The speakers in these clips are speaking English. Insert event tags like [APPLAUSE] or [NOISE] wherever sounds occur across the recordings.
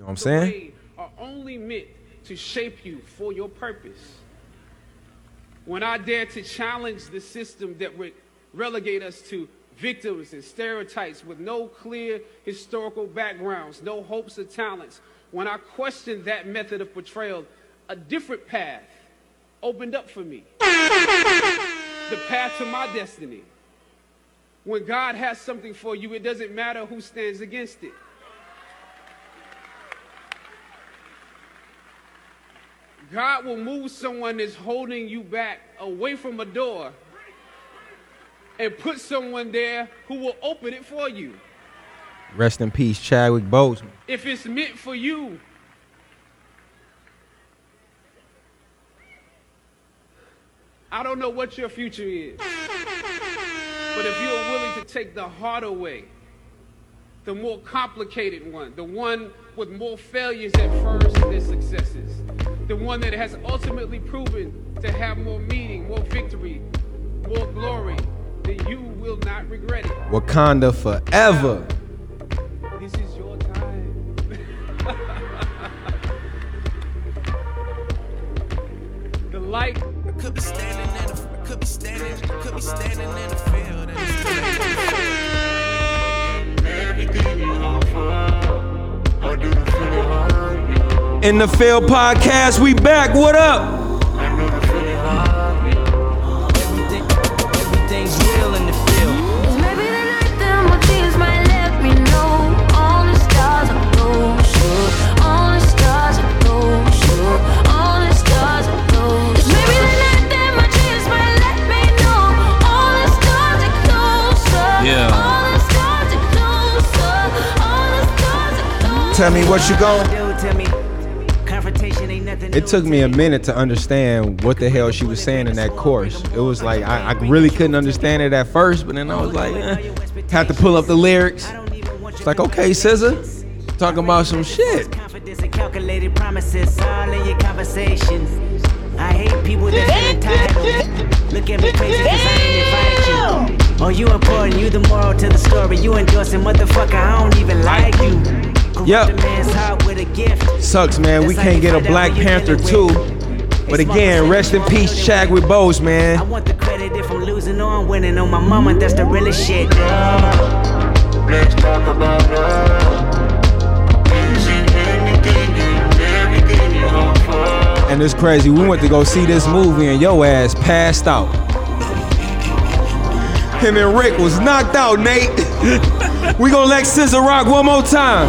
You know what I'm saying? are only meant to shape you for your purpose. When I dare to challenge the system that would relegate us to victims and stereotypes with no clear historical backgrounds, no hopes or talents, when I question that method of portrayal, a different path opened up for me. the path to my destiny. When God has something for you, it doesn't matter who stands against it. God will move someone that's holding you back away from a door and put someone there who will open it for you. Rest in peace, Chadwick Boseman. If it's meant for you, I don't know what your future is. But if you're willing to take the harder way, the more complicated one, the one with more failures at first than successes, the one that has ultimately proven to have more meaning, more victory, more glory, then you will not regret it. Wakanda forever. This is your time. [LAUGHS] the light Could be standing in the, could be standing, could be standing in the field. and it's too late to In the Field Podcast, we back. What up? Everything, everything's real in the field. Maybe the night that my tears might let me know all the stars are gold, sure. All the stars are gold, sure. All the stars are gold. Maybe the night that my tears might let me know all the stars are closer. Yeah. All the stars are closer. All the stars are closer. Tell me what you going. It took me a minute to understand what the hell she was saying in that chorus. It was like I, I really couldn't understand it at first, but then I was like, eh. had to pull up the lyrics. It's like, okay, SZA, talking about some shit. I hate people that feel entitled. Look at me crazy cause I ain't invite you. Oh, you important, you the moral to the story. You endorsing motherfucker, I don't even like you. Corrupt Yep. a man's heart with a gift. Sucks, man. We can't get a Black Panther 2. But again, rest in peace, Chadwick Bose, I man. want the credit if I'm losing or I'm winning on my mama, that's the realest shit. Yeah. Let's talk about love. Easy, anything and everything you hope for. And it's crazy. We went to go see this movie and yo ass passed out. Him and Rick was knocked out, Nate. [LAUGHS] we gonna let SZA rock one more time.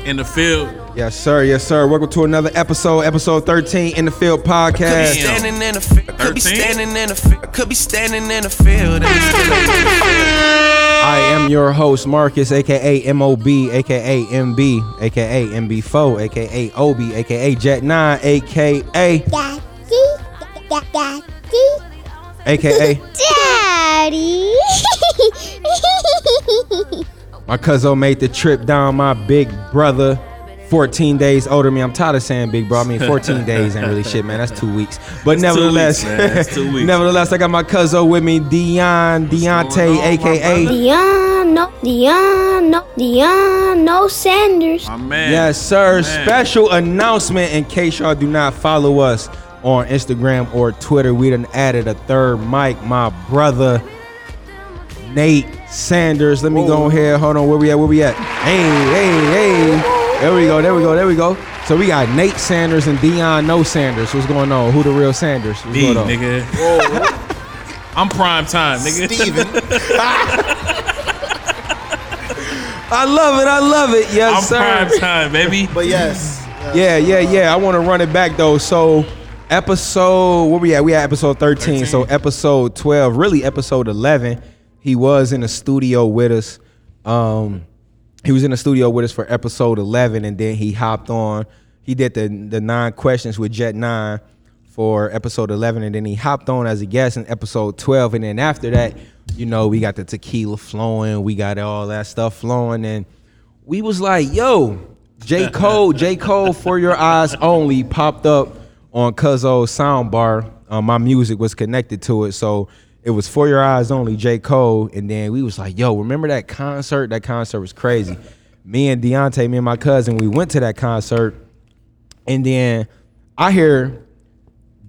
involved like yeah. a In the field. Yes, sir. Yes, sir. Welcome to another episode, episode 13 in the field Could be podcast. Standing in the field. Could be standing in the field. Could be standing in the field. and it's still ain't I am your host, Marcus, aka MOB, aka MB, aka MB4, aka OB, aka Jet 9, aka Daddy, [LAUGHS] daddy, aka [LAUGHS] daddy. My cousin made the trip down my big brother. 14 days older than me. I'm tired of saying big bro. I mean, 14 [LAUGHS] days ain't really shit, man. That's two weeks. But That's two nevertheless, weeks, man. Two weeks. [LAUGHS] nevertheless, I got my cousin with me, Dion, Deontay, going on, my aka. brother? Deano, Deano, Deano Sanders. My man. Yes, sir. Man. Special announcement in case y'all do not follow us on Instagram or Twitter. We done added a third mic, my brother Nate Sanders. Let me go ahead. Hold on. Where we at? Where we at? Hey, hey, hey. There we go. There we go. There we go. So we got Nate Sanders and Dion No Sanders. What's going on? Who the real Sanders? What's Me, going on? nigga. I'm prime time, nigga. [LAUGHS] I love it. I love it. Yes, I'm sir. prime time, baby. [LAUGHS] But yes, Yeah, yeah, yeah. I want to run it back though. So episode where we at? We at episode 13. So episode 12, really episode 11, he was in the studio with us. Um he was in the studio with us for episode 11 and then he hopped on. He did the the nine questions with Jet 9 for for episode 11, and then he hopped on as a guest in episode 12, and then after that, you know, we got the tequila flowing, we got all that stuff flowing, and we was like, yo, J. [LAUGHS] Cole, J. Cole for your eyes only popped up on Cuzzo's soundbar. Um, my music was connected to it, so it was for your eyes only, J. Cole. And then we was like, yo, remember that concert? That concert was crazy. Me and Deontay, me and my cousin, we went to that concert, and then I hear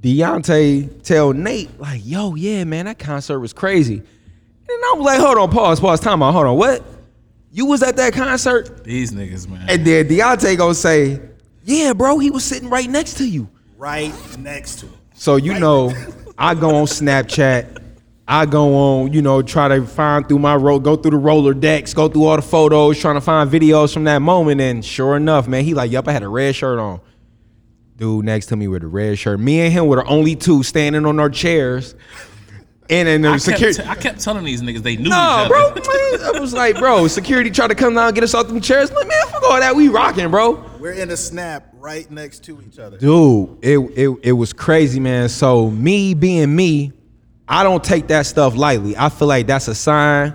Deontay tell Nate, like, yo, yeah, man, that concert was crazy. And I'm like, hold on, pause, pause, time out, hold on, what? You was at that concert? These niggas, man. And then Deontay gonna say, yeah, bro, he was sitting right next to you. Right next to him. So you know, I go on Snapchat. I go on, you know, try to find through my road, go through the Rolodex, go through all the photos, trying to find videos from that moment. And sure enough, man, he like, yup, I had a red shirt on. Dude next to me with a red shirt. Me and him were the only two standing on our chairs. And then I the security. kept, t- I kept telling these niggas they knew No, each bro. other. Man, I was like, bro, security tried to come down and get us off them chairs. I'm like, man, fuck all that. We rocking, bro. We're in a snap right next to each other. Dude, it, it it was crazy, man. So me being me, I don't take that stuff lightly. I feel like that's a sign,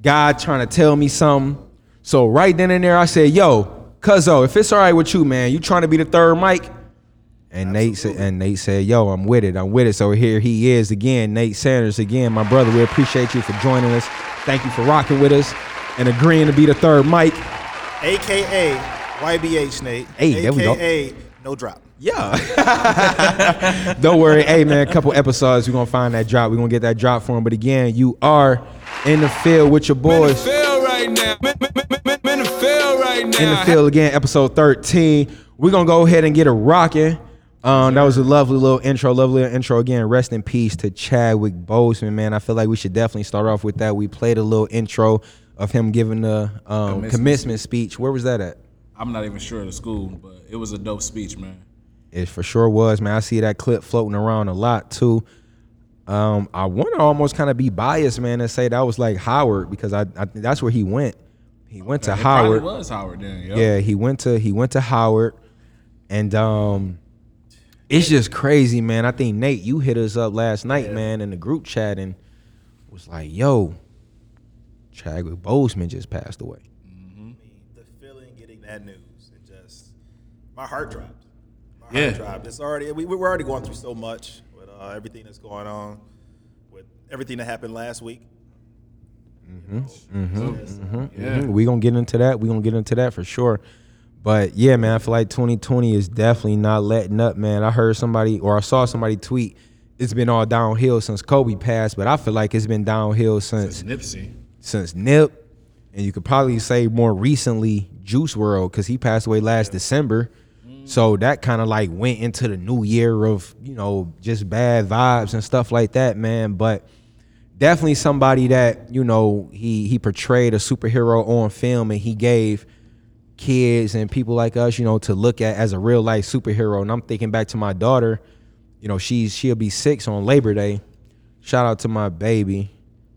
God trying to tell me something. So right then and there, I said, "Yo, Cuzzo, if it's all right with you, man, you trying to be the third mic?" And Nate said, and Nate said, "Yo, I'm with it. I'm with it." So here he is again, Nate Sanders again, my brother. We appreciate you for joining us. Thank you for rocking with us and agreeing to be the third mic. AKA YBH Nate. Hey, there we go. AKA no drop. Yeah. [LAUGHS] Don't worry. Hey, man, a couple episodes, we're going to find that drop. We're going to get that drop for him. But again, you are in the field with your boys. Feel right now. Man, man, man, man, man, in the field right now. In the field again, episode 13. We're going to go ahead and get it rocking. Um, that was a lovely little intro, lovely little intro. Again, rest in peace to Chadwick Boseman, man. I feel like we should definitely start off with that. We played a little intro of him giving the um, Commencement commencement speech. Where was that at? I'm not even sure of the school, but it was a dope speech, man. It for sure was, man. I see that clip floating around a lot too. Um, I want to almost kind of be biased, man, and say that was like Howard because I, I that's where he went. He went to It probably Howard. was Howard then. Yep. Yeah, he went to he went to Howard, and um, it's just crazy, man. I think Nate, you hit us up last night, man, in the group chat, and was like, "Yo, Chadwick Boseman just passed away." The feeling getting that news, it just my heart dropped. My Yeah. heart. It's already we, we're already going through so much with uh, everything that's going on, with everything that happened last week. Mm-hmm. Mm-hmm. Yeah. We gonna get into that. We gonna get into that for sure. But yeah, man, I feel like 2020 is definitely not letting up, man. I heard somebody or I saw somebody tweet, it's been all downhill since Kobe passed, but I feel like it's been downhill since Nipsey. since Nip, and you could probably say more recently Juice WRLD because he passed away last December. So that kind of like went into the new year of you know just bad vibes and stuff like that, man. But definitely somebody that you know he he portrayed a superhero on film and he gave kids and people like us, you know, to look at as a real life superhero. And I'm thinking back to my daughter, you know, she's she'll be six on Labor Day. Shout out to my baby,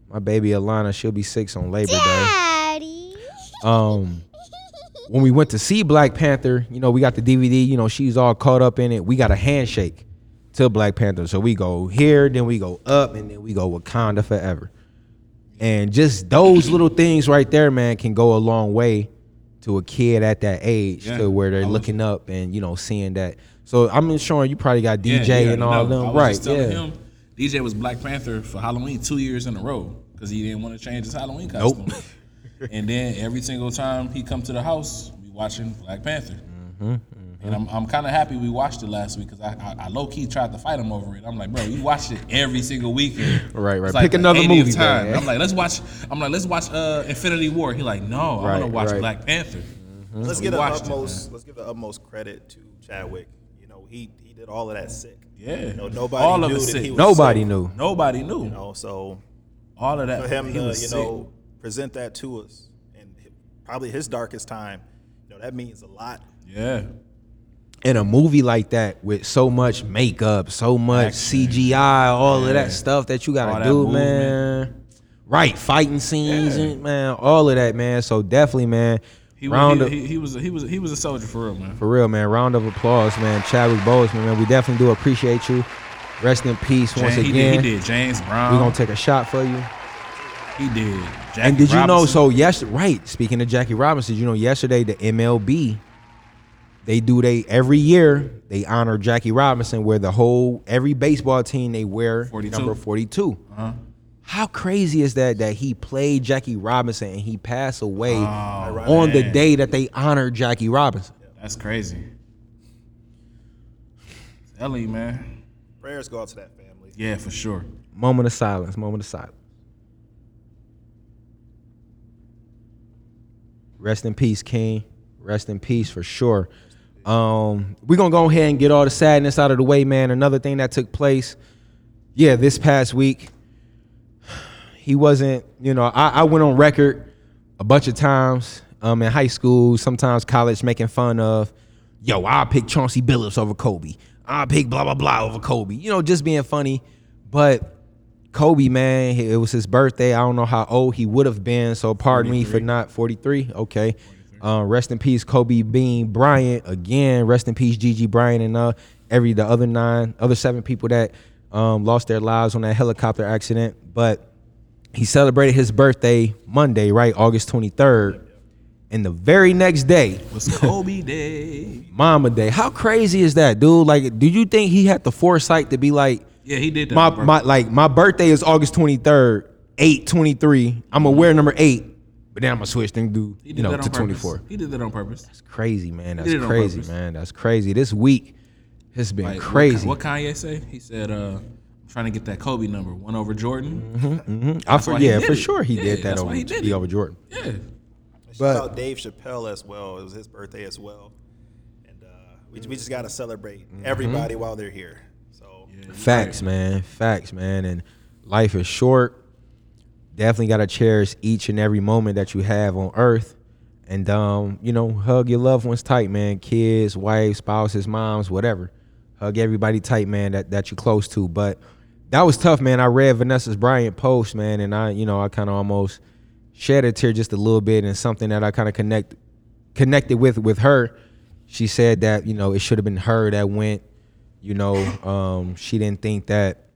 my baby Alana. She'll be six on Labor Day. Daddy. Um, when we went to see Black Panther, you know, we got the DVD. You know, she's all caught up in it. We got a handshake to Black Panther. So we go here, then we go up, and then we go Wakanda forever. And just those little things right there, man, can go a long way to a kid at that age Yeah, to where they're looking up and you know seeing that. So I'm ensuring you probably got DJ yeah, and you all. I them, right? Yeah. him DJ was Black Panther for Halloween two years in a row because he didn't want to change his Halloween Nope. [LAUGHS] costume. and then every single time he come to the house, we watching Black Panther. Mm-hmm, And I'm, I'm kind of happy we watched it last week because I, I, I low key tried to fight him over it. I'm like, bro, you watched it every single weekend. [LAUGHS] Right, right. It's like Pick the another movie, time. man. I'm like, let's watch. I'm like, let's watch uh, Infinity War. He like, no, I want Right, to watch right. Black Panther. Let's So give the watched it, utmost. let's give the utmost credit to Chadwick. You know, he he did all of that sick. Yeah. You know, nobody All of knew it that sick. he was Nobody sick, knew. Nobody knew. You know, so All of that. for him he to was you sick. know present that to us and probably his darkest time, you know, that means a lot. Yeah. in a movie like that with so much makeup, so much Action. CGI, all of that stuff that you gotta that do, movement. man. Right, fighting scenes Yeah. and man, all of that, man. So definitely, man, He, Round he, of- he, he was he was he was a soldier for real, man. For real, man. Round of applause, man. Chadwick Boseman, man. We definitely do appreciate you. Rest in peace once James, he again. did, he did. James Brown. We're gonna take a shot for you. He did. Jackie and did you know? So yes, right. Speaking of Jackie Robinson, you know, yesterday the MLB they do they every year they honor Jackie Robinson, where the whole every baseball team they wear 42. number 42 Uh-huh. How crazy is that that he played Jackie Robinson and he passed away Oh, on the day that they honored Jackie Robinson? That's crazy. Ellie, man. Prayers go out to that family. Yeah, for sure. Moment of silence. Moment of silence. Rest in peace, King. Rest in peace for sure. Um, we're gonna go ahead and get all the sadness out of the way, man. Another thing that took place, yeah, this past week. He wasn't, you know, I, I went on record a bunch of times um, in high school, sometimes college, making fun of, yo, I'll pick Chauncey Billups over Kobe. I'll pick blah blah blah over Kobe. You know, just being funny. But Kobe, man, it was his birthday. I don't know how old he would have been, so pardon me for not 43. Okay. Uh, rest in peace, Kobe Bean Bryant. Again, rest in peace, Gigi Bryant, and uh, every the other nine, other seven people that um, lost their lives on that helicopter accident. But he celebrated his birthday Monday, right, August 23rd. And the very next day [LAUGHS] was Kobe Day. Mamba Day. How crazy is that, dude? Like, do you think he had the foresight to be like, Yeah, he did that. my on my like my birthday is August 23rd, 823. I'm gonna wear number eight, but then I'm gonna switch and do you know to purpose. 24. He did that on purpose. That's crazy, man. That's did it on crazy, purpose. man. That's crazy. This week has been Like, what Ka- crazy. What, Kanye say? He said, uh, "I'm trying to get that Kobe number, one over Jordan." hmm I That's for, why he yeah, did for it. sure he Yeah, did that that's over why he did be it. over Jordan. Yeah. Shout out Dave Chappelle as well. It was his birthday as well, and uh, we, we just got to celebrate Mm-hmm. everybody while they're here. So Facts, man. Facts, man. And life is short. Definitely got to cherish each and every moment that you have on earth. And, um, you know, hug your loved ones tight, man. Kids, wives, spouses, moms, whatever. Hug everybody tight, man, that, that you're close to. But that was tough, man. I read Vanessa's Bryant post, man, and I, you know, I kind of almost shed a tear just a little bit and something that I kind of connect connected with with her. She said that, you know, it should have been her that went you know um, she didn't think that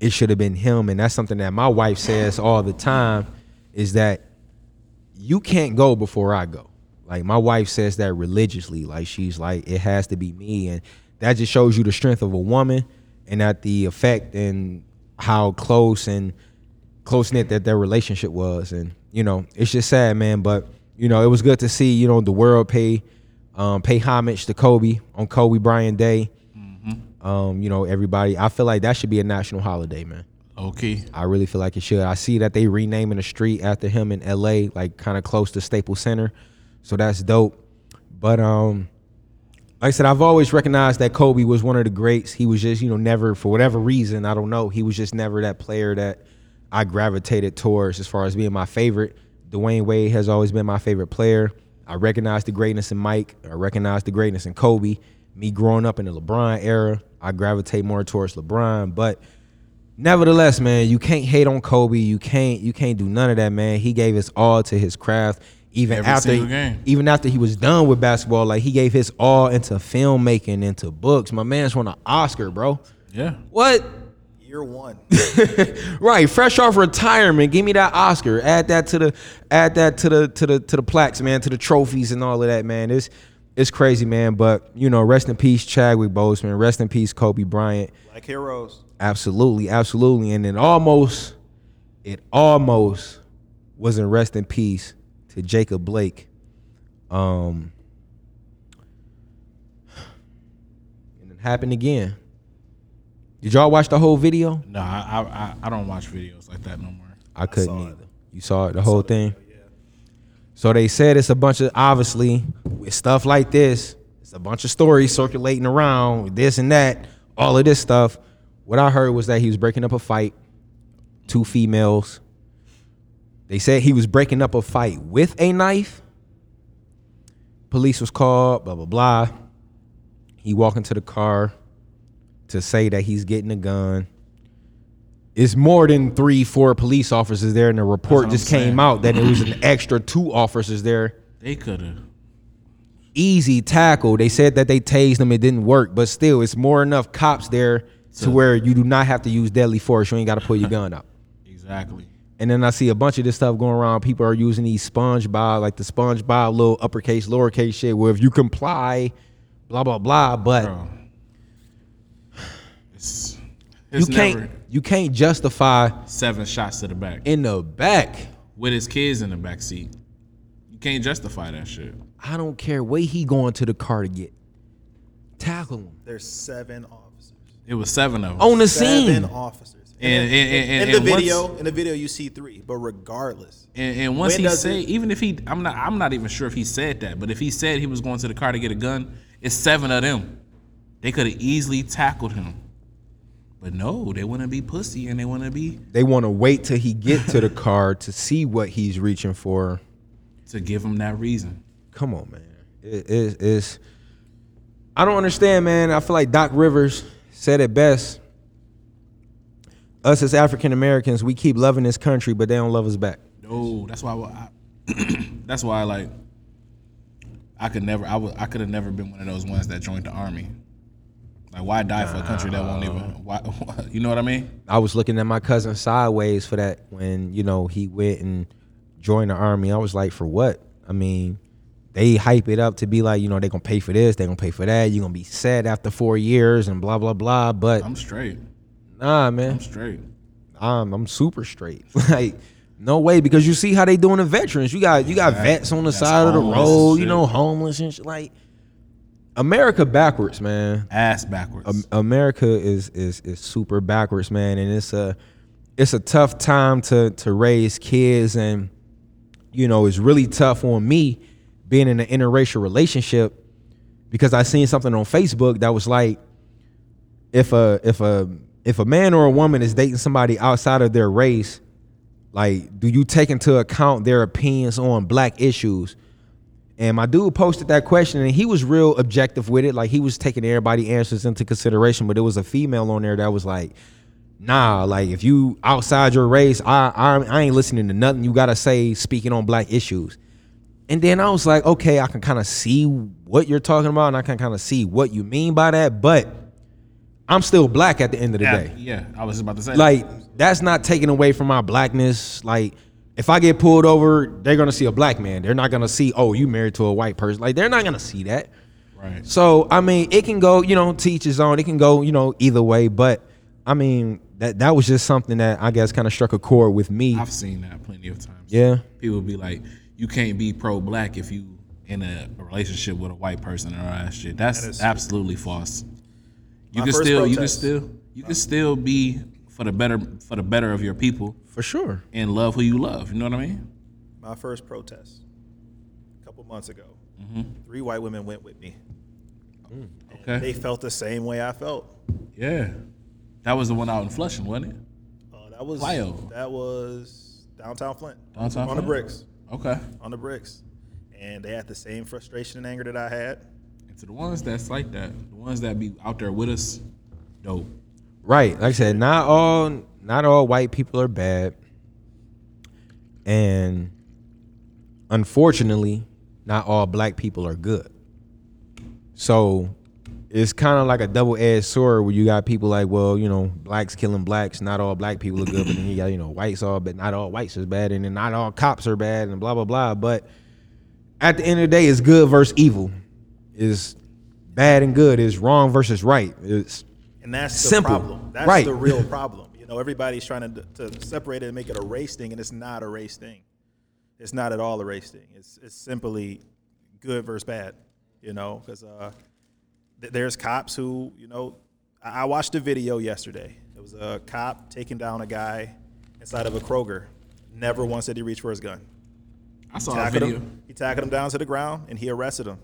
it should have been him. And that's something that my wife says all the time is that you can't go before i go. Like my wife says that religiously. Like she's like it has to be me. And that just shows you the strength of a woman and that the effect and how close and close knit that their relationship was. And you know it's just sad man. But you know it was good to see you know the world pay um, pay homage to kobe on kobe bryant day um, you know, everybody. I feel like that should be a national holiday, man. Okay. I really feel like it should. I see that they renaming a street after him in L.A., like kind of close to Staples Center, so that's dope. But um, like I said, I've always recognized that Kobe was one of the greats. He was just, you know, never for whatever reason, I don't know, he was just never that player that I gravitated towards as far as being my favorite. Dwyane Wade has always been my favorite player. I recognize the greatness in Mike. I recognize the greatness in Kobe. Me growing up in the LeBron era, I gravitate more towards LeBron. But nevertheless, man, you can't hate on Kobe. You can't you can't do none of that, man. He gave his all to his craft. Even Every after game. even after he was done with basketball, like he gave his all into filmmaking, into books. My man's won an Oscar, bro. Yeah. What? year one. [LAUGHS] Right, fresh off retirement, give me that Oscar. Add that to the add that to the to the to the plaques, man, to the trophies and all of that, man. It's it's crazy, man. But you know, rest in peace, Chadwick Boseman. Rest in peace, Kobe Bryant. Black heroes. Absolutely, absolutely. And it almost, it almost wasn't rest in peace to Jacob Blake. Um, and it happened again. Did y'all watch the whole video? No, I, I I- I don't watch videos like that no more. I couldn't either. You saw it, the whole thing. So they said it's a bunch of obviously with stuff like this. It's a bunch of stories circulating around this and that, all of this stuff. What I heard was that he was breaking up a fight, two females. They said he was breaking up a fight with a knife. Police was called, blah blah blah. He walked into the car to say that he's getting a gun. It's more than three, four police officers there, and the report just came out that it was an extra two officers there They could have. easy tackle. They said that they tased him, it didn't work, but still, it's more enough cops there to where you do not have to use deadly force. You ain't got to pull your gun out. [LAUGHS] Exactly. And then I see a bunch of this stuff going around. People are using these SpongeBob, like the SpongeBob little uppercase, lowercase shit, where if you comply, blah blah blah. But Bro. [SIGHS] It's, you it's can't never you can't justify seven shots to the back in the back. with his kids in the back seat. You can't justify that shit. I don't care where he going to the car to get. Tackle him There's seven officers. It was seven of them. on the Seven scene. officers. And- and- and- in and- the and once- video, in the video, you see three. But regardless, And, and once he does said, it- even if he, I'm not, I'm not even sure if he said that, but if he said he was going to the car to get a gun, it's seven of them. They could have easily tackled him, but no, they want to be pussy and they want to be They want to wait till he get to the [LAUGHS] car to see what he's reaching for. to give him that reason. Come on, man. It, it, it's I don't understand, man. I feel like Doc Rivers said it best. Us as African Americans, we keep loving this country, but they don't love us back. No, that's why I, [CLEARS THROAT] that's why I like. I could never, I would, I could have never been one of those ones that joined the army. Like, why die for a country that won't even? Why, [LAUGHS] you know what I mean? I was looking at my cousin sideways for that when you know he went and joined the army. I was like, for what? I mean, they hype it up to be like, you know, they gonna pay for this, they gonna pay for that. You're gonna be set after four years and blah blah blah. But I'm straight. nah, man, I'm straight. I'm I'm super straight. [LAUGHS] like no way because you see how they doing the veterans. You got you got vets on the That's side of the homeless and road, you shit. know, homeless and shit. Like America backwards, man. Ass backwards. Am- America is is is super backwards, man, and it's a it's a tough time to to raise kids, and you know it's really tough on me being in an interracial relationship because I seen something on Facebook that was like if a if a if a man or a woman is dating somebody outside of their race, like do you take into account their opinions on black issues? And my dude posted that question and he was real objective with it. Like he was taking everybody answers into consideration, but there was a female on there that was like, nah, like if you outside your race, I I, I ain't listening to nothing you gotta say speaking on black issues. And then I was like, okay, I can kind of see what you're talking about and I can kind of see what you mean by that, but I'm still black at the end of the yeah, day yeah, I was about to say. like that's not taking away from my blackness like if i get pulled over they're gonna see a black man. They're not gonna see oh you married to a white person. Like they're not gonna see that. Right. so i mean it can go you know teach his own. It can go you know either way. But i mean that that was just something that i guess kind of struck a chord with me. I've seen that plenty of times. yeah. People be like, you can't be pro black if you in a relationship with a white person or that shit. That's That is- absolutely false. You My can first still you can still you can still be for the better for the better of your people for sure and love who you love. You know what I mean? my first protest a couple months ago, Mm-hmm. three white women went with me. Okay. They felt the same way I felt. Yeah. That was the one out in Flushing, wasn't it? Uh, that was Clio. that was downtown Flint. Downtown on the bricks. Okay. On the bricks, and they had the same frustration and anger that I had. And to the ones that's like that, the ones that be out there with us, dope. Right. Like i said not all not all white people are bad. And unfortunately not all black people are good. So it's kind of like a double-edged sword where you got people like well you know blacks killing blacks not all black people are good but then you got you know whites all but not all whites is bad and then not all cops are bad and blah blah blah. But at the end of the day it's good versus evil. Is bad and good. Is wrong versus right. It's And that's the Simple. problem. That's Right. the real problem. You know, everybody's trying to, to separate it and make it a race thing, and it's not a race thing. It's not at all a race thing. It's it's simply good versus bad. You know, because uh, th- there's cops who, you know, I, I watched a video yesterday. It was a cop taking down a guy inside of a Kroger. Never once did he reach for his gun. I saw a video. him. He tackled him down to the ground, and he arrested him.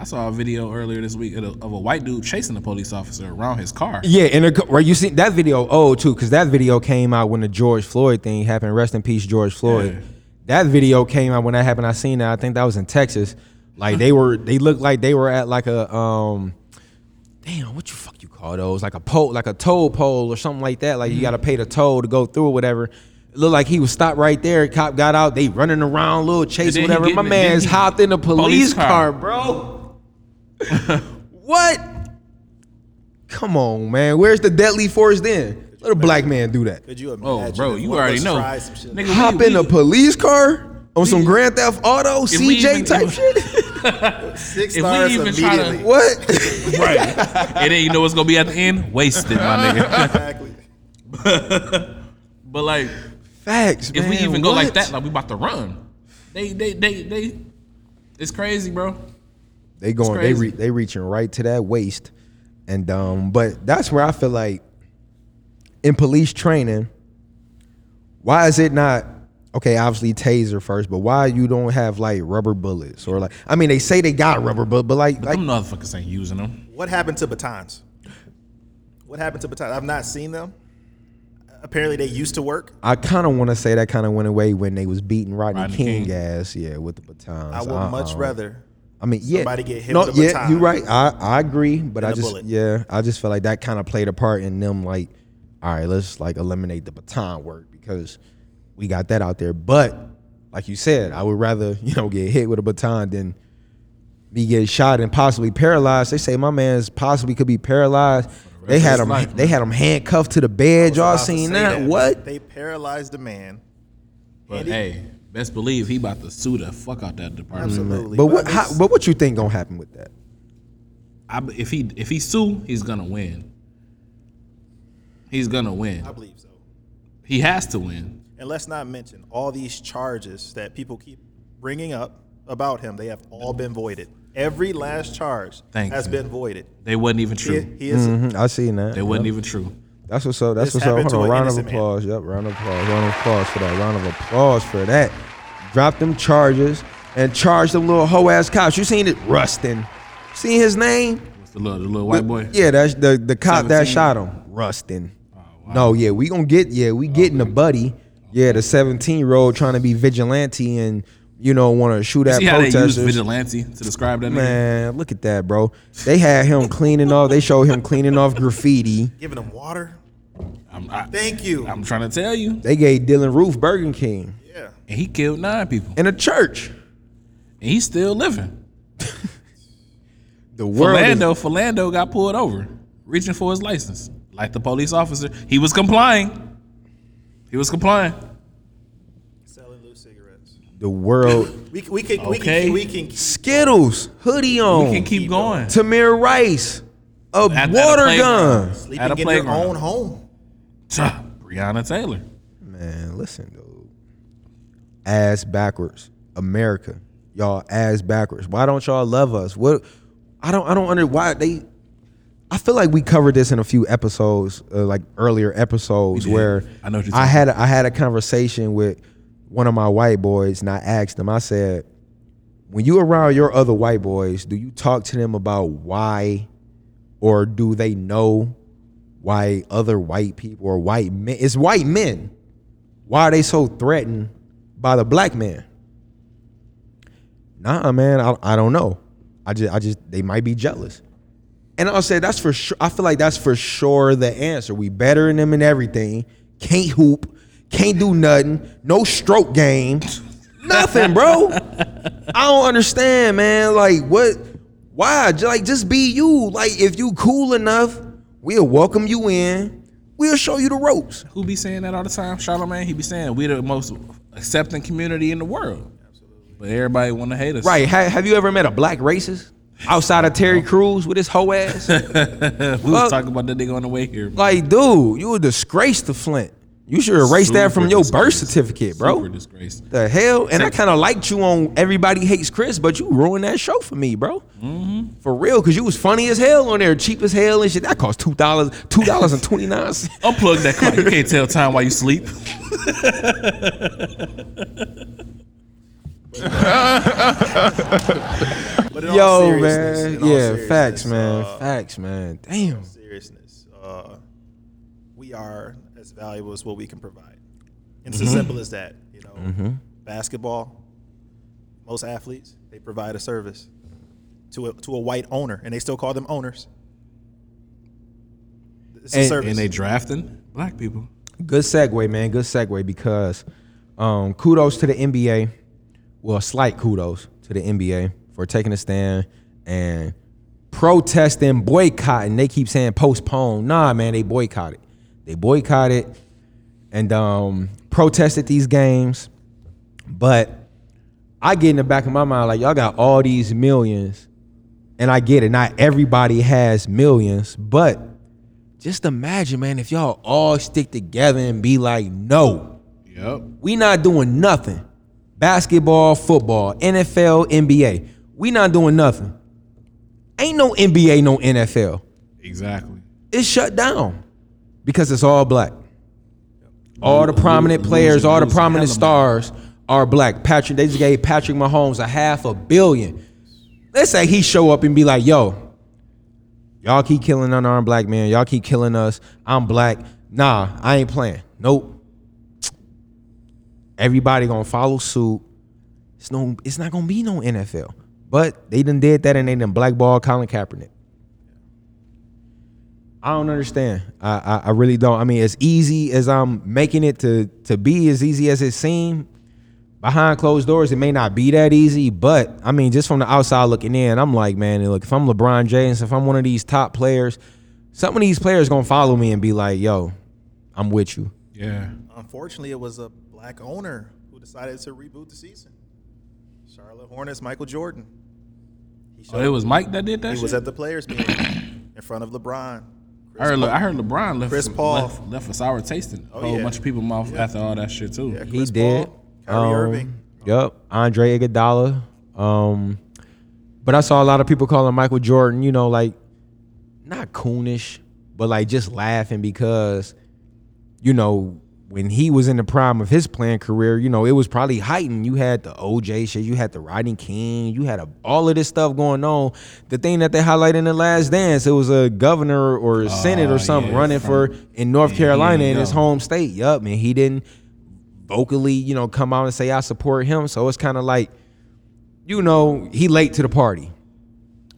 I saw a video earlier this week of a, of a white dude chasing a police officer around his car. Yeah, and right, you see that video old too, because that video came out when the George Floyd thing happened. Rest in peace, George Floyd. Yeah. That video came out when that happened. I seen that. I think that was in Texas. Like they were, they looked like they were at like a um, damn, what you fuck you call those? Like a pole, like a toll pole or something like that. Like you got to pay the toll to go through or whatever. It looked like he was stopped right there. Cop got out. They running around, little chase, whatever. My man's hopped in the police, police car. car. bro. What? Come on, man. Where's the deadly force then? Let a black man do that. Could you oh, imagine? Oh, bro, if you one of already us know. tried some shit like Nigga, Hop we- in a police car on some Grand Theft Auto, If we CJ even- type if- [LAUGHS] shit. that? Six If we stars even try to- immediately. what? [LAUGHS] right. and then you know what's gonna be at the end? Wasted, my nigga. [LAUGHS] exactly. but like, Facts. if we man, even go like what? that, like we about to run. They, they, they, they. It's crazy, bro. They going they re, they reaching right to that waist, and um, but that's where I feel like in police training, why is it not okay? Obviously taser first, but why you don't have like rubber bullets or like I mean they say they got rubber bullet, but like like Them motherfuckers ain't using them. What happened to batons? What happened to batons? I've not seen them. Apparently, they used to work. I kind of want to say that kind of went away when they was beating Rodney, Rodney King, King. ass, yeah, with the batons. I would Uh-uh. much rather. I mean, yeah, somebody get hit no, with a yeah, baton you're right. I, I agree, but than I a just bullet. yeah, I just feel like that kind of played a part in them. Like, all right, let's like eliminate the baton work because we got that out there. But like you said, I would rather [LAUGHS] you know get hit with a baton than be get shot and possibly paralyzed. They say my man's possibly could be paralyzed. They had his him. life, they had him handcuffed to the bed. Y'all about seen say that? What? They paralyzed the man. But hey, best believe he about to sue the fuck out that department. Absolutely. But what? How, but what you think gonna happen with that? I, if he if he sue, he's gonna win. He's gonna win. I believe so. He has to win. And let's not mention all these charges that people keep bringing up about him. They have all been voided. Every last charge Thank has you. been voided. They wasn't even true. he is. Mhm, I seen that. They wasn't even true. That's what's up. That's This what's up. Hold on. Round of innocent man. applause. Yep. Round of applause. Round of applause for that. Round of applause for that. Drop them charges and charge them little hoe ass cops. You seen it? Rusten. Seen his name? What's the little the little white boy? Yeah, that's the the cop that shot him. Rusten. Oh, no, yeah, we gonna get yeah, we oh, getting the buddy. Yeah, the 17 year old trying to be vigilante and you know want to shoot at See how they use protesters. vigilante to describe that nigga? Man, look at that, bro. They had him cleaning off. They showed him cleaning off graffiti. Giving him water. I'm, I, Thank you. I'm trying to tell you. They gave Dylann Roof Burger King yeah. And he killed nine people. in a church. And he's still living. [LAUGHS] The world is- Philando, Philando got pulled over, reaching for his license. Like the police officer. He was complying. He was complying. Selling loose cigarettes. the world [LAUGHS] We, we can Okay. we can we can Skittles hoodie on. We can keep going. Tamir Rice a At- at a water playground. gun. sleep At a and get their playground. own home. Breonna Taylor. Man, listen, dude. Ass backwards, America. Y'all ass backwards. Why don't y'all love us? What? I don't. I don't under why they. I feel like we covered this in a few episodes, uh, like earlier episodes, where I know I had a, I had a conversation with one of my white boys, and I asked him. I said, "When you around your other white boys, do you talk to them about why, or do they know why other white people or white men? It's white men. Why are they so threatened by the black man? Nah, man, I, I don't know. I just I just they might be jealous. And I'll say that's for sure. I feel like that's for sure the answer. We better than them in everything. Can't hoop. Can't do nothing. No stroke game. Nothing, bro. I don't understand, man. Like what? Why? Like just be you. Like if you cool enough, we'll welcome you in. We'll show you the ropes. Who be saying that all the time? Charlamagne, he be saying we're the most accepting community in the world. But everybody want to hate us. Right? Ha- have you ever met a black racist outside of Terry Crews with his hoe [LAUGHS] ass? we was Well- talking about that nigga on the way here. like, dude, you a disgrace to Flint. You should erase that from your birth certificate, bro. Super disgrace. The hell? And I kind of liked you on Everybody Hates Chris, but you ruined that show for me, bro. Mm-hmm. For real, because you was funny as hell on there, cheap as hell and shit. That cost two dollars, two dollars and twenty nine cents. [LAUGHS] Unplug that clock. You can't tell time while you sleep. [LAUGHS] But in Yo, seriousness- man, in all yeah, facts, man, uh, facts, man. Damn. seriousness, uh, we are as valuable as what we can provide. And it's Mm-hmm. as simple as that. You know, basketball. Most athletes they provide a service to a, to a white owner, and they still call them owners. It's a And- service. And they drafting black people. Good segue, man. Good segue because um, kudos to the NBA. Well, slight kudos to the NBA for taking a stand and protesting, boycotting. They keep saying postpone. Nah, man, they boycotted. They boycotted and um, protested these games. But I get in the back of my mind like y'all got all these millions, and I get it. Not everybody has millions, but just imagine, man, if y'all all stick together and be like, no, Yep. we not doing nothing. Basketball, football, NFL, NBA. We not doing nothing. Ain't no NBA, no NFL. Exactly. It's shut down because it's all black. All the prominent players, all the prominent stars are black. Patrick, they just gave Patrick Mahomes a half a billion. Let's say he show up and be like, yo, y'all keep killing unarmed black men. Y'all keep killing us. I'm black. Nah, I ain't playing. Nope. Everybody gonna follow suit. It's no, it's not gonna be no NFL. But they done did that and they done blackball Colin Kaepernick. I don't understand. I, I I really don't. I mean, as easy as I'm making it to to be, as easy as it seemed, behind closed doors, it may not be that easy. But I mean, just from the outside looking in, I'm like, man, look, if I'm LeBron James, if I'm one of these top players, some of these players gonna follow me and be like, yo, I'm with you. Yeah. Unfortunately, it was a black owner who decided to reboot the season. Charlotte Hornets, Michael Jordan. He, Oh, it was Mike that did that. he shit? was at the players meeting in front of LeBron. I heard, I heard LeBron left, Chris Paul. left, left a sour taste in a Oh, whole yeah. bunch of people mouth after all that shit too. Yeah, He Chris did. Paul, Kyrie Um, Irving. Yep. Andre Iguodala. Um, but I saw a lot of people calling Michael Jordan, you know, like not coonish, but like just laughing because, you know, when he was in the prime of his playing career, you know, it was probably heightened. You had the OJ shit, you had the Rodney King, you had a, all of this stuff going on. The thing that they highlighted in the Last Dance, it was a governor or a senate Oh, or something yeah, running for in North Yeah, Carolina in his home state. Yup, man, he didn't vocally, you know, come out and say I support him. So it's kind of like, you know, he late to the party.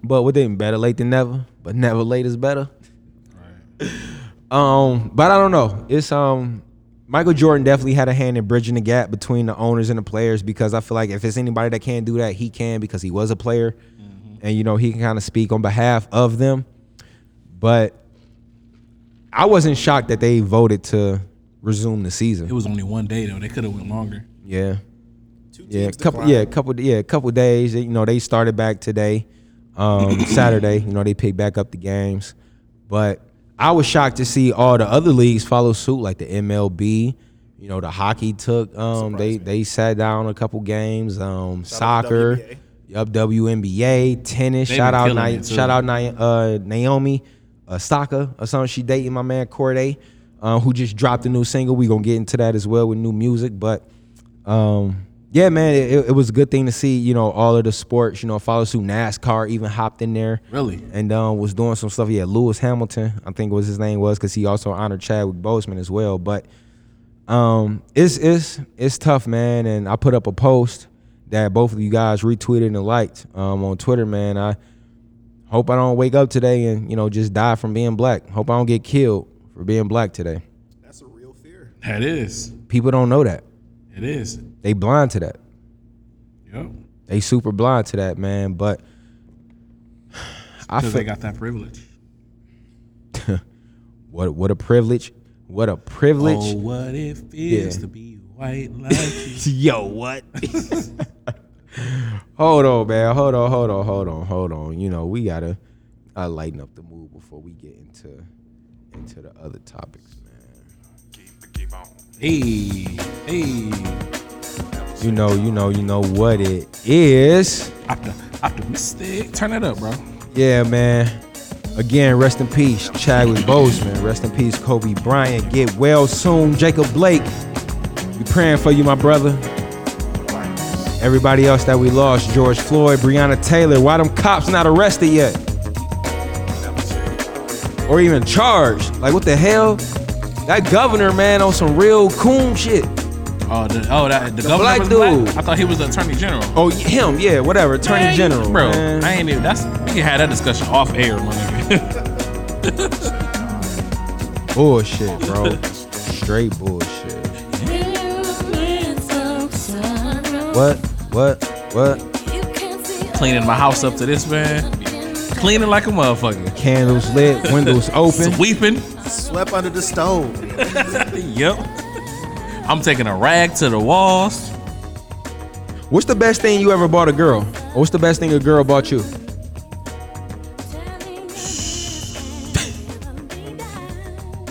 But with him, better late than never. But never late is better. [LAUGHS] Um, but I don't know. It's um Michael Jordan definitely had a hand in bridging the gap between the owners and the players because I feel like if it's anybody that can't do that, he can because he was a player. And you know, he can kind of speak on behalf of them. But I wasn't shocked that they voted to resume the season. It was only one day though. They could have went longer. Yeah. Two Yeah, teams couple declined. yeah, couple yeah, couple days. You know, they started back today. Um [COUGHS] Saturday, you know, they picked back up the games. But I was shocked to see all the other leagues follow suit, like the MLB. You know, the hockey took um they me. they sat down a couple games. Um Shout out to soccer, up yup, WNBA, tennis. They shout out killing Na- shout out Na- uh, Naomi Osaka or something. She dating my man Cordae, uh, who just dropped a new single. We gonna get into that as well with new music, but um, yeah, man, it, it was a good thing to see. You know, all of the sports. You know, follow suit. NASCAR even hopped in there. Really? And um, was doing some stuff. Yeah, Lewis Hamilton, I think was his name was, because he also honored Chadwick Boseman as well. But um, it's it's it's tough, man. And I put up a post that both of you guys retweeted and liked um, on Twitter, man. I hope I don't wake up today and you know just die from being black. Hope I don't get killed for being black today. That's a real fear. That is. People don't know that. It is. They blind to that. Yep. They super blind to that, man. But I feel they got that privilege. [LAUGHS] what what a privilege. What a privilege. Oh, what it feels Yeah. to be white like you. [LAUGHS] Yo, what? [LAUGHS] hold on, man. Hold on, hold on, hold on, hold on. You know, we gotta uh, lighten up the mood before we get into into the other topics, man. hey, hey. You know, you know, you know what it is. Optimistic. Turn it up, bro. Yeah, man. Again, rest in peace, Chadwick Boseman. Rest in peace, Kobe Bryant. Get well soon, Jacob Blake. We praying for you, my brother. Everybody else that we lost, George Floyd, Breonna Taylor. Why them cops not arrested yet? Or even charged? Like what the hell? That governor, man, on some real coon shit. Oh, the, oh, that the, governor black was dude. black? I thought he was the attorney general. Oh, him, yeah, whatever. Attorney Man, General, bro. man. I ain't even. That's we can have that discussion off air, my nigga. [LAUGHS] Bullshit, bro. straight bullshit. What? What? What? Cleaning my house up to this man. Cleaning like a motherfucker. Candles lit, windows [LAUGHS] open. Sweeping. Swept under the stove. [LAUGHS] Yep. I'm taking a rag to the walls. What's the best thing you ever bought a girl? Or what's the best thing a girl bought you? [LAUGHS]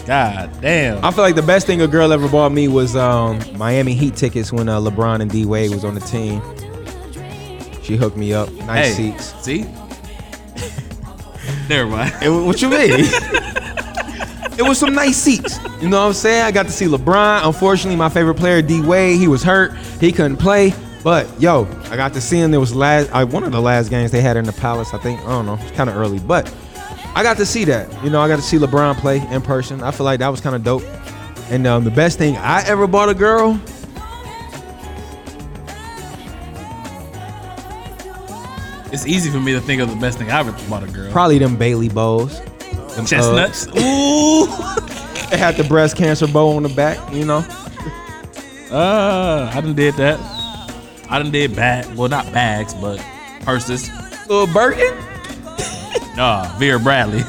God damn. I feel like the best thing a girl ever bought me was um, Miami Heat tickets when uh, LeBron and D Wade was on the team. She hooked me up. Nice Hey, seats. See? [LAUGHS] Never mind. It what you mean? [LAUGHS] it was some nice seats. You know what I'm saying? I got to see LeBron. Unfortunately, my favorite player, D Wade, he was hurt. He couldn't play. But yo, I got to see him. There was last I, one of the last games they had in the Palace. I think I don't know. It's kind of early, but I got to see that. You know, I got to see LeBron play in person. I feel like that was kind of dope. And um, the best thing I ever bought a girl, It's easy for me to think of the best thing I ever bought a girl. probably them Bailey bows. Them Chestnuts. Uggs. Ooh. [LAUGHS] It had the breast cancer bow on the back. You know. Uh, I done did that. I done did bag. Well, not bags, but purses. Little Birkin. [LAUGHS] Nah, Vera Bradley. [LAUGHS]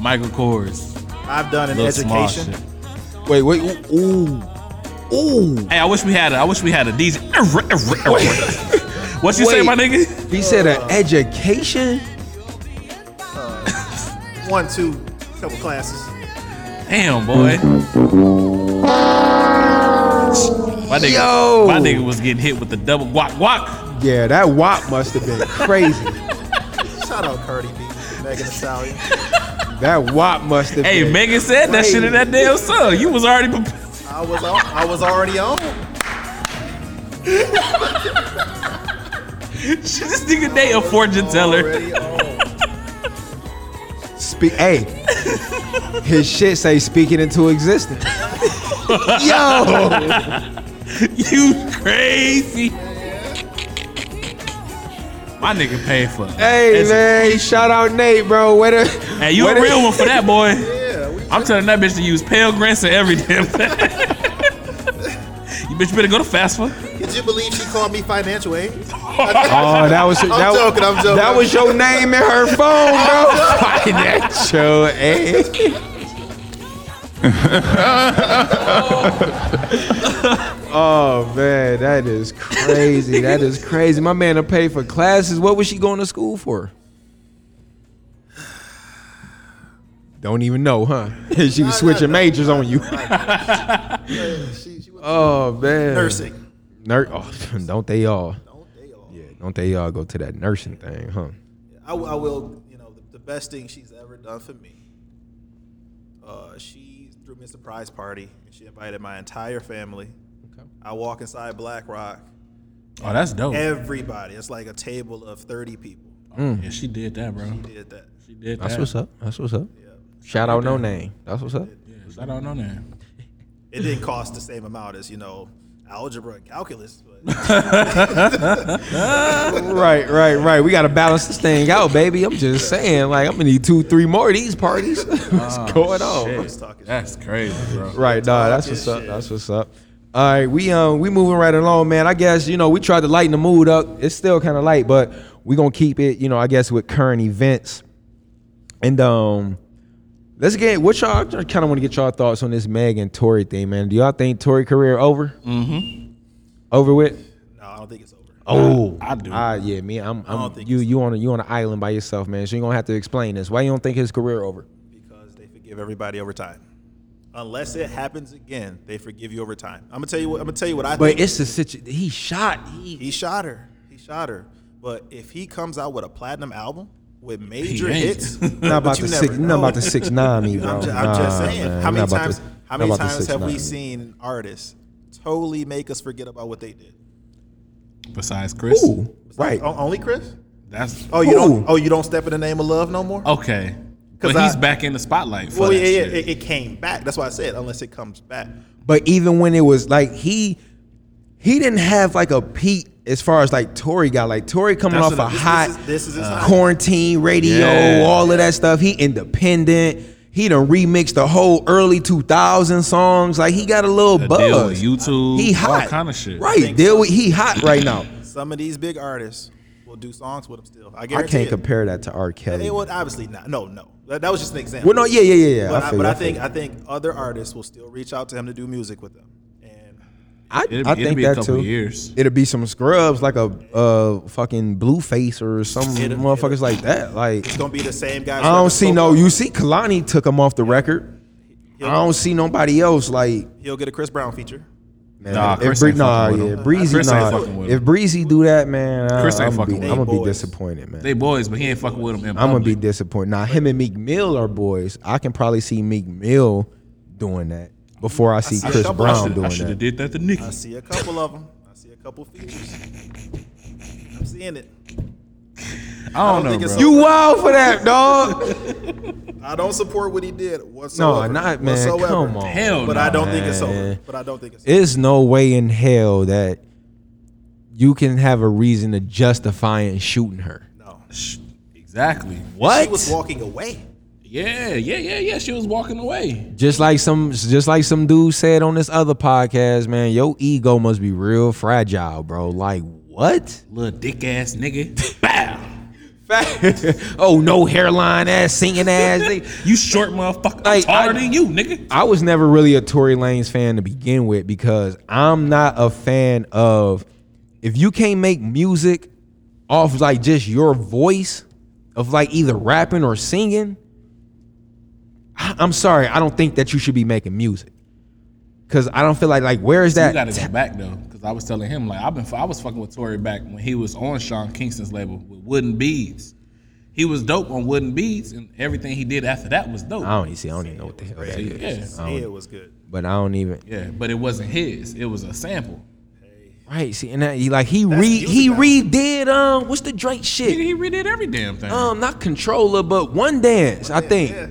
Michael Kors. I've done an Little small education. shit. Wait, wait. Ooh. Ooh. Hey, I wish we had a. I wish we had a DJ. what you say, my nigga? He said an education. One, two, couple classes. Damn, boy. My nigga, Yo. my nigga was getting hit with the double guac guac. Yeah, that WAP must have been crazy. Shout out Cardi B, Megan Thee Stallion. that WAP must have Hey, been. Megan said that shit in that damn song. You was already. Pre- I was on, I was already on. [LAUGHS] this nigga Nate a fortune teller. Already on. Speak. Hey, his shit say speaking into existence. [LAUGHS] Yo, You crazy. My nigga paid for it. hey man, shout out Nate, bro. Where the? Hey, you where a the- real one for that, boy. [LAUGHS] I'm telling that bitch to use Pell Grants and every damn thing. [LAUGHS] you bitch better go to FAFSA. Could you believe she called me financial aid? [LAUGHS] Oh, that was. I'm that, joking, I'm joking. That was your name in her phone, bro. Financial aid. [LAUGHS] oh man, that is crazy. That is crazy. My man to pay for classes. What was she going to school for? Don't even know, huh? [LAUGHS] she was switching majors on you. She, she Oh man, nursing. Nur- oh, don't they all? Don't they all? Yeah, don't they all go to that nursing thing, huh? I will, you know, the, the best thing she's ever done for me. Uh, she threw me a surprise party. and She invited my entire family. Okay. I walk inside Black Rock. Oh, that's dope. Everybody. It's like a table of 30 people. Mm. Yeah, she did that, bro. She did that. She did That's that. what's up. That's what's up. Shout out no name. That's what's up. Yeah, shout out no name. It didn't cost the same amount as, you know, algebra and calculus. But [LAUGHS] Right, right, right. We gotta balance this thing out, baby. I'm just saying, like, I'm gonna need two, three more of these parties. [LAUGHS] What's going on? Shit. Just That's crazy, bro. Right, nah, that's Talking what's up. shit. That's what's up. All right, we um we moving right along, man. I guess you know we tried to lighten the mood up. It's still kind of light, but we gonna keep it, you know, I guess with current events. And um, let's get what y'all. I kind of want to get y'all thoughts on this Meg and Tory thing, man. Do y'all think Tory career over? Mm-hmm. Over with? No, I don't think it's over. Oh, I do. Ah, yeah, me. I'm. I'm don't think you. You on a you on an island by yourself, man. So you are gonna have to explain this. Why you don't think his career over? Because they forgive everybody over time. Unless it happens again, they forgive you over time. I'm gonna tell you what I'm gonna tell you what I think. But think. it's a situation. He shot. He, He shot her. He shot her. But if he comes out with a platinum album with major hits, [LAUGHS] not about the to never six. Not about to six nine me, bro. I'm, ju- I'm just Nah, saying. man. How many times? to- how many about to times have we seen artists totally make us forget about what they did? Besides Chris, Ooh, right. O- only Chris? that's Oh, you Ooh. don't. Oh, you don't step in the name of love no more. okay. 'Cause But he's I- back in the spotlight for well, that yeah, yeah. shit. It, it came back. That's why I said unless it comes back. But even when it was like he, he didn't have like a peak as far as like Tory got. Like Tory coming That's off a this- This hot is, this is his time. quarantine radio, Yeah. all of that stuff. He independent. He done remixed the whole early 2000 songs. Like he got a little The buzz. deal with YouTube, He all hot. kind of shit. Right. Deal with he hot right now. Some of these big artists will do songs with him still. I I can't it. compare that to R. Kelly. They would obviously not. No, no. That, that was just an example. Well, no, yeah, yeah, yeah, yeah. But I I, but I, I think. I think other artists will still reach out to him to do music with them. And I, It'll be- I it'll think be a that couple too. years. It'll be some scrubs like a uh fucking Blueface or some It'll- motherfuckers like that. Like it's gonna be the same guys. I don't see no. You see, Kehlani took him off the record. I don't see nobody else like. He'll get a Chris Brown feature. Man, Nah, if Chris Bree- ain't nah, fucking with yeah, him. Breezy, Chris nah. fucking If. Breezy do that, man, I, Chris ain't I'm, fucking be, with I'm gonna be disappointed, man. They boys, but he ain't fucking with them. I'm gonna be disappointed. Now him and Meek Mill are boys. I can probably see Meek Mill doing that before I see see Chris couple- Brown I should- doing I should that. have did that to Nicki. I see a couple of them. I see a couple features. I'm seeing it. I don't, think know, it's bro. You wild for that, dog? [LAUGHS] I don't support what he did whatsoever. No, not man. whatsoever. Come on. Hell But no. I don't think it's over. But I don't think it's over. It's no way in hell that you can have a reason to justify in shooting her. no. Exactly. What? She was walking away. Yeah, yeah, yeah, yeah. She was walking away. Just like some, just like some dude said on this other podcast, man. Your ego must be real fragile, bro. Like what? Little dick ass nigga. [LAUGHS] Bow. oh, no hairline ass, singing ass. nigga. [LAUGHS] You short motherfucker. I'm taller I- than you, nigga. I was never really a Tory Lanez fan to begin with because I'm not a fan of if you can't make music off like just your voice of like either rapping or singing. I- I'm sorry, I don't think that you should be making music because I don't feel like like where is that? You gotta go back though, because I was telling him like I've been I was fucking with Tory back when he was on Sean Kingston's label with Wooden Beads. He was dope on Wooden Beads, and everything he did after that was dope. I don't even see. I don't even know what the hell that is. Yeah, I Yeah, don't- it was good. but I don't even. yeah, but it wasn't his. It was a sample. Right. See, and that, he like he re he now. redid um what's the Drake shit? he redid every damn thing. Um, not Controlla, but one dance. I think. yeah.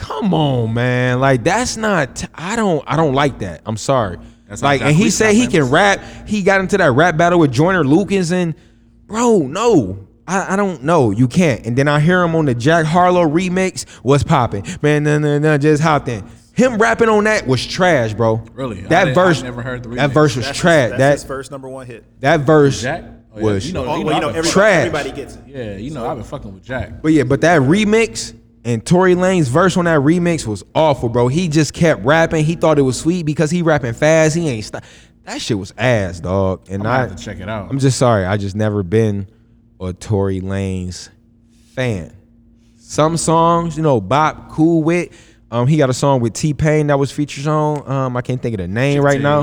Come on, man. Like that's not. I don't. I don't like that. I'm sorry. That's like, like and he said he can rap. He got into that rap battle with Joyner Lucas, and bro, no. I, I don't know. You can't. And then I hear him on the Jack Harlow remix. What's popping? Man, no, no, no, just hopped in. Him rapping on that was trash, bro. Really? That didn't- verse. Never heard the That verse was That's, trash. his, that's That his first number one hit. that verse Jack Oh, yeah. was. You know, Oh, you well, you know, everybody, Trash. everybody gets it. Yeah, you know, I've been fucking with Jack. But yeah, but that remix and Tory Lanez verse on that remix was awful, bro. He just kept rapping. He thought it was sweet because he rapping fast. He ain't stop. That shit was ass, dog. And I, have to check it out. I'm just sorry. I just never been a Tory Lanez fan. Some songs, you know, Bop, Cool Wit. Um, he got a song with T Pain that was featured on. Um, I can't think of the name right now.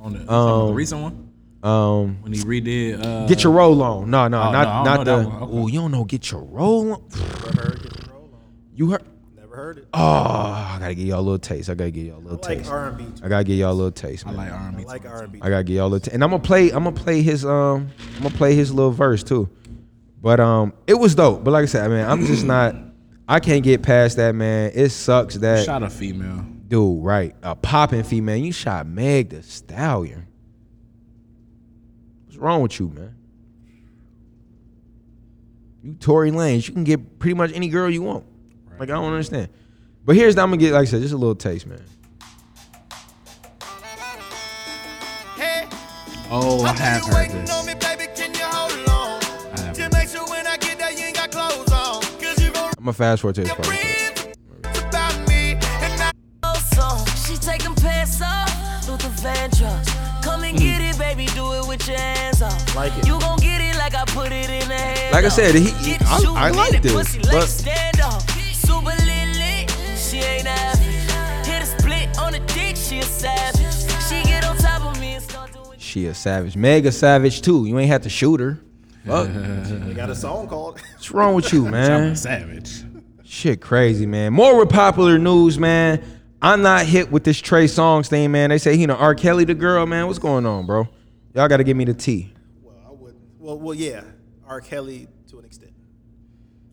On the, Um, the recent one Um, when he redid. Uh, get your roll on. No, no, Oh, not no, don't the. Okay. Oh, you don't know. Get your roll on. You heard? Never heard it. Oh, I gotta give y'all a little taste. I gotta give y'all a little I like taste. R&B. too. I gotta give y'all a little taste, I man. like R&B. I like too. R&B. I gotta give y'all a little taste. And I'm gonna play. I'm gonna play his. Um, I'm gonna play his little verse too. But um, it was dope. But like I said, I mean, I'm just [CLEARS THROAT] not. I can't get past that, man. It sucks that you Shot a female. dude. Right, a popping female. You shot Meg Thee Stallion. What's wrong with you, man? You Tory Lanez. You can get pretty much any girl you want. Like I don't understand. But here's I'm gonna get like I said, just a little taste, man. Oh, I have heard this. On me, baby, can you hold on? I have Just heard make sure when I get there, you ain't got clothes on. Cause you gon' I'm gonna fast forward to this part. about me. And I. She take them pants off, Luther Vandross. Come and get it, baby, do it with your hands off. Like it. You gon' get it like I put it in the hand. Like I said, he- Get the I- I like this, Pussy, but- She a savage. Meg a savage too. You ain't have to shoot her. Fuck. They got a song called. [LAUGHS] What's wrong with you, [LAUGHS] I'm man? a savage. Shit crazy, man. More with popular news, man. I'm not hit with this Trey Songz thing, man. They say he know R. Kelly the girl, man. What's going on, bro? Y'all gotta give me the tea. Well, I wouldn't. Well, well, yeah. R. Kelly to an extent.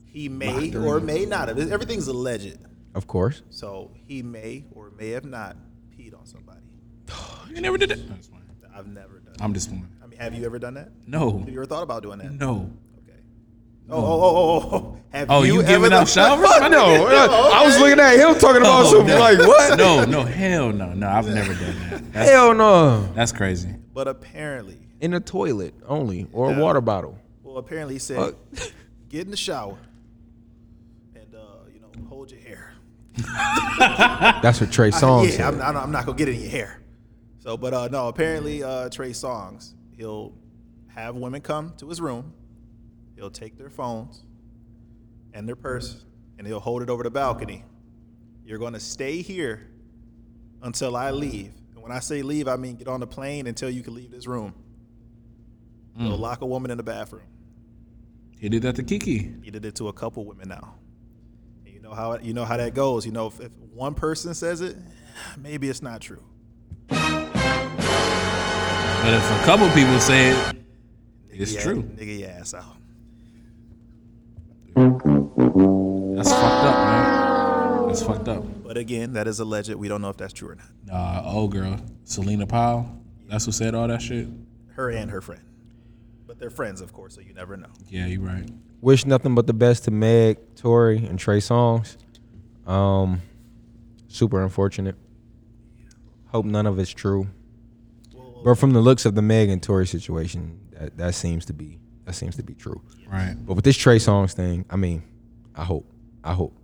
He may or may not have. Everything's alleged. Of course. So he may or may have not peed on somebody. You never did that. That's fine. I've never done. I'm just one. I mean, have you ever done that? No. Have you ever thought about doing that? No. Okay. Oh, oh, oh, oh, oh. Have Oh, you, giving ever- out showers? Fuck no. I was looking at him talking about Oh, some no. like what? [LAUGHS] No, no, hell no, no. I've never done that. That's, [LAUGHS] Hell no. that's crazy. But apparently, In a toilet only or a water bottle. well, apparently he said, Fuck. get in the shower and, uh, you know, hold your hair. [LAUGHS] That's what Trey Songz yeah, said. I'm, I'm, I'm not gonna get in your hair. So, but uh, no, apparently uh, Trey Songz, he'll have women come to his room. He'll take their phones and their purse, and he'll hold it over the balcony. You're gonna stay here until I leave. And when I say leave, I mean get on the plane until you can leave this room. He'll lock a woman in the bathroom. He did that to Kiki. He did it to a couple women now. And you know how you know how that goes. You know, if, if one person says it, maybe it's not true. But if a couple people say it, it's Yeah, true. Nigga your ass out. That's fucked up, man. That's fucked up. But again, that is alleged. We don't know if that's true or not. Nah, old girl, Celina Powell. That's who said all that shit. Her and her friend. But they're friends, of course, so you never know. Yeah, you're right. Wish nothing but the best to Meg, Tory, and Trey Songz. Um, super unfortunate. Hope none of it's true. But from the looks of the Meg and Tory situation, that, that seems to be that seems to be true. Right. But with this Trey Songz thing, I mean, I hope, I hope,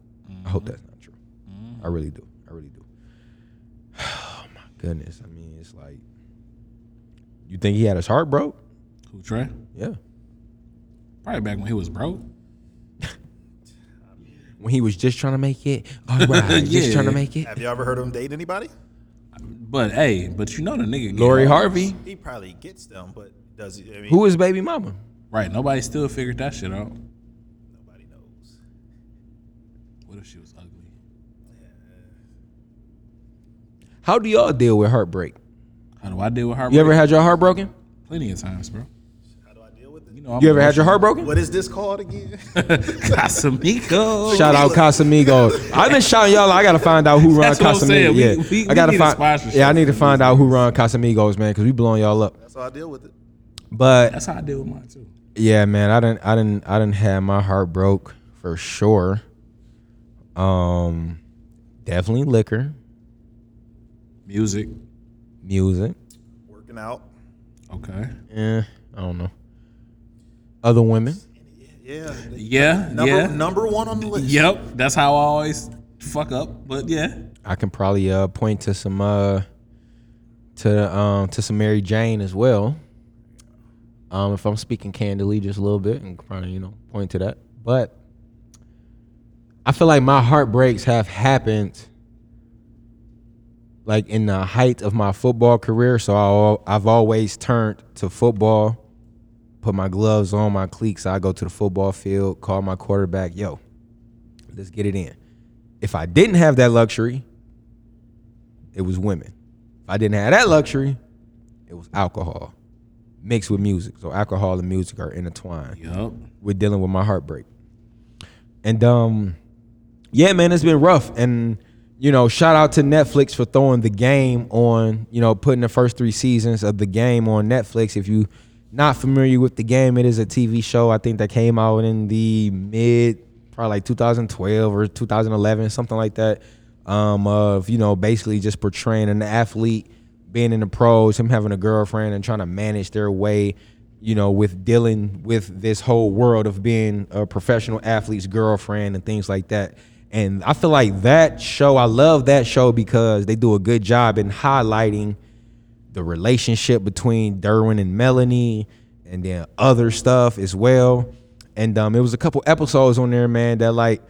I hope that's not true. Mm-hmm. I really do. I really do. [SIGHS] Oh my goodness. I mean, it's like, you think he had his heart broke? Who Trey? Yeah. Probably back when he was broke. [LAUGHS] When he was just trying to make it, all right, [LAUGHS] just trying to make it. Have you ever heard him date anybody? But hey, but you know the nigga. get Lori hoes. Harvey, He probably gets them, but does he? I mean, who is baby mama? Right. Nobody still figured that shit out. nobody knows. What if she was ugly? How do y'all deal with heartbreak? How do I deal with heartbreak? You ever had your heart broken? Plenty of times, bro. How do I deal with it? You know, I'm You ever had your heart broken? What is this called again? [LAUGHS] Casamigo? Shout out Casamigos. I've been shouting y'all. I gotta find out who run That's what I'm saying. Casamigos. Yeah, we- we I gotta need find. Yeah, I need to find out who run Casamigos, man, because we blowing y'all up. That's how I deal with it. But That's how I deal with mine too. yeah, man, I didn't, I didn't, I didn't have my heart broke for sure. Um, definitely liquor, Music. music. Working out. Okay. I don't know. Other women. Yeah. Yeah. Number yeah. number one on the list. Yep. That's how I always fuck up. But yeah. I can probably uh point to some uh to um to some Mary Jane as well. Um, if I'm speaking candidly, just a little bit, and probably you know point to that. But I feel like my heartbreaks have happened like in the height of my football career. So I, I've always turned to football, put my gloves on, my cleats. I go to the football field, call my quarterback, yo, let's get it in. If I didn't have that luxury, it was women. If I didn't have that luxury, it was alcohol mixed with music. So alcohol and music are intertwined We're dealing with my heartbreak. And um yeah, man, it's been rough. And you know, shout out to Netflix for throwing the game on, you know, putting the first 3 seasons of the game on Netflix. If you not familiar with the game, it is a TV show I think that came out in the mid probably like 2012 or 2011, something like that. Um of, you know, basically just portraying an athlete being in the pros, him having a girlfriend and trying to manage their way, you know, with dealing with this whole world of being a professional athlete's girlfriend and things like that. And I feel like that show, I love that show because they do a good job in highlighting the relationship between Derwin and Melanie and then other stuff as well. And um, it was a couple episodes on there, man, that like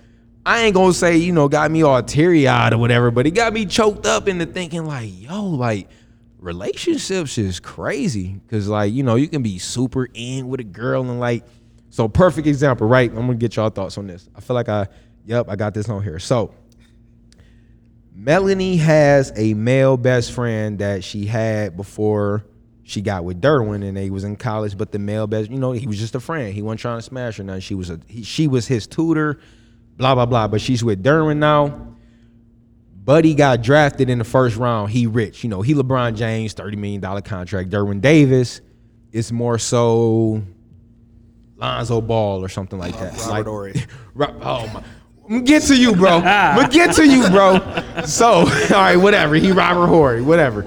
I ain't gonna say, you know, got me all teary eyed or whatever, but it got me choked up into thinking, like, yo, like, relationships is crazy. Cause, like, you know, you can be super in with a girl and, like, so perfect example, right? I'm gonna get y'all thoughts on this. I feel like I, yep, I got this on here. So, Melanie has a male best friend that she had before she got with Derwin and they was in college, but the male best, you know, he was just a friend. He wasn't trying to smash her nothing. She was a he, she was his tutor, blah blah blah. But she's with Derwin now. Buddy got drafted in the first round. He rich, you know, he LeBron James, $30 million contract. Derwin Davis is more so Lonzo Ball or something like uh, that. Robert like, Horry. [LAUGHS] Oh my. I'm get to you, bro. [LAUGHS] I'm get to you, bro. So, [LAUGHS] all right, whatever. He Robert Horry, whatever.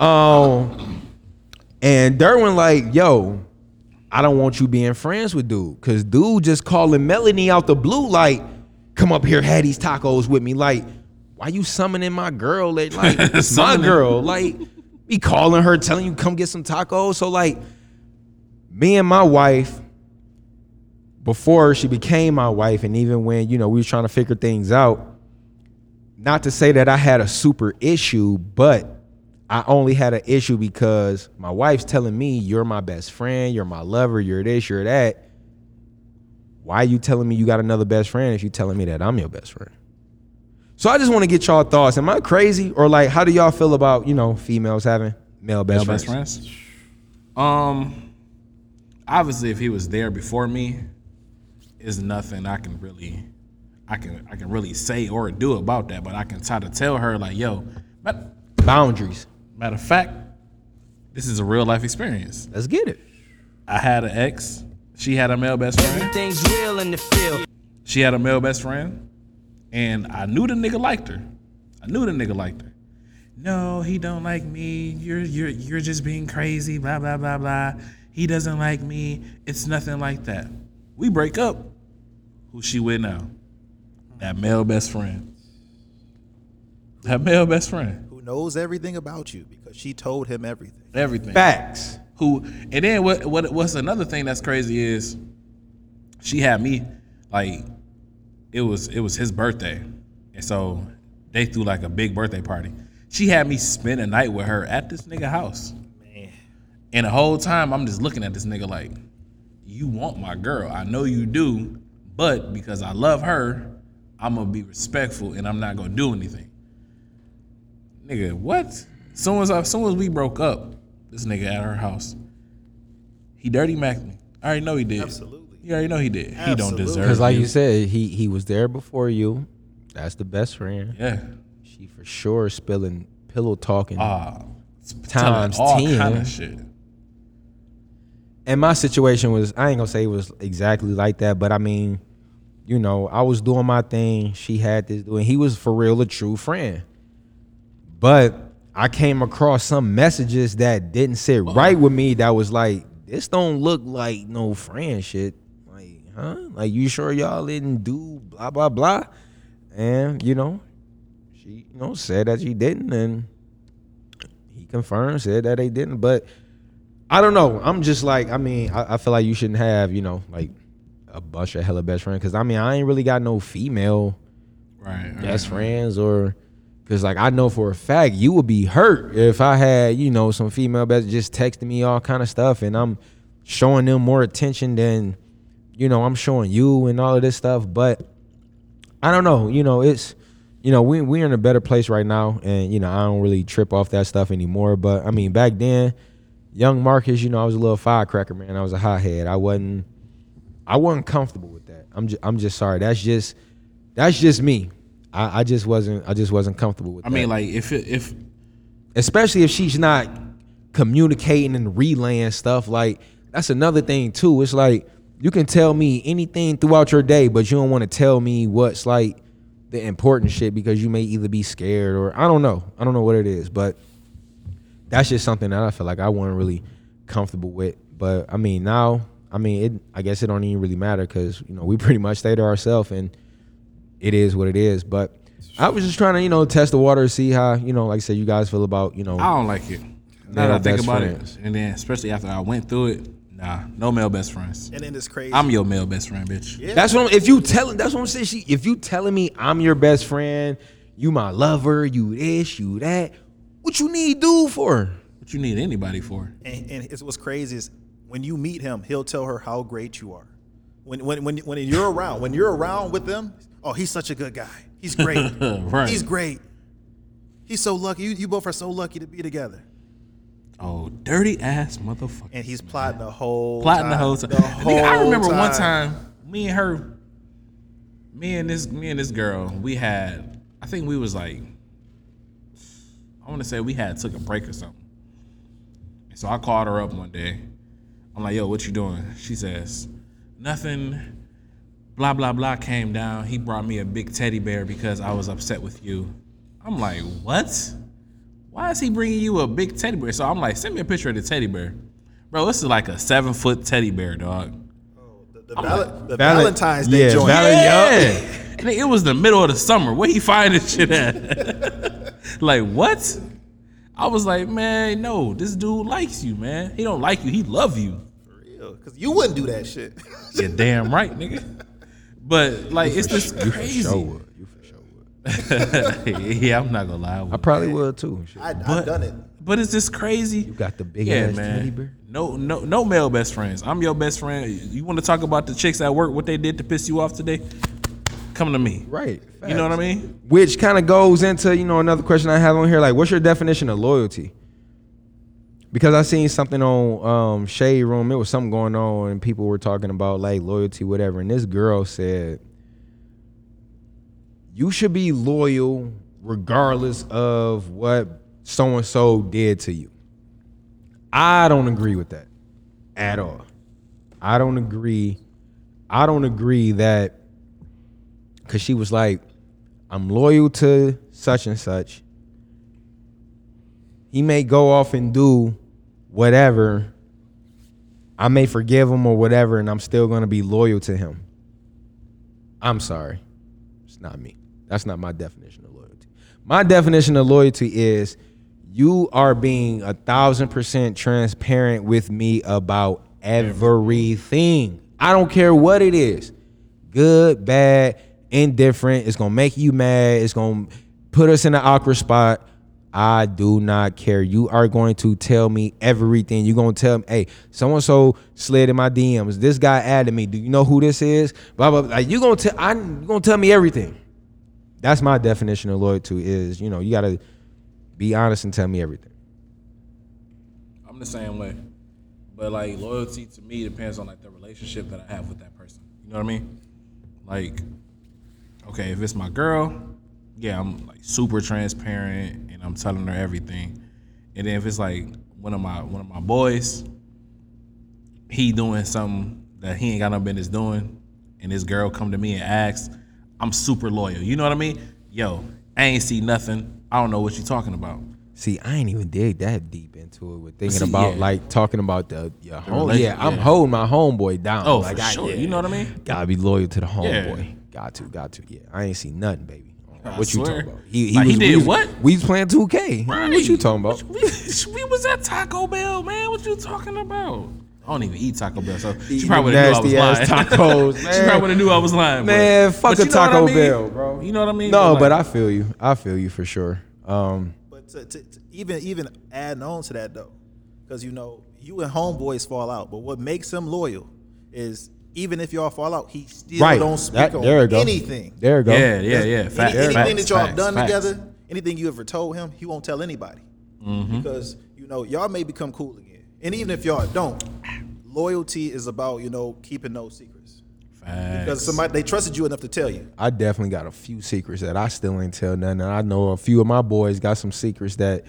Um, and Derwin like, yo, I don't want you being friends with dude, cause dude just calling Melanie out the blue, like, come up here, had these tacos with me, like, why you summoning my girl? Like, [LAUGHS] like, my girl, like, be calling her, telling you come get some tacos. So like, me and my wife before she became my wife and even when you know we was trying to figure things out not to say that i had a super issue but i only had an issue because my wife's telling me you're my best friend you're my lover you're this you're that. Why are you telling me you got another best friend if you telling me that i'm your best friend? So i just want to get y'all thoughts. Am i crazy? Or like how do y'all feel about you know females having male best Male friends? best friends. Um, obviously, if he was there before me, is nothing I can really, I can I can really say or do about that. But I can try to tell her like, yo, matter, boundaries matter of fact, this is a real life experience. let's get it I had an ex. She had a male best friend. Everything's real in the field. She had a male best friend, and I knew the nigga liked her. I knew the nigga liked her. No, he don't like me. You're you're you're just being crazy. Blah blah blah blah. He doesn't like me. It's nothing like that. We break up. Who she with now? That male best friend. That male best friend. Who knows everything about you because she told him everything. Everything. facts who and then what what what's another thing that's crazy is she had me like it was it was his birthday and so they threw like a big birthday party she had me spend a night with her at this nigga house Man. and the whole time i'm just looking at this nigga like you want my girl i know you do but because i love her i'm gonna be respectful and i'm not gonna do anything nigga what soon as, I, soon as we broke up this nigga at her house. He dirty macked me. I already know he did. Absolutely. You already know he did. Absolutely. He don't Absolutely. deserve Because like you. you said, he he was there before you. That's the best friend. Yeah. She for sure spilling pillow talking. Ah. Times all 10. kind of shit. And my situation was I ain't gonna say it was exactly like that, but I mean, you know, I was doing my thing. She had this doing. He was for real a true friend. But I came across some messages that didn't sit oh. right with me. That was like, this don't look like no friend shit. Like, huh? Like, you sure y'all didn't do blah blah blah? And you know, she you know said that she didn't, and he confirmed said that they didn't. But I don't know. I'm just like, I mean, I, I feel like you shouldn't have, you know, like a bunch of hella best friends. Cause I mean, I ain't really got no female Right. best right. friends or because like I know for a fact you would be hurt if I had, you know, some female best just texting me all kind of stuff and I'm showing them more attention than, you know, I'm showing you and all of this stuff. But I don't know, you know, it's you know, we we're in a better place right now and you know, I don't really trip off that stuff anymore. But I mean back then, young Marcus, you know, I was a little firecracker, man. I was a hothead. I wasn't I wasn't comfortable with that. I'm just I'm just sorry. That's just that's just me. I, I just wasn't I just wasn't comfortable with that. I that. mean, like if it, if especially if she's not communicating and relaying stuff like that's another thing too it's like you can tell me anything throughout your day but you don't want to tell me what's like the important shit because you may either be scared or i don't know i don't know what it is but that's just something that i feel like i wasn't really comfortable with but i mean now i mean it i guess it don't even really matter because you know we [LAUGHS] pretty much stay to ourselves and it is what it is but i was just trying to you know test the water see how you know like i said you guys feel about you know I don't like it. Now that I think best about friends. it, and then especially after I went through it, nah, no male best friends. And then it's crazy. I'm your male best friend, bitch. Yeah. That's what I'm, if you telling. That's what I'm saying. She, if you telling me I'm your best friend, you my lover, you this, you that. What you need do for? What you need anybody for? and, and it's what's crazy is when you meet him, he'll tell her how great you are. When when when when you're around, when you're around with them, oh, he's such a good guy. He's great. [LAUGHS] Right. He's great. He's so lucky. You, you both are so lucky to be together. Oh, dirty ass motherfucker. And he's plotting the whole plotting time, the whole time. The Nigga, I whole remember one time, me and her, me and this, me and this girl, we had, I think we was like, I want to say we had took a break or something. And so I called her up one day. I'm like, yo, what you doing? She says, nothing. Blah blah blah came down. He brought me a big teddy bear because I was upset with you. I'm like, what? Why is he bringing you a big teddy bear? So I'm like, send me a picture of the teddy bear, bro. This is like a seven foot teddy bear, dog. Oh, the, val- the Val- Valentine's Day yeah, joint. Val- Yeah. [LAUGHS] Nigga, it was the middle of the summer. Where he find this shit at? [LAUGHS] [LAUGHS] like what? I was like, man, no, this dude likes you, man. He don't like you, he love you. For real, Because you wouldn't do that shit. [LAUGHS] You're damn right, nigga. But like, it's just You for crazy. sure would. You for sure would. [LAUGHS] yeah, I'm not gonna lie. I I would. probably would too. Shit. I, I've But- done it. But it's just crazy. You got the big yeah, ass man. teddy bear? No, no, no male best friends. I'm your best friend. You want to talk about the chicks at work? What they did to piss you off today? Come to me. Right. You know what I mean? Which kind of goes into, you know, another question I have on here. Like, what's your definition of loyalty? Because I seen something on um, Shade Room. It was something going on, and people were talking about like loyalty, whatever. And this girl said, "You should be loyal regardless of what so and so did to you." I don't agree with that at all. I don't agree. I don't agree that because she was like, I'm loyal to such and such. He may go off and do whatever. I may forgive him or whatever, and I'm still going to be loyal to him. I'm sorry. It's not me. That's not my definition of loyalty. My definition of loyalty is you are being a thousand percent transparent with me about everything. I don't care what it is good, bad, indifferent. It's gonna make you mad. It's gonna put us in an awkward spot. I do not care. You are going to tell me everything. You're gonna tell me, hey, so and so slid in my DMs. This guy added me. Do you know who this is? Blah blah. blah. Like you gonna tell. I you gonna tell me everything. That's my definition of loyalty. Is you know you gotta be honest and tell me everything. I'm the same way. But like loyalty to me depends on like the relationship that I have with that person. You know what I mean? Like, okay, if it's my girl, yeah, I'm like super transparent and I'm telling her everything. And then if it's like one of my one of my boys, he doing something that he ain't got no business doing, and this girl come to me and asks, I'm super loyal. You know what I mean? Yo, I ain't see nothing. I don't know what you talking about. See, I ain't even dig that deep into it with thinking See, about yeah. like talking about the your home. Yeah, I'm yeah. holding my homeboy down. Oh, like, for I- sure. yeah. You know what I mean? Gotta be loyal to the homeboy. Got to, got to. Yeah, I ain't seen nothing, baby. I What you talking about? He, Like, he did we was- what? We was playing 2K. What you talking about? We, we was at Taco Bell, man. What you talking about? I don't even eat Taco Bell, so she probably would have knew I was nasty lying. ass tacos, [LAUGHS] she man. probably would have knew I was lying. Man, but, fuck but a you know what Taco I mean? Bell, bro. You know what I mean? No, like- but I feel you. I feel you for sure. Um, But to, to, to even even adding on to that though, because you know you and homeboys fall out, but what makes him loyal is even if y'all fall out, he still right. don't speak That- on there go. anything. There you go. Yeah, yeah, yeah. Any- anything facts, that y'all facts, done facts. together, anything you ever told him, he won't tell anybody Mm-hmm. because you know y'all may become cool again. And even if y'all don't, loyalty is about you know keeping no secrets because somebody they trusted you enough to tell you. I definitely got a few secrets that I still ain't tell none. And I know a few of my boys got some secrets that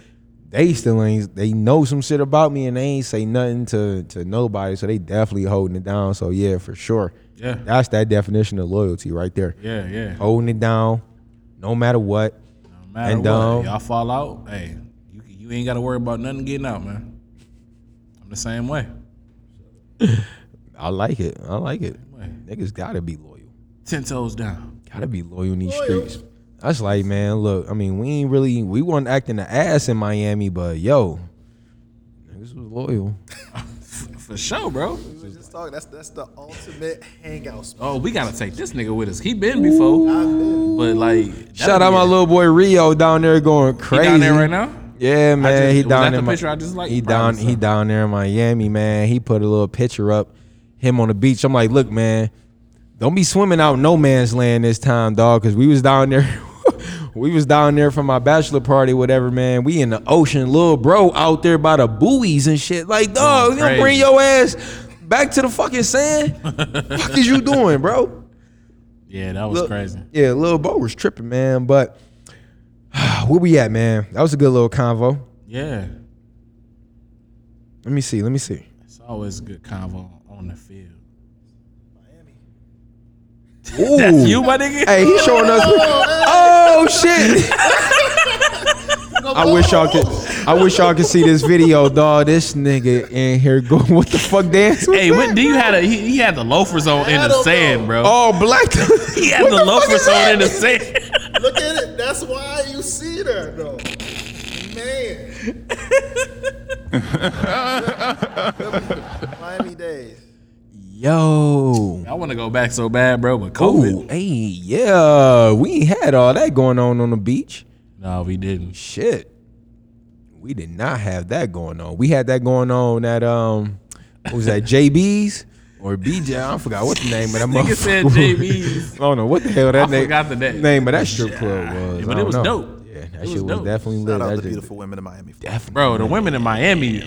they still ain't. They know some shit about me and they ain't say nothing to to nobody. So they definitely holding it down. So yeah, for sure. Yeah. that's that definition of loyalty right there. Yeah, yeah. holding it down, no matter what. No matter and what, um, y'all fall out. Hey, you you ain't got to worry about nothing getting out, man. I'm the same way. [LAUGHS] I like it. I like it. Niggas gotta be loyal. Ten toes down. Gotta be loyal in these streets. That's like, man, look, I mean, we ain't really we weren't acting the ass in Miami, but yo, niggas was loyal. [LAUGHS] For sure, bro. We was just talking. That's that's the ultimate hangout spot. Oh, we gotta take this nigga with us. He been before, but like, Shout out my little boy Rio down there going He crazy. down there right now. Yeah, man, just- he was down that there. picture I just liked? He down, he down there in Miami, man. He put a little picture up, him on the beach. I'm like, look, man, don't be swimming out no man's land this time, dog, because we was down there. [LAUGHS] we was down there for my bachelor party, whatever, man. We in the ocean, little bro, out there by the buoys and shit. Like, dog, you don't bring your ass back to the fucking sand. [LAUGHS] fuck is you doing, bro? Yeah, that was Look- crazy. Yeah, little bro was tripping, man. But [SIGHS] where we at, man? That was a good little convo. Yeah, Let me see. Let me see. it's always a good convo on the field. Ooh. That's you, my nigga. Hey, he's showing us. Oh shit! I wish y'all could. I wish y'all could see this video, dog. This nigga in here going, what the fuck dance? was Hey, that? what do you had a he, he had the loafers on in the sand, know. bro. Oh, black. he had the, the loafers on in the sand. Look at it. That's why you see that though. Man. [LAUGHS] Miami days. Yo. I want to go back so bad, bro, but Oh, COVID. hey, yeah. We ain't had all that going on on the beach. No, we didn't. Shit. We did not have that going on. We had that going on at um, what was that? [LAUGHS] JB's or BJ? I forgot what the name of that Nigga said JB's. [LAUGHS] I don't know what the hell that I name, forgot the name. name of that strip club was. but it was know. dope. Yeah, that It shit was was dope. definitely lit. Shout out That the beautiful women in Miami. Definitely. Bro, the women in Miami,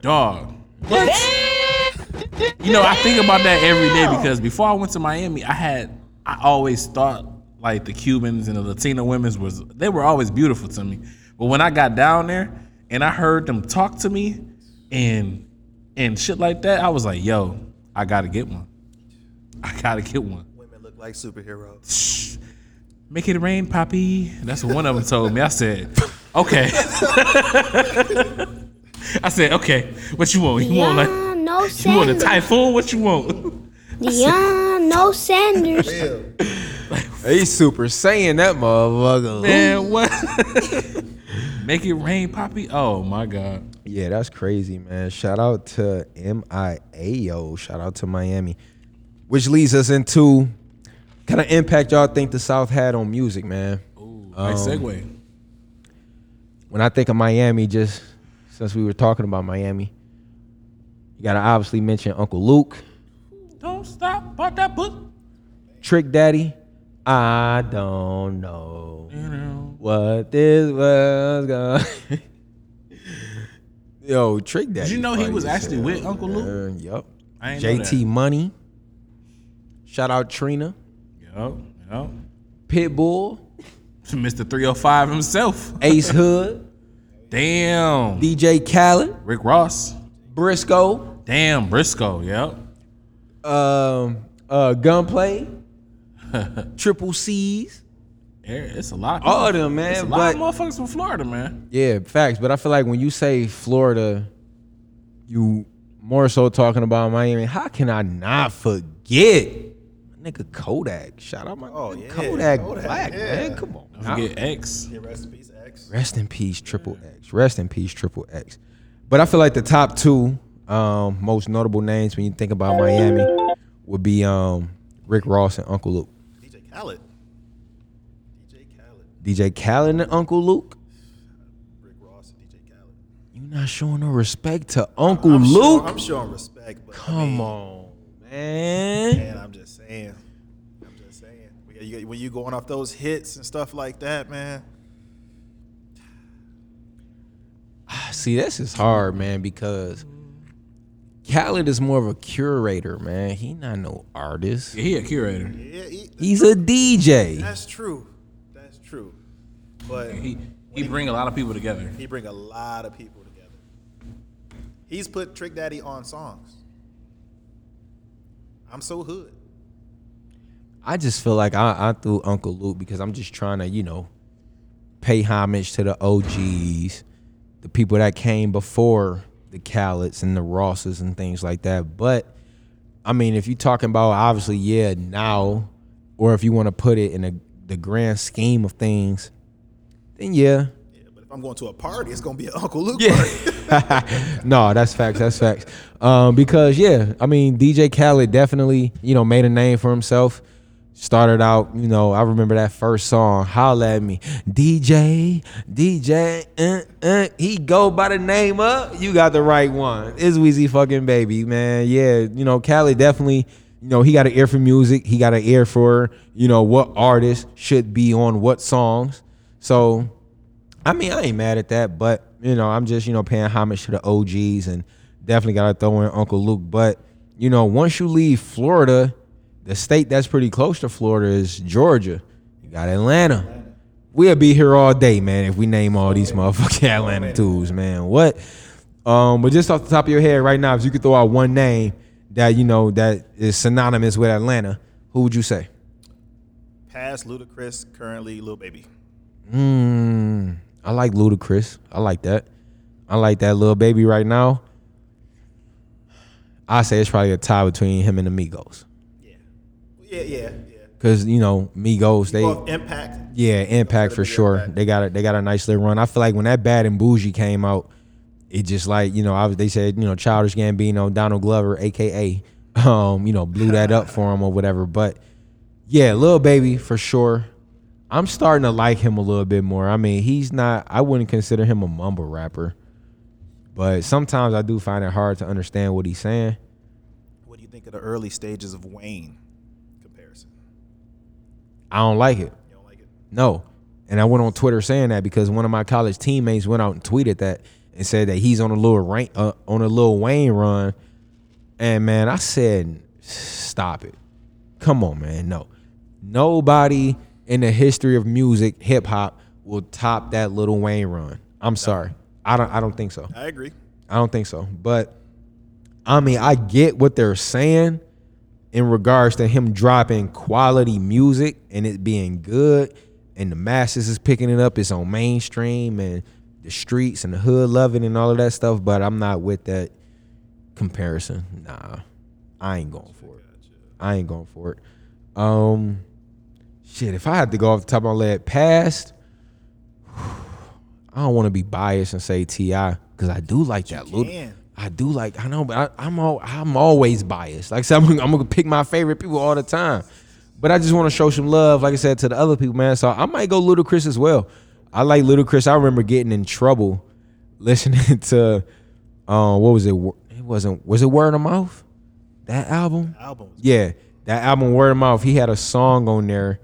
dog. You know, I think about that every day because before I went to Miami, I had I always thought like the Cubans and the Latino women's was they were always beautiful to me. But when I got down there and I heard them talk to me and and shit like that, I was like, yo, I gotta get one. I gotta get one. Women look like superheroes. Make it rain, Poppy. That's what one of them told me. I said, okay. [LAUGHS] I said, okay. What you want? You want like Dion, no you want a typhoon? What you want? [LAUGHS] Dion, no Sanders. He's super saying that motherfucker. Man, what? [LAUGHS] Make it rain, Poppy. Oh my God. Yeah, that's crazy, man. Shout out to MIAO. Shout out to Miami. Which leads us into kind of impact y'all think the South had on music, man. Ooh, Nice um, segue. When I think of Miami, just since we were talking about Miami, you gotta obviously mention Uncle Luke, Don't stop. Pop that book. Trick Daddy. I don't know mm-hmm. what this was going. [LAUGHS] Yo, Trick Daddy. Did you know he was actually with Uncle Luke? man. Yup. I ain't know JT. Money. Shout out Trina. Yo, yo. Pitbull. [LAUGHS] Mr. 305 himself. Ace Hood. Damn. DJ Khaled. Rick Ross. Briscoe. Damn, Briscoe. Yep. Um, uh, Gunplay. [LAUGHS] Triple C's. Yeah, It's a lot. All of them, man, It's a lot of but- motherfuckers from Florida, man. Yeah, facts. But I feel like when you say Florida, you more so talking about Miami. How can I not forget? My nigga Kodak. Shout out my Oh, yeah, Kodak, Kodak, Black, yeah. man. Come on. Don't now. forget X. Yeah, rest in peace, X. Rest in peace, Triple X. Rest in peace, Triple X. But I feel like the top two um, most notable names when you think about Miami would be um, Rick Ross and Uncle Luke. DJ Khaled. DJ Khaled. DJ Khaled and Uncle Luke. Rick Ross and DJ Khaled. You not showing no respect to Uncle I'm Luke. Showing, I'm showing respect, but I Come mean, on, man. Man, I'm just saying. I'm just saying. We got- you got- When you going off those hits and stuff like that, man. [SIGHS] See, this is hard, man, because Khaled is more of a curator, man. He not no artist. Yeah, he a curator. Yeah, he, He's a DJ. that's true. That's true. But He he bring a lot of people together. he bring a lot of people together. He's put Trick Daddy on songs. I'm so hood. I just feel like I, I threw Uncle Luke because I'm just trying to, you know, pay homage to the OGs, the people that came before the Khaleds and the Rosses and things like that. But I mean, if you're talking about obviously, yeah, now, or if you want to put it in a, the grand scheme of things, then yeah, Yeah, but if I'm going to a party, it's gonna be an [LAUGHS] Uncle Luke Yeah. party. [LAUGHS] no, that's facts. That's facts. Um, because yeah, I mean, DJ Khaled definitely, you know, made a name for himself. Started out, you know, I remember that first song, "Holla at Me," DJ, DJ, uh, uh, he go by the name of. You got the right one. It's Weezy fucking baby, man. Yeah, you know, Khaled definitely. You know, he got an ear for music. He got an ear for you know what artists should be on what songs. So I mean, I ain't mad at that, but you know, I'm just you know paying homage to the OGs and definitely gotta throw in Uncle Luke. But you know, once you leave Florida, the state that's pretty close to Florida is Georgia. You got Atlanta. We'll be here all day, man, if we name all these motherfucking [LAUGHS] Atlanta tools, man. What? Um, but just off the top of your head right now, if you could throw out one name that you know that is synonymous with Atlanta, Who would you say? Past Ludacris, currently Lil Baby. Mm, I like Ludacris. I like that. I like that Lil Baby right now. I say it's probably a tie between him and the Migos. Yeah, yeah, yeah. Cause you know Migos, they Both impact. yeah impact for sure. They got a, they got a nice little run. I feel like when that Bad and Bougie came out, it just like you know I was, they said you know Childish Gambino, Donald Glover, aka [LAUGHS] um you know blew that up for him or whatever. But yeah, Lil Baby for sure. I'm starting to like him a little bit more. I mean, he's not. I wouldn't consider him a mumble rapper, but sometimes I do find it hard to understand what he's saying. What do you think of the early stages of Wayne? I don't like it. You don't like it? No. And I went on Twitter saying that because one of my college teammates went out and tweeted that and said that he's on a little rank, uh, on a Lil Wayne run. And man, I said, stop it. Come on, man. No. Nobody in the history of music, hip hop, will top that Lil Wayne run. I'm sorry. I don't I don't think so. I agree. I don't think so. But I mean, I get what they're saying in regards to him dropping quality music and it being good and the masses is picking it up. It's on mainstream and the streets and the hood loving and all of that stuff. But I'm not with that comparison. Nah. I ain't going for it. I ain't going for it. Um shit, if I had to go off the top of my head past, [SIGHS] I don't want to be biased and say T.I. because I do like that little. I do like I know, but I, I'm all, I'm always biased. Like I said, I'm, gonna- I'm gonna pick my favorite people all the time. But I just want to show some love, like I said, to the other people, man. So I might go Ludacris as well. I like Ludacris. I remember getting in trouble listening [LAUGHS] to, um, what was it? It wasn't. Was it Word of Mouth? That album. Album. Yeah, that album Word of Mouth. He had a song on there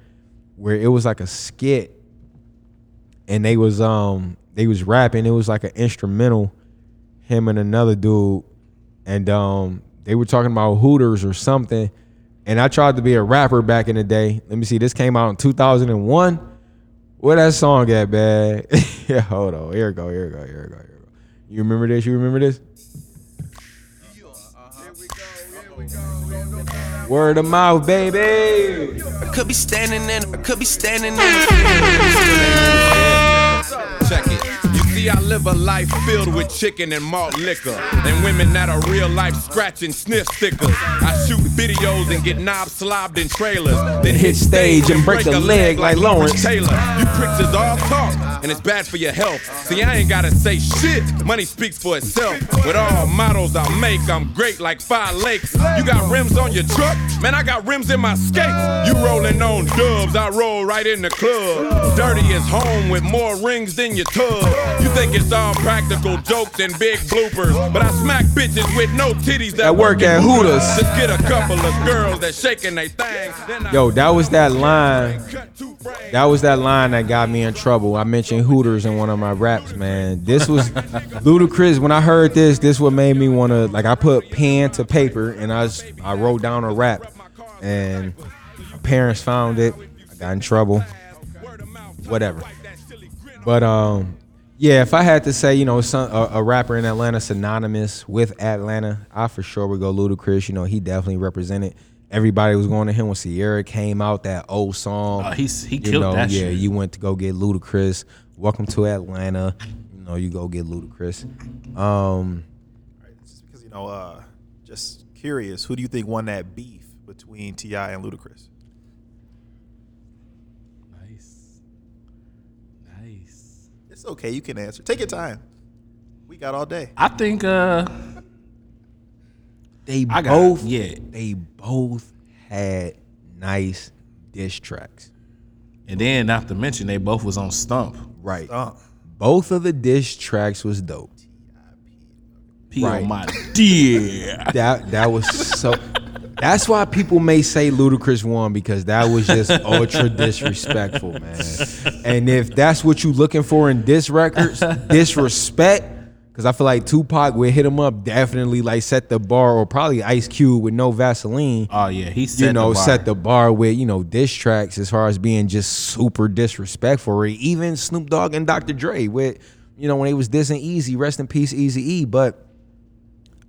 where it was like a skit, and they was um they was rapping. It was like an instrumental, him and another dude, and um they were talking about Hooters or something. And I tried to be a rapper back in the day. Let me see. This came out in 2001. Where that song at, man? [LAUGHS] yeah, hold on. Here we go. Here we go. Here we go. Here we go. You remember this? You remember this? Word of mouth, baby. I could be standing in, I could be standing in. Check it. See, I live a life filled with chicken and malt liquor. And women that are real life scratching sniff stickers. I shoot videos and get knobs slobbed in trailers. Then hit stage and break a leg like Lawrence. Taylor. You pricks is all talk, and it's bad for your health. See, I ain't gotta say shit. Money speaks for itself. With all models I make, I'm great like five lakes. You got rims on your truck? Man, I got rims in my skates. You rolling on dubs, I roll right in the club. Dirty is home with more rings than your tub. You think it's all practical jokes and big bloopers, but I smack bitches with no titties that, That work at Hooters. Just get a couple of girls that shaking they thing. Then Yo, that was that line. That was that line that got me in trouble. I mentioned Hooters in one of my raps, man. This was [LAUGHS] Ludacris. When I heard this, this what made me want to like. I put pen to paper and I was, I wrote down a rap, and my parents found it. I got in trouble. Whatever. But um, yeah, if I had to say, you know, some, a, a rapper in Atlanta synonymous with Atlanta, I for sure would go Ludacris. You know, he definitely represented. Everybody was going to him when Ciara came out, that old song. Oh, he's- he you killed know, that Yeah, shit. you went to go get Ludacris. Welcome to Atlanta. You know, you go get Ludacris. Um, Just because you know, uh, just curious, who do you think won that beef between T.I. and Ludacris? Nice. Nice. It's okay, you can answer. Take your time. We got all day. I think uh they I got- both, yeah. they both had nice diss tracks. and then not to mention they both was on Stomp. Right. Stomp. Both of the diss tracks was dope. P Right. on my dear. That that was so. That's why people may say Ludacris won because that was just ultra disrespectful, man. And if that's what you're looking for in diss records, disrespect, because I feel like Tupac would hit him up, definitely like set the bar, or probably Ice Cube with no Vaseline. Oh yeah, he set you know, the set the bar with you know diss tracks as far as being just super disrespectful. Or even Snoop Dogg and Dr. Dre with you know when they was dissing Eazy, rest in peace, Easy E. But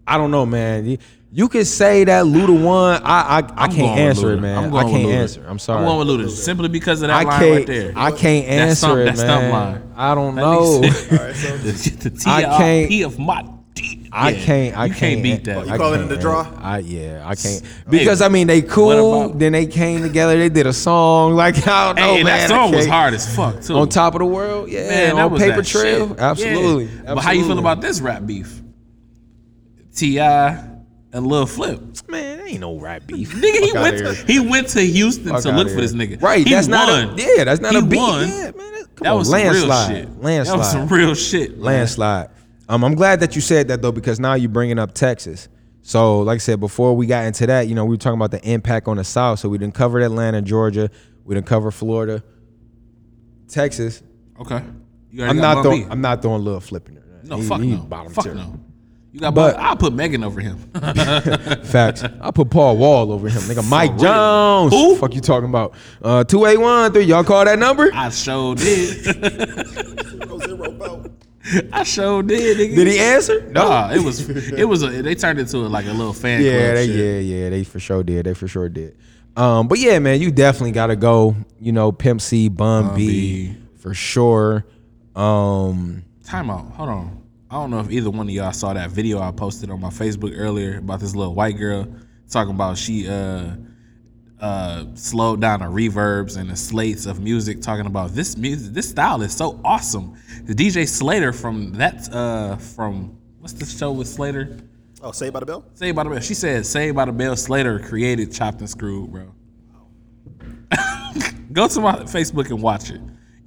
I don't know, man. You, You could say that Luda won. I I, I I'm can't going with answer it, Luda. man. I'm I going with can't Luda. answer. I'm sorry. I'm going with Luda simply because of that I line can't. right there. I can't That answer stump- it, that man. stump line. I don't That know. nigga said- [LAUGHS] the the I can't- TRP of my D. I Yeah, can't. I you can't beat that. Oh, you I calling can't it the draw? I yeah. I can't because I mean they cool. about- Then they came together. They did a song. [LAUGHS] Like I don't know, Hey, man. that I song was can't- hard as fuck too. On top of the world, yeah. Man, that on was paper that trail, shit. absolutely. Yeah. But how you feel absolutely. about this rap beef? T.I. and Lil Flip. Man, ain't no rap beef. [LAUGHS] Nigga, he Fuck went outta to, here. he went to Houston Fuck to outta look for here. this nigga. Right, He that's not a- won. yeah, that's not He a beef. won. Yeah, man, that- come that on, was some landslide. real shit. Landslide. That was some [LAUGHS] real shit. man. landslide. Um, I'm glad that you said that though, because now you're bringing up Texas. So, like I said before, we got into that. You know, we were talking about the impact on the South. So we didn't cover Atlanta, Georgia. We didn't cover Florida, Texas. Okay. You already I'm got not Bun throwing. B. I'm not throwing Lil Flip in there. No, He- fuck he no. bottom Fuck tier. no. You got But- I'll put Megan over him. [LAUGHS] Facts. I put Paul Wall over him. Nigga, Mike real. Jones. Who? Fuck you talking about? Uh, two eight one three. Y'all call that number? I sure did. [LAUGHS] I sure did. Nigga. Did he answer? No. Nah, it was [LAUGHS] it was a, they turned it to like a little fan Yeah, they, yeah, yeah, they for sure did. They for sure did. Um, but yeah, man, you definitely got to go. You know, Pimp C, Bun, Bun B, B. for sure. Um, Time out. Hold on. I don't know if either one of y'all saw that video I posted on my Facebook earlier about this little white girl talking about she uh uh slowed down the reverbs and the slates of music talking about this music this style is so awesome. The DJ Slater from that uh from what's the show with Slater? Oh, Saved by the Bell? Saved by the Bell. She said Saved by the Bell Slater created Chopped and Screwed, bro. [LAUGHS] Go to my Facebook and watch it.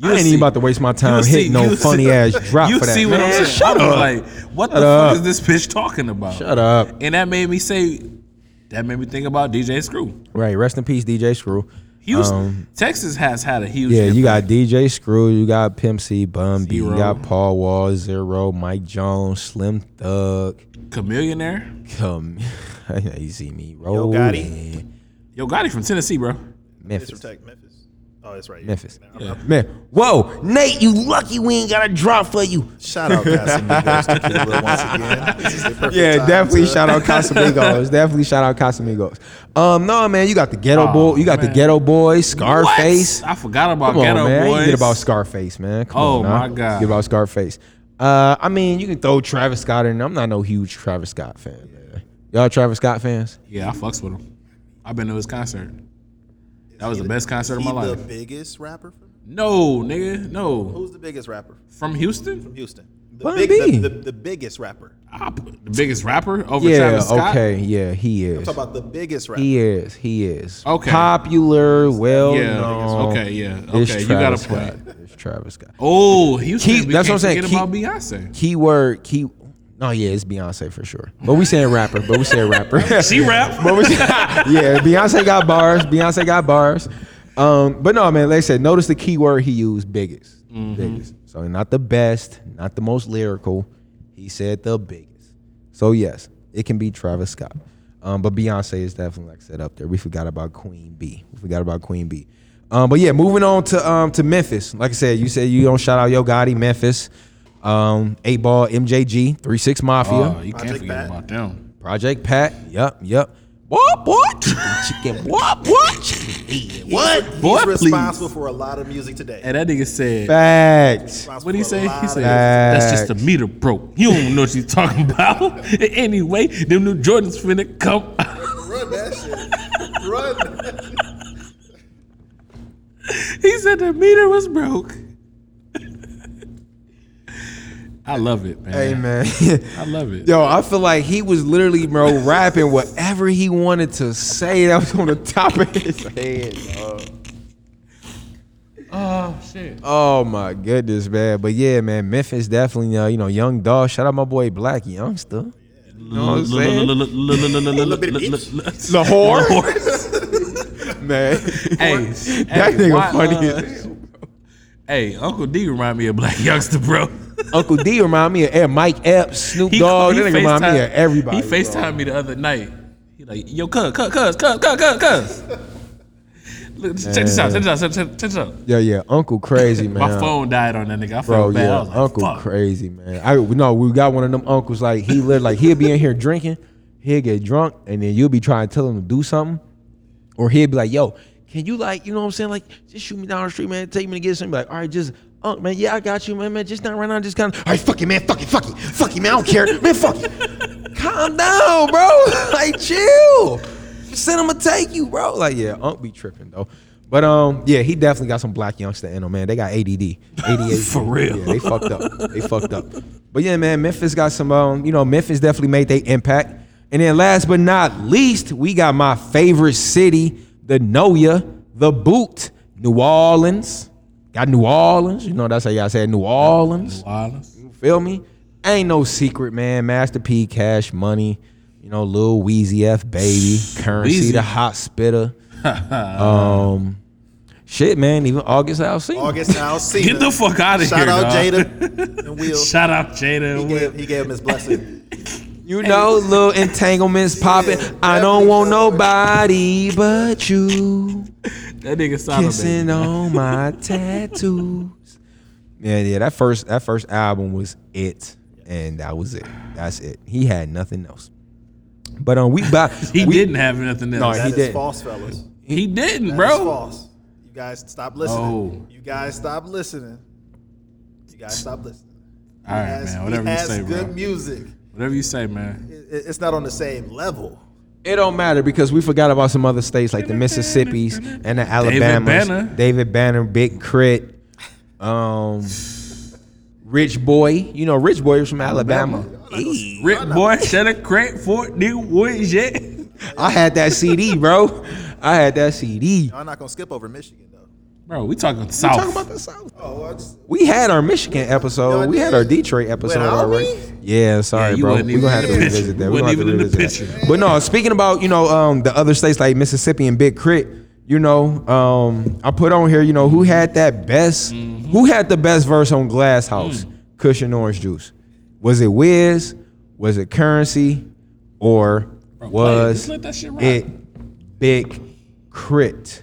I ain't even about to waste my time you'll hitting no you'll funny ass [LAUGHS] drop you for that. see what Man, I'm saying? Shut I was up. like, what Shut the up. fuck is this bitch talking about? Shut up. And that made me say, that made me think about DJ Screw. Right. Rest in peace, DJ Screw. Houston, Um, Texas has had a huge. yeah, you got. DJ Screw, you got Pimp C, Bun B, you got Paul Wall, Z-Ro, Mike Jones, Slim Thug. Chamillionaire. Come, [LAUGHS] you see me Yo roll. Gotti. Yo, Gotti from Tennessee, bro. Memphis. Memphis. Oh, that's right. Memphis. I'm- I'm- Man, whoa, Nate, you lucky we ain't got a drop for you. Shout out Casamigos to once again. This is the Yeah, definitely to- shout out Casamigos. definitely shout out Casamigos. Um, no man, you got the Geto Oh, boy, you got the Geto boy, Scarface. What? I forgot about Come on, Geto man. Boys. You get about Scarface, man. Come Oh, on, my God. Get about Scarface. Uh, I mean, you can throw Travis Scott in. there. I'm not no huge Travis Scott fan. Man. Y'all Travis Scott fans? Yeah, I fucks with him. I've been to his concert. That was the best concert of He my the biggest rapper from No, nigga, no. Who's the biggest rapper From Houston? from Houston? The, Bun big, B. the, the, the biggest rapper. I the biggest rapper over Yeah. Travis Scott. Okay. Yeah, he is. Talk about the biggest rapper. He is. He is. Okay. Popular. Well Yeah, known. okay, yeah, It's okay, you got a Travis point. It's Travis Scott. Oh, Houston. Keep- we that's what I'm saying. Key, Keep- about Beyonce. Keyword. Key. No, yeah, it's Beyonce for sure. But we saying rapper. But we saying rapper. [LAUGHS] She rap. But we, yeah, Beyonce got bars. Beyonce got bars. Um, but no, man, like I said, notice the key word he used, biggest. Mm-hmm. Biggest. So not the best, not the most lyrical. He said the biggest. So yes, it can be Travis Scott. Um, but Beyonce is definitely like set up there. We forgot about Queen B. We forgot about Queen B. Um, but yeah, moving on to um to Memphis. Like I said, you said you don't shout out Yo Gotti, Memphis. Um, eight ball, MJG, three six Mafia. Oh, you can't Project forget Pat. about them. Project Pat. Yep, yep. What? What? Chicken, chicken. What? What? Chicken. What? He's Boy, please. responsible for a lot of music today. And that nigga said, Facts. what did he say? He said, Facts. that's just a meter broke. You don't know what she's talking [LAUGHS] about. [LAUGHS] anyway, them new Jordans finna come. [LAUGHS] Run that shit. Run. that. he said the meter was broke. I love it, man. Hey man. I love it. [LAUGHS] Yo, I feel like he was literally, bro, rapping whatever he wanted to say that was on the top of his [LAUGHS] head. dog. Oh shit. Oh my goodness, man. But yeah, man, Memphis definitely, uh, you know, Young Dolph. Shout out my boy Blac Youngsta. You know what I'm saying? Lahore. [LAUGHS] Man, Hey, that hey, nigga why, funny uh, as hell. Hey, Uncle D remind me of Blac Youngsta, bro. Uncle D remind me of Mike Epps, Snoop Dogg. That nigga remind me of everybody. He. FaceTimed me the other night. He like, yo, cuz, cuz, cuz, cuz, cuz, cuz. Look, check this out, check this out, check, check, check this out. Yeah, yeah, Uncle crazy [LAUGHS] man. My phone died on that nigga. I felt Bro, bad. I yeah, was like, Uncle fuck. crazy man. I no, we got one of them uncles like he lived like he'll be in here drinking. he'll get drunk, and then you'll be trying to tell him to do something, or he'll be like, "Yo, can you like, you know what I'm saying? Like, just shoot me down the street, man. Take me to get something." Like, all right, just. Oh man, yeah, I got you, man. Man, just not right now. Just kind of, all right, fuck it, man. Fuck it, fuck it, fuck it, man. I don't care, man. Fuck it. [LAUGHS] Calm down, bro. [LAUGHS] like, chill. Send him to take you, bro. Like, yeah, Unc be tripping though. But um, yeah, he definitely got some Blac Youngsta in him, man. They got ADD, ADHD. [LAUGHS] For real. Yeah, they fucked up. They fucked up. But yeah, man, Memphis got some. Um, you know, Memphis definitely made their impact. And then last but not least, we got my favorite city, the NOLA, the Boot, New Orleans. Got New Orleans. You know that's how y'all say New Orleans. New Orleans. You feel me? Ain't no secret, man. Master P, Cash Money. You know, Lil Weezy F, baby, Curren$y, Weezy. the hot spitter. [LAUGHS] um, shit, man. Even August Alsina. August [LAUGHS] Alsina. Get the fuck out of Shout here, out dog. Jada and Will. [LAUGHS] Shout out Jada he and Will. gave, he gave him his blessing. You know, little entanglements popping. I don't want nobody but you [LAUGHS] That nigga sounded kissing on [LAUGHS] my tattoos. Yeah, yeah. That first that first album was it, and that was it. That's it. He had nothing else. But um, we about [LAUGHS] He we, didn't have nothing else. No, That he didn't. false, fellas. he didn't, That is bro. false. You guys stop listening. Oh. You guys stop listening. You guys stop listening. All right, Has- man. he Whatever you has say, good bro. music. Whatever you say, man. It- it's not on the same level. It don't matter because we forgot about some other states like the Mississippi's and the Alabamas. David Banner. David Banner, Big K.R.I.T., um, Rich Boy. You know, Rich Boy was from Alabama. Eee. Rick Boy, shut a crack for new woods yet. I had that CD, bro. I had that CD. I'm not gonna skip over Michigan though. Bro, we talking South. Talking about the South. Oh, well, it's- We had our Michigan episode. Y'all we had our Detroit episode already. Yeah, sorry, Yeah, bro. We're gonna have to the picture. revisit that. We're gonna have wasn't to even in the revisit that. picture. But no, speaking about you know um, the other states like Mississippi and Big K.R.I.T., you know, um, I put on here, you know, who had that best, Mm-hmm. who had the best verse on Glass House, Mm. Cushion Orange Juice? Was it Wiz? Was it Curren$y? Or was it. Big Just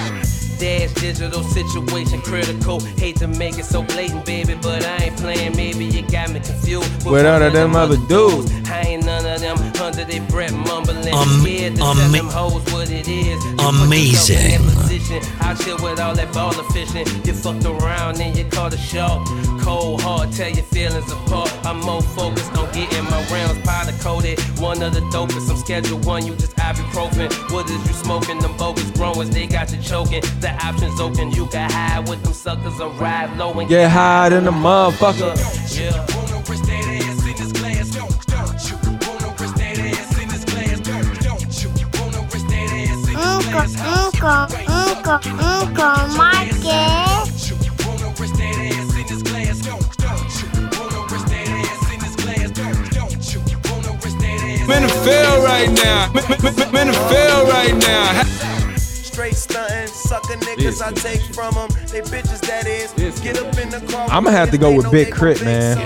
Dash digital situation critical. Hate to make it so blatant, baby, but I ain't playing. Maybe you got me confused. With none of them other dudes. I ain't none of them under their breath mumbling. Am- scared to tell ama- them hoes what it is. Amazing. yourself in that position. I chill with all that baller fishing. You fucked around and you caught a shark. Cold hard, tear your feelings apart. I'm more focused on getting my rounds powder coated. One of the dopest. I'm schedule one, you just ibuprofen. What is you smoking? Them bogus growers, they got you choking. The options open, you can hide with them suckers or ride low and Get high than the motherfucker. Yeah. Uncle, uncle, uncle, uncle, Mikey. I'm in the field right now. I'm in the field right now. Straight stunting, sucker niggas I take from them. They bitches that is. Get up in the car. I'm gonna have to go with Big K.R.I.T., man.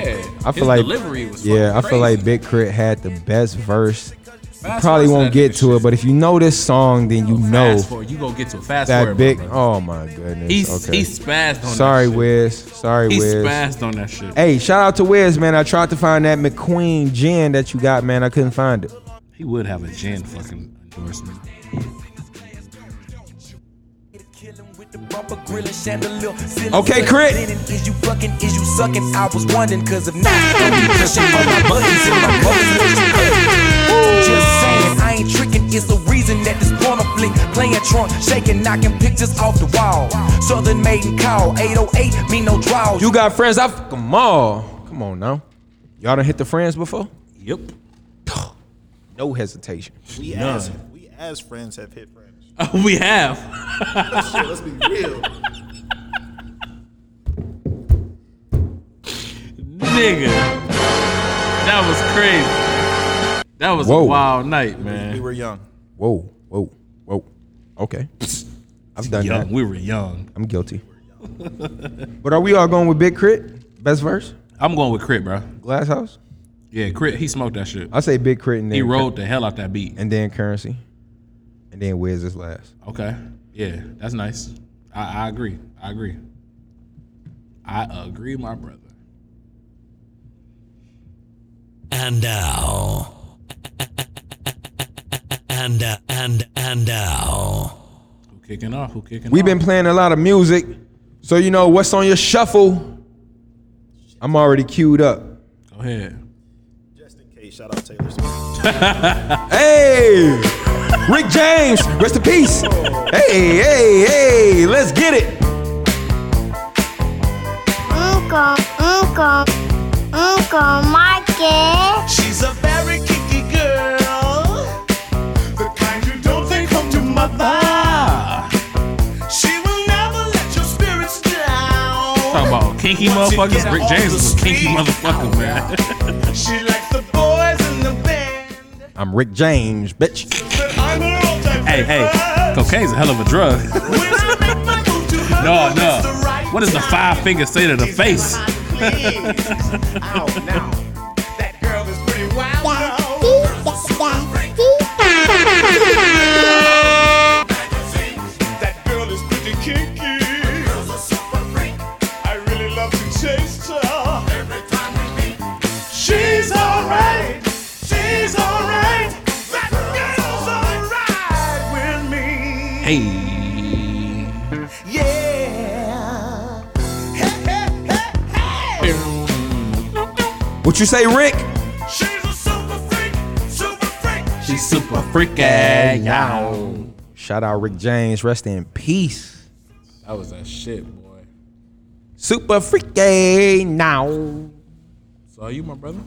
I feel his like delivery was yeah, I feel like. Big K.R.I.T. had the best verse. Fast Probably won't get to shit. it, but if you know this song, then you know forward. You gonna get to it. Fast that forward, big. Oh my goodness. He's okay. he spazzed on Sorry, that shit. Wiz. Sorry, He Wiz. spazzed on that shit. Hey, shout out to Wiz, man. I tried to find that McQueen gin that you got, man. I couldn't find it. He would have a gin fucking endorsement. Okay, Crit. Is you fucking, is you sucking? I was wondering, cause if not, don't be pushing on my buttons and my buttons. Just saying, I ain't tricking, it's the reason that this porno flick playing trunk, shaking, knocking pictures off the wall. Southern maiden call, 808, me no draws. You got friends? I fuck 'em all. Come on now. Y'all done hit the friends before? Yep. [SIGHS] No hesitation. We None. as we as friends have hit friends. [LAUGHS] we have. Shit, let's be real. Nigga. That was crazy. That was Whoa. a wild night, man. We were young. Whoa, whoa, whoa. Okay. [LAUGHS] I've done young. that. We were young. I'm guilty. But are we all going with Big K.R.I.T.? Best verse? I'm going with K.R.I.T., bro. Glass House? Yeah, Crit. He smoked that shit. I say Big K.R.I.T. and then He rode the hell out that beat. and then Curren$y. And then Wiz is last. Okay. Yeah, that's nice. I, I agree. I agree. I agree, my brother. And now. And uh, and and now. Who kicking off? Who kicking We've off? been playing a lot of music. So you know what's on your shuffle? I'm already queued up. Go ahead. Just in case, shout out Taylor Swift. Hey! Rick James, rest in peace. Hey, hey, hey, let's get it. Uncle, Uncle, Uncle Mikey. She's a very kinky girl. The kind you don't think home to mother. She will never let your spirits down. Talk about kinky motherfuckers. Rick James is a kinky motherfucker, man. She likes the boys in the band. I'm Rick James, bitch. Hey, hey, cocaine's a hell of a drug. [LAUGHS] no, no. What does the five fingers say to the face? Hey. Yeah. Hey, hey, hey, What you say, Rick? She's a super freak, super freak. She's super freaky. Yow. Shout out Rick James, rest in peace. That was that shit, boy. Super freaky now. So are you my brother?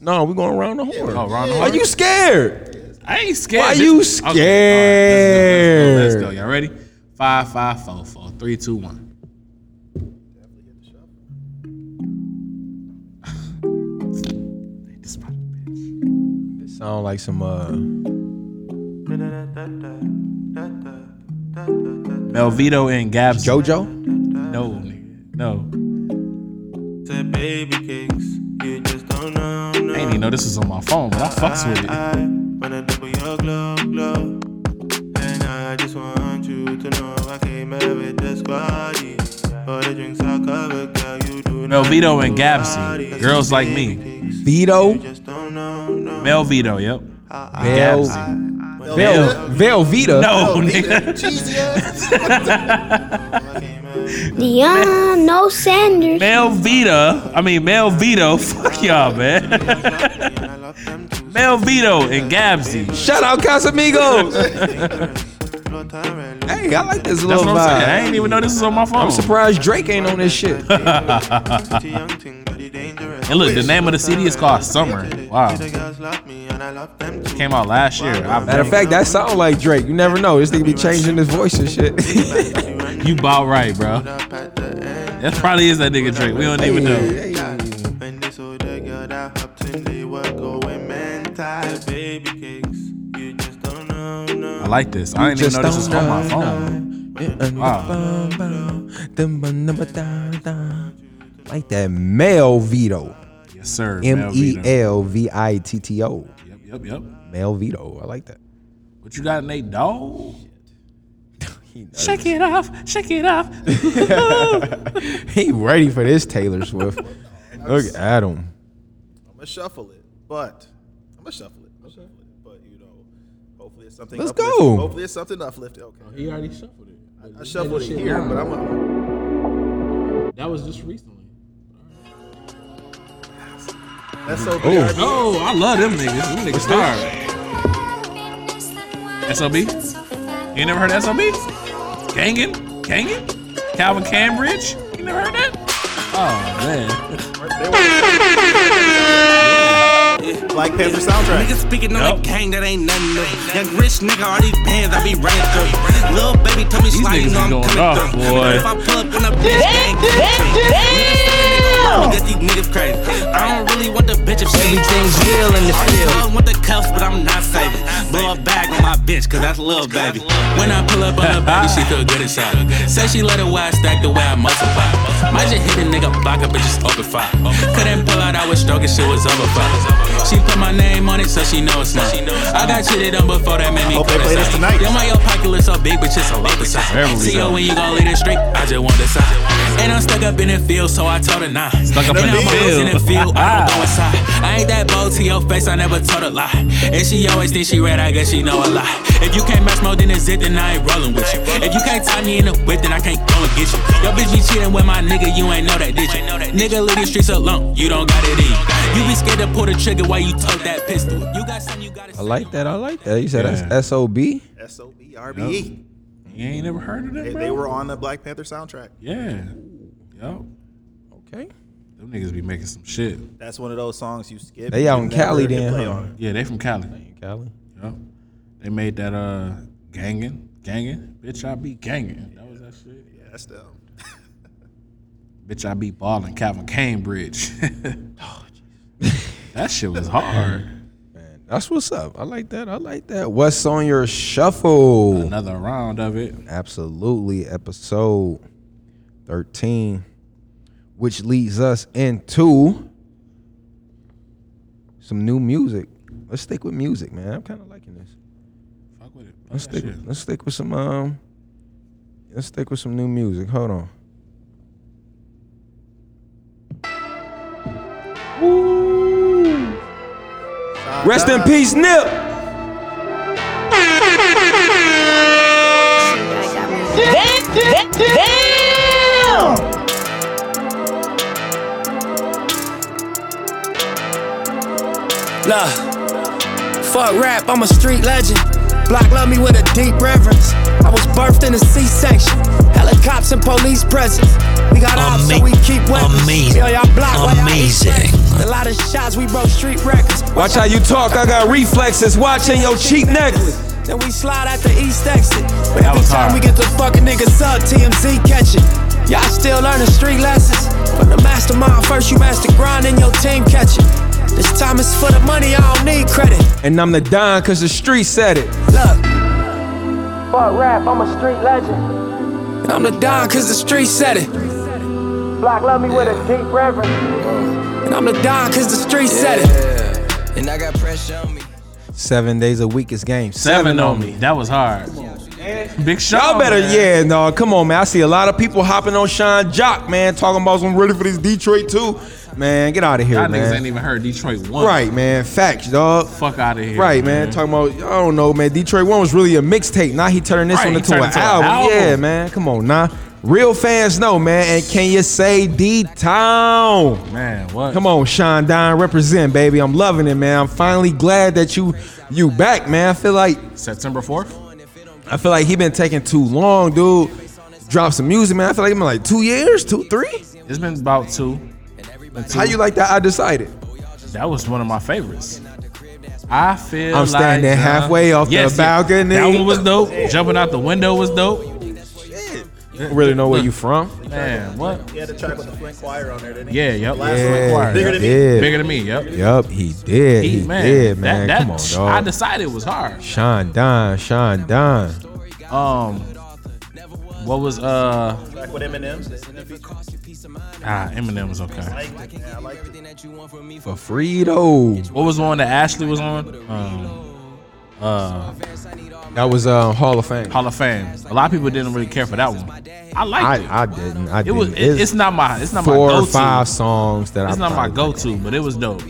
No, we're going around the horn. Oh, around the Are you scared? I ain't scared. Why This- you Okay, all right, let's go, let's go, let's go. Y'all ready? Five, five, four, four, three, two, one. It [SIGHS] sound like some uh Melvito and Gabs. JoJo? No. No. Said baby cakes, you just don't know. No. I ain't even know this was on my phone, but I fucks with it. I wanna double your glow, glow. And I just want you to know I came here with the squad. yeah. All the drinks I covered, girl, you do not Melvito and Gabsy. Girls like me. Vito? Melvito, yep. Vel, Gabsy. Vel, Velveeta? No, nigga. [LAUGHS] Dion, no Sanders. Melvita, I mean Melvito. [LAUGHS] Fuck y'all, man. Melvito and Gabsy. Shout out Casamigos. [LAUGHS] hey, I like this That's little what I'm vibe. saying. I ain't even know this was on my phone. I'm surprised Drake ain't on this shit. [LAUGHS] And look, the name of the CD is called Summer. Wow. Came out last year. I Matter of fact, that sound like Drake. You never know. This nigga be changing his voice and shit. [LAUGHS] you about right, bro. That probably is that nigga Drake. We don't even know. Like this. I didn't even know this was on my phone. Wow. Like that Mel Vito. Yes, sir. M E L V I T T O. Yep, yep, yep. Mel Vito. I like that. What you got, Nate Dog? [LAUGHS] Shake it off, shake it off. [LAUGHS] he ready for this Taylor Swift. [LAUGHS] Look at him. I'm gonna shuffle it, but I'm gonna shuffle. I'm gonna shuffle it, but you know, hopefully it's something. Let's uplifting. go. Hopefully it's something uplifting. Okay. He already shuffled it. I, I shuffled it here, but I'm. Gonna, That was just recently. that's so. Oh, oh, I love them niggas. Them niggas star. SOB? You ain't never heard of SOB? Gangin? Gangin? Calvin Cambridge? You never heard that? Oh, man. Black Panther soundtrack. Niggas speaking on the gang that ain't nothing new. Young rich nigga, all these bands I be running through. Little baby told me These slide, you niggas know I'm going coming off, through. boy. If I pull up in a bitch, gang, gang, gang. Niggas say they gon' I these niggas crazy. I don't really want the bitch if she Everything's real in the field. I field. want the cuffs, but I'm not saving. Blow a bag on my bitch, cause that's lil' baby. When I pull up on her baby, she feel good inside. Say she let her wide stack the way I multiply. Might just hit a nigga block up and just open fire. Couldn't pull out, I was stroking, shit was over fire. She put my name on it, so she know it's mine. I got cheated on before that made me Hope they play this tonight. Yo, my yo pocket look so big, but just a lot the size. See yo when you gon' lead it straight, I just want the side. And I'm stuck up in the field, so I told her nah. Stuck up in the I'm in the field. field, I don't go inside. [LAUGHS] I ain't that bold to your face, I never told a lie. And she always think she read, I guess she know a lie. If you can't match more than a zit, then I ain't rolling with you. If you can't tie me in the whip, then I can't go and get you. Your bitch be cheating with my nigga, you ain't know that, did you? Nigga, leave these streets alone, you don't got it in. you. You be scared to pull the trigger while you tote that pistol. You got something you gotta I like that. I like that. You said Yeah. that's SOB. SOB RBE. You ain't never heard of that, They, bro? they were on the Black Panther soundtrack. Yeah. Yo. Okay. Them niggas be making some shit. That's one of those songs you skip. They out in never Cali hit then, play huh? on it. Yeah, they from Cali. Cali. Yep. They made that uh gangin', gangin'. Bitch, I be gangin'. That was that shit. Yeah, that's them. [LAUGHS] Bitch, I be ballin'. Calvin Cambridge. [LAUGHS] [LAUGHS] That shit was hard. Man, That's what's up. I like that. I like that. What's on your shuffle? Another round of it. Absolutely. Episode 13, which leads us into some new music. Let's stick with music, man. I'm kind of liking this. Fuck with it. Fuck Let's stick. shit. Let's stick with some um. Let's stick with some new music. Hold on. Rest in peace, Nip. Look, fuck rap, I'm a street legend. Block love me with a deep reverence. I was birthed in a C-section. Helicopters and police presence. We got ops, so we keep weapons. amazing, Yo, y'all block while amazing. Breakfast. A lot of shots, we broke street records. Watch how you talk. I got reflexes. Watching your cheap necklace. Then we slide out the east exit. But every time hard. we get the fucking niggas up, TMZ catch it. Y'all still learning street lessons. From the mastermind, first you master grind and your team catch it. This time it's for the money, I don't need credit. And I'm the Don cause the street said it. Look. Fuck rap, I'm a street legend. And I'm the Don cause the street said it. Block love me with a deep reverence. And I'm the Don cause the street said it. And I got pressure on me. Seven days a week is game. Seven on me. That was hard. Big Sean. Y'all better, man. yeah, no, come on, man. I see a lot of people hopping on Sean Jock, man, talking about some ready for this Detroit too. Man, get out of here, Y'all niggas ain't even heard Detroit one. Right, man. Facts, dog. Fuck out of here. Right, man. Talking about, I don't know, man. Detroit One was really a mixtape. Now he turned this Right, one into turned an it into an album. album. Yeah, man. Come on, now. Real fans know, man. And can you say D Town? Man, what? Come on, Sean Don, represent, baby. I'm loving it, man. I'm finally glad that you you back, man. I feel like September 4th? I feel like he been taking too long, dude. Drop some music, man. I feel like it's been like two years, two, three. It's been about two. Been two. How you like that? I decided. That was one of my favorites. I feel like I'm standing like, uh, halfway off the balcony. That one was dope. Jumping out the window was dope. You don't really know where you from. Man, what? He had a track with the Flint Choir on there, didn't he? Yeah, yep. Last Yeah, Flint Choir. Bigger than me. did. Bigger than me, yep. Yup, he did. He, did, man. That, that, Come on, dog. I decided it was hard. Sean Don, Sean Don. Um, what was uh? Track with Eminem. Ah, Eminem was okay. I liked it, man. I liked it. For Frito. What was the one that Ashley was on? Um, uh, That was uh, Hall of Fame. Hall of Fame. A lot of people didn't really care for that one. I liked it. I, I didn't. I It didn't. was. It, it's not my. It's not my four go-to. or five songs that It's I not my go-to, but it was dope.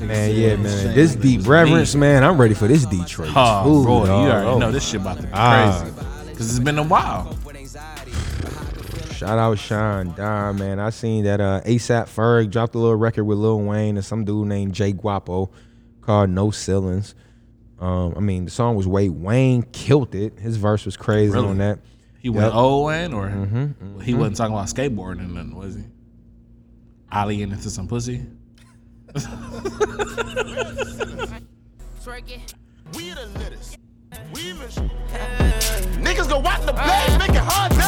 Man, yeah, man. This deep reverence, man. I'm ready for this Detroit. Oh, too, bro, you already Oh. know this shit about to be Ah. crazy. Cause it's been a while. Shout out Sean Don, man. I seen that uh, ASAP Ferg dropped a little record with Lil Wayne and some dude named Jay Gwuapo called No Ceilings. Um, I mean, the song was way Wayne killed it. His verse was crazy Really? on that. He went Yep. old Wayne, or Mhm, he mhm. wasn't talking about skateboarding and nothing, was he? Ollieing into some pussy. We the lickers. Niggas go watch the blaze, make it hard to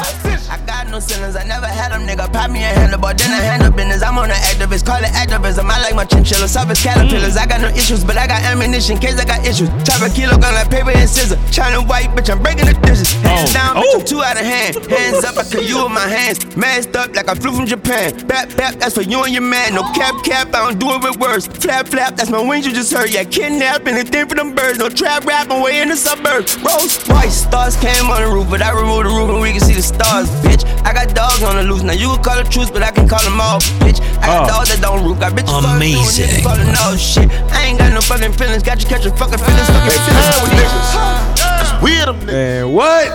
I got no ceilings, I never had them, nigga. Pop me a handlebar, then I handle business. I'm on the activist, call it activism. I like my chinchilla, surface caterpillars. I got no issues, but I got ammunition in case I got issues. Chop a kilo gun like paper and scissors. China white, bitch, I'm breaking the dishes. Oh. Hands down, bitch, I'm oh. two out of hand. Hands up, I kill you with my hands. Masked up like I flew from Japan. Bap, bap, that's for you and your man. No cap, cap, I don't do it with words. Flap, flap, that's my wings you just heard. Yeah, kidnap anything for them birds. No trap rap, I'm way in the suburbs. Rose, white stars came on the roof, but I removed the roof and we can see the stars, bitch. I got dogs on the loose. Now you can call it truth, but I can call them all, bitch. I got Oh. dogs that don't root. Got bitches fucking Amazing. niggas calling all shit. I ain't got no fucking feelings. Got you catching fucking feelings. Fucking feelings. Weird Man, what?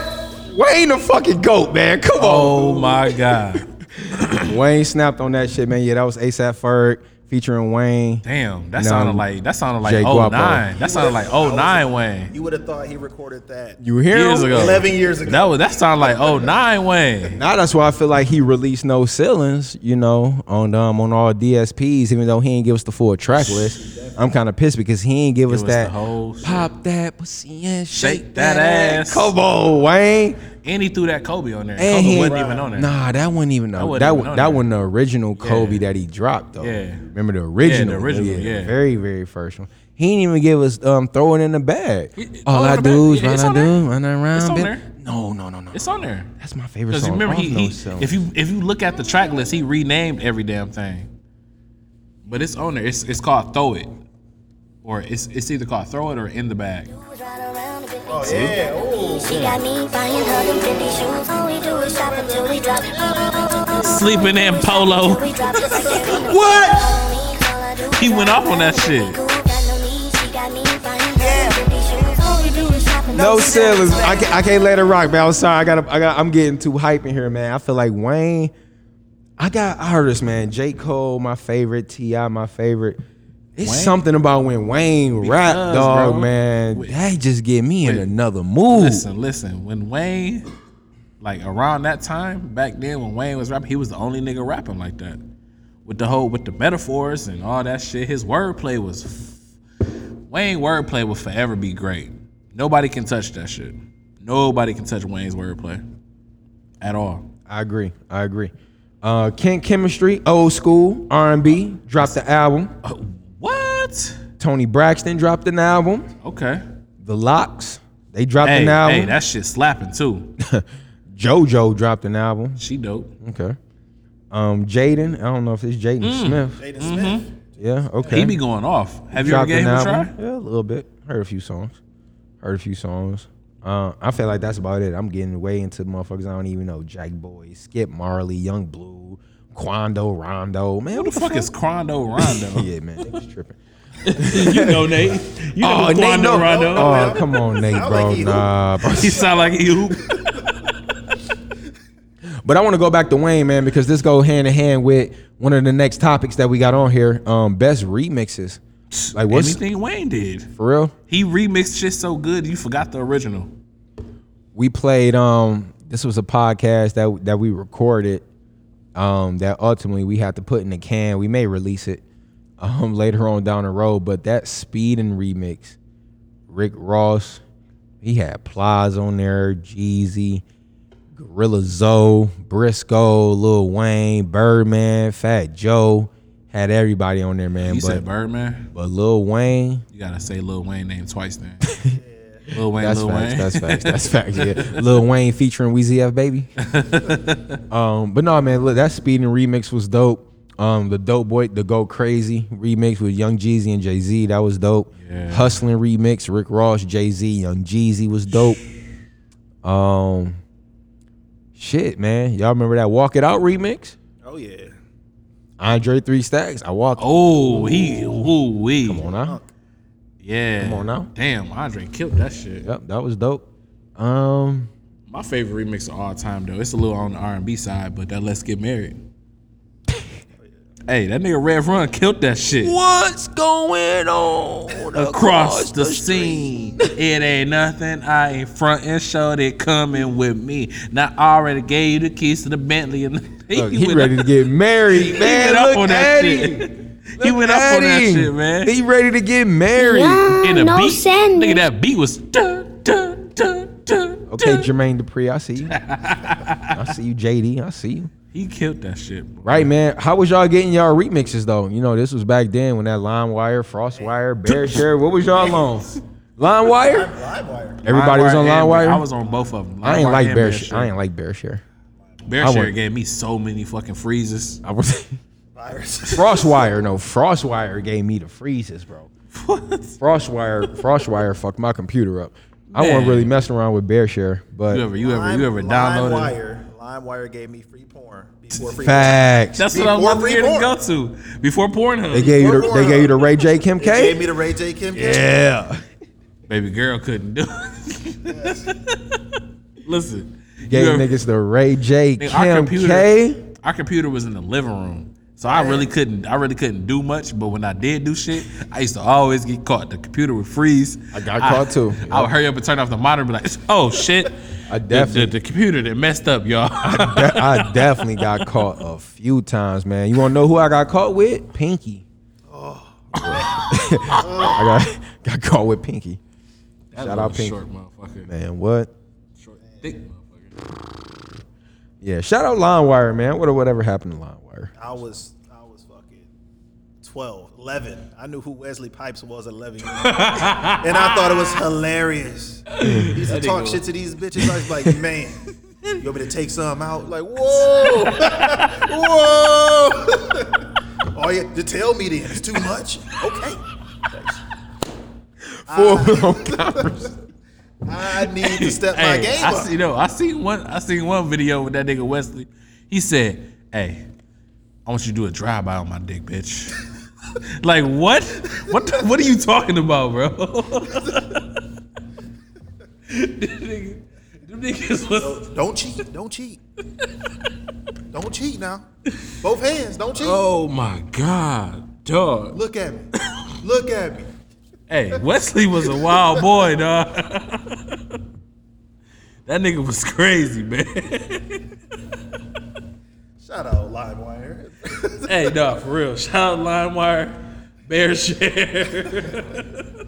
Wayne the fucking goat, man. Come on. Oh my god. [COUGHS] Wayne snapped on that shit, man. Yeah, that was ASAP Ferg featuring Wayne. Damn, that You know, sounded like that sounded like Jay 09. Guapo. That sounded like 09 Wayne. You would have thought he recorded that. You hear Years him? ago. 11 years ago. That was that sounded like 09 Wayne. Now that's why I feel like he released no ceilings, you know, on um on all DSPs, even though he ain't give us the full track list. I'm kind of pissed because he ain't give us Give us the that whole shit. pop that pussy and shake, Shake that ass. Come on, Wayne. And he threw that Kobe on there. And Kobe he wasn't even on there. Nah, that wasn't even That that wasn't that, even on that there. wasn't the original Kobe that he dropped though. Yeah. Remember the original? original, yeah. Very very first one. He didn't even give us um throw it in the bag. All oh, I the do is Yeah, run I on do there. run around. It's on there. No no no no. It's on there. That's my favorite Because song. remember he, he if you if you look at the track list, he renamed every damn thing. But it's on there. It's it's called Throw It. Or it's it's either called Throw It or In the Bag. Oh, yeah. Oh. She got me buying her them Fendi shoes. All we do is shop until we drop. Sleeping in polo. We drop just like that. What? He went off on that shit. No ceilings. I can't, I can't let it rock, man. I'm sorry. I got. I got. I'm getting too hype in here, man. I feel like Wayne. I got artists, man. J. Cole, my favorite. T.I., my favorite. It's Wayne? something about when Wayne rap, Because, dog, bro, man. wait. That just get me in another mood. Listen, listen. When Wayne, like around that time, back then when Wayne was rapping, he was the only nigga rapping like that. With the whole with the metaphors and all that shit. His wordplay was Wayne wordplay will forever be great. Nobody can touch that shit. Nobody can touch Wayne's wordplay. At all. I agree. I agree. Uh, Kent Chemistry, old school R&B, dropped the album. What? Toni Braxton dropped an album. Okay. The LOX, they dropped Hey, an album. hey, that shit slapping too. [LAUGHS] JoJo dropped an album. She dope. Okay. Um, Jaden, I don't know if it's Jaden Mm. Smith. Jaden Smith. Yeah, okay. He be going off. Have you ever gave him an a try? Yeah, a little bit. Heard a few songs. Heard a few songs. Uh, I feel like that's about it. I'm getting way into motherfuckers I don't even know. Jack Boy, Skip Marley, Yung Bleu, Quando, Rondo. Man, what the fuck is Quando Rondo? [LAUGHS] yeah, man, niggas tripping. [LAUGHS] you know Nate. You know Nate, Quando no. Rondo. Oh, come on, Nate, bro. like nah, bro. He sound like he hoop. [LAUGHS] But I want to go back to Wayne, man, because this go hand in hand with one of the next topics that we got on here. Um, best remixes. Like what's Anything Wayne did. for real? He remixed shit so good you forgot the original. we played um this was a podcast that that we recorded um that ultimately we had to put in the can we may release it um later on down the road but that speed and remix rick ross he had plies on there jeezy gorilla zoe briscoe lil wayne birdman fat joe had everybody on there man You but, said Birdman. but lil wayne You gotta say Lil Wayne name twice then. [LAUGHS] Lil Wayne, That's Lil facts. Wayne. That's facts. That's [LAUGHS] facts. Yeah, Lil Wayne featuring Weezy F baby. [LAUGHS] um, but no, man, look, that speed and remix was dope. Um, the dope boy, the Go Crazy remix with Young Jeezy and Jay Z, that was dope. Yeah. Hustling remix, Rick Ross, Jay Z, Young Jeezy was dope. Um, shit, man, y'all remember that Walk It Out remix? Oh yeah. Andre Three Stacks. I walk. Oh, he ooh wee. Come on now. Yeah. Come on now. Damn, Andre killed that shit. Yep, that was dope. Um, My favorite remix of all time though. It's a little on the R and B side, but that Let's Get Married. Hey, that nigga Rev Run killed that shit. what's going on Across the scene, it ain't nothing. I ain't front and show they coming with me. Now I already gave you the keys to the Bentley, and [LAUGHS] Look, he went ready up- to get married, [LAUGHS] He man. went up Look on at that shit. him. [LAUGHS] He Look went up at on that him. shit, man. He ready to get married. Yeah, And the no beat, Sanders. nigga, that beat was. Duh, duh, Okay, Jermaine Dupri, I see you. I see you, JD. I see you. He killed that shit. Bro. Right, man. How was y'all getting y'all remixes though? You know, this was back then when that LimeWire, FrostWire, Bear Share. What was y'all on? [LAUGHS] LimeWire. LimeWire. Everybody was on and- LimeWire. I was on both of them. I ain't LimeWire like and Bear. Bear Share. Share. I ain't like Bear Share. Bear Share gave me so many fucking freezes. I was [LAUGHS] Virus. [LAUGHS] FrostWire. No, FrostWire gave me the freezes, bro. What? FrostWire. FrostWire fucked my computer up. I wasn't really messing around with Bear Share, but You ever, you ever, you ever downloaded? LimeWire. LimeWire gave me free porn before free Facts. That's what I Before was free here to porn. go to before Pornhub. They gave you the, they gave you the Ray J Kim They gave K. me the Ray J Kim. K. Yeah. Baby girl couldn't do it. [LAUGHS] Listen, Gave ever- niggas the Ray J Nigga, our Kim computer, K. our computer was in the living room, so I really couldn't. I really couldn't do much. But when I did do shit, I used to always get caught. The computer would freeze. I got caught too. I would hurry up and turn off the monitor. And be like, oh shit. I The- definitely- the, the computer that messed up, y'all. De- I definitely got caught a few times, man. You want to know who I got caught with? Pinky. Oh. [LAUGHS] I got got caught with Pinky. That Shout out Pinky. short motherfucker. Man, what? Thick motherfucker. Yeah, shout out LimeWire, man. What or whatever happened to LimeWire? I was I was fucking 12, 11. I knew who Wesley Pipes was at 11 [LAUGHS] and I thought it was hilarious. He used to talk nigga- shit to these bitches. I was like, [LAUGHS] man, you want me to take some out? Like, whoa, [LAUGHS] whoa. Oh yeah, to tell me then it's too much. Okay. Full conference. I need to step my game I up. see, no, I seen one. I seen one video with that nigga Wesley. He said, "Hey, I want you to do a drive by on my dick, bitch." [LAUGHS] like what? What? The, what are you talking about, bro? [LAUGHS] Them niggas was. Don't cheat. Don't cheat. Don't cheat now. Both hands. Don't cheat. Oh my god, dog. Look at me. Look at me. Hey, Wesley was a wild boy, dog. [LAUGHS] that nigga was crazy, man. Shout out LimeWire. [LAUGHS] hey, no, for real. Shout out LimeWire, Bear Share. [LAUGHS]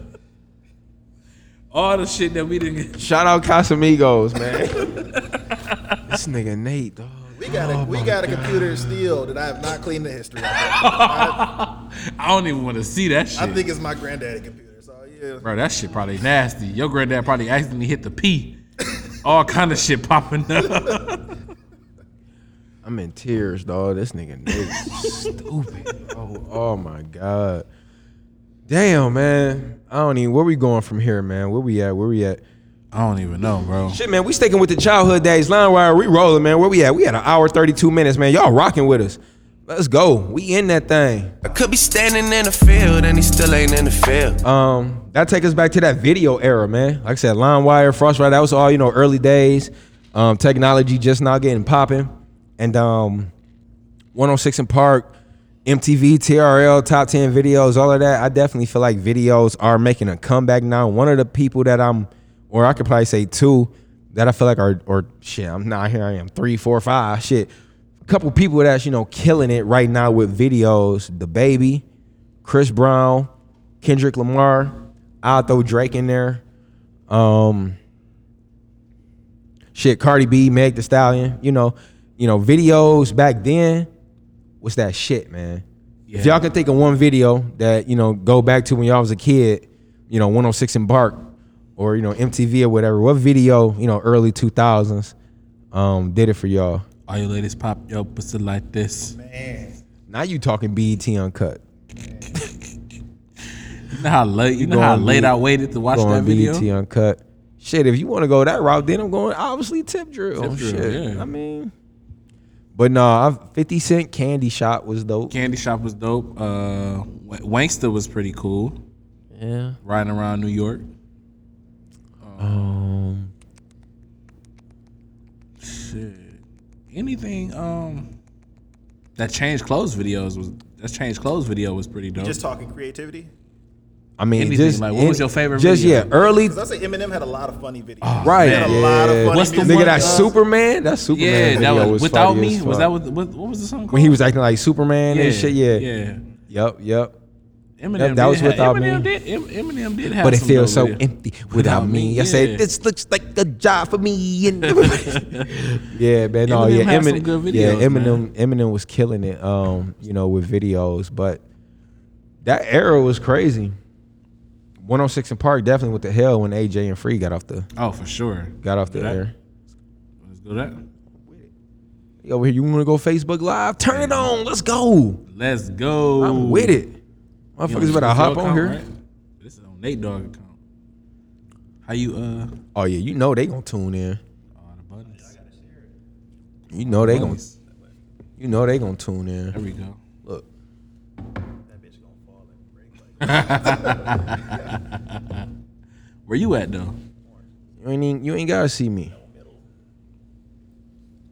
All the shit that we didn't get. Shout out Casamigos, man. [LAUGHS] this nigga Nate, dog. We got a oh we got a computer still that I have not cleaned the history. of. I don't even want to see that shit. I think it's my granddaddy computer. So yeah. Bro, that shit probably nasty. Your granddad probably accidentally hit the P. All kind of shit popping up. I'm in tears, dog. This nigga Nate stupid. Oh, oh my god. Damn, man. I don't even. Where we going from here, man? Where we at? Where we at? I don't even know, bro. Shit, man. We sticking with the childhood days. LimeWire. we rolling, man. Where we at? We at an hour thirty two minutes, man. Y'all rocking with us. Let's go. We in that thing. I could be standing in the field and he still ain't in the field. Um, that take us back to that video era, man. Like I said, LimeWire, frost Frostbite, that was all you know, early days. Um, technology just now getting popping, and um, 106 & Park, MTV, TRL, top 10 videos, all of that. I definitely feel like videos are making a comeback now. One of the people that I'm, or I could probably say two, that I feel like are, or shit, I'm not here. I am three, four, five, shit. A couple people that's you know killing it right now with videos. DaBaby, Chris Brown, Kendrick Lamar. I'll throw Drake in there. Um, shit, Cardi B, Meg Thee Stallion. You know, you know, videos back then was that shit, man. If y'all can think of one video that you know go back to when y'all was a kid, you know, 106 & Park or you know MTV or whatever. What video, you know, early 2000s, um, did it for y'all? All you ladies pop your pussy like this. Man. Now you talking BET uncut. You know how late you know how late I waited to watch that video? BET uncut. Shit, if you want to go that route, then I'm going obviously tip drill. Tip drill, Shit. yeah. I mean, but no, I've 50 Cent Candy Shop was dope. Candy Shop was dope. Uh, Wa- Wanksta was pretty cool. Yeah. Riding around New York. Um, Shit. Anything um that changed clothes videos was that changed clothes video was pretty dope. Just talking creativity. I mean, Anything, just like, what was your favorite Just video? yeah, early. Because I say Eminem had a lot of funny videos. Right, He had a yeah. lot of funny What's the Nigga, that uh, Superman, that Superman yeah, video that was, was without funny me. as Was that what, what what was the song called? when he was acting like Superman yeah, and shit? Yeah, Yeah. Yep, yep. Eminem that, that did was have- without Eminem me. Did, Eminem did have but it feels so video. empty without me. I said this looks like a job for me. And [LAUGHS] yeah, man. No, Eminem yeah, had some Eminem. good yeah, videos, Eminem. Eminem was killing it. Um, you know, with videos, but that era was crazy. 106 & Park definitely went to hell when AJ and Free got off the Oh, for sure. got off the That- air. Let's do that. Over here, you want to go Facebook Live? Turn it on. Let's go. Let's go. I'm with it. Motherfuckers better hop on here. This is on Nate Dogg account. How you uh? Oh yeah, you know they gonna tune in. You know they gonna. You know they gonna tune in. There we go. [LAUGHS] Where you at though? You ain't even, you ain't gotta see me.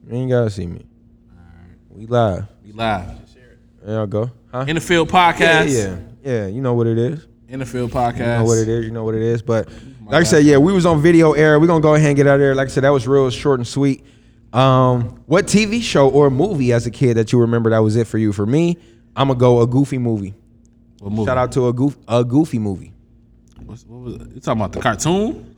You ain't gotta see me. We live. We live. There y'all go. Huh? In the field Yeah, podcast. yeah, yeah. You know what it is. In the field You podcast. know what it is. You know what it is. But like I said, yeah, we was on video air. We're gonna go ahead and get out of there. Like I said, that was real short and sweet. Um, what TV show or movie as a kid that you remember that was it for you? For me, I'm gonna go a goofy movie. What movie? Shout out to a goof a goofy movie. What's, what was it? You talking about the cartoon?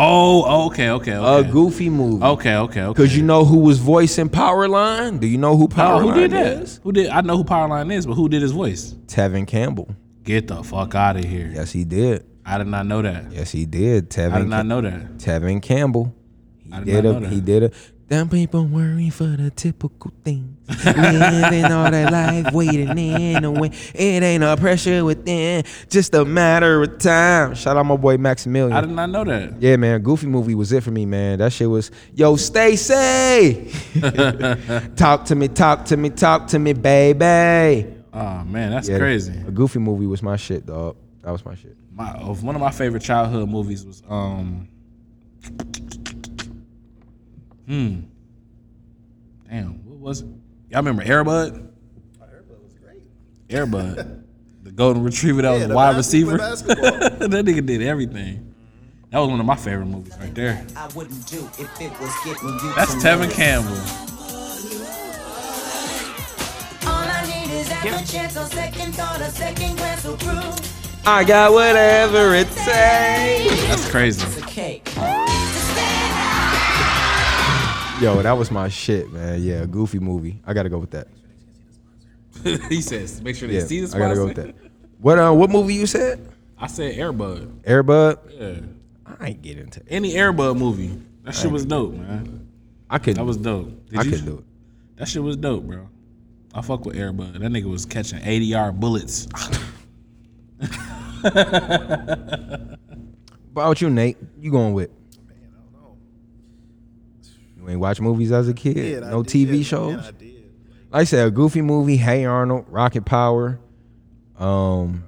Oh, oh, okay, okay, A goofy movie. Okay, okay, okay. Cause you know who was voicing Powerline? Do you know who Powerline who did that? is? Who did? I know who Powerline is, but who did his voice? Tevin Campbell. Get the fuck out of here. Yes, he did. I did not know that. Yes, he did. Tevin. I did not know that. Tevin Campbell. He I did did, not a. know that. He did a. Them people worry for the typical things, living all their life waiting in a way. It ain't no pressure within, just a matter of time. Shout out my boy Maximilian. I did not know that. Yeah, man, Goofy movie was it for me, man. That shit was, yo, Stacy, [LAUGHS] talk to me, talk to me, talk to me, baby. Oh man, that's Yeah, crazy. A Goofy movie was my shit, dog. That was my shit. My one of my favorite childhood movies was um. Hmm. Damn, what was it? Y'all remember Airbud? Airbud was great. Airbud, the golden retriever that Yeah, was the wide receiver. [LAUGHS] that nigga did everything. That was one of my favorite movies right there. I wouldn't do if it was getting you That's to Tevin know. Campbell. All I need is that chance, a second thought, a second glance will prove. I got whatever it takes. That's crazy. Yo, that was my shit, man. Yeah, Goofy movie. I gotta go with that. [LAUGHS] he says, make sure they Yeah, see the sponsor. I gotta go with that. What uh, what movie you said? I said Airbud. Airbud. Yeah. I ain't get into it. Any Airbud movie. That shit was dope, man. I could. That was dope. Did I you- could do it. That shit was dope, bro. I fuck with Airbud. That nigga was catching 80 yard bullets. [LAUGHS] [LAUGHS] About you, Nate? You going with? You ain't watch movies as a kid? did, I no did, TV man, shows? I did. Like I said, a Goofy movie, Hey Arnold, Rocket Power. Um,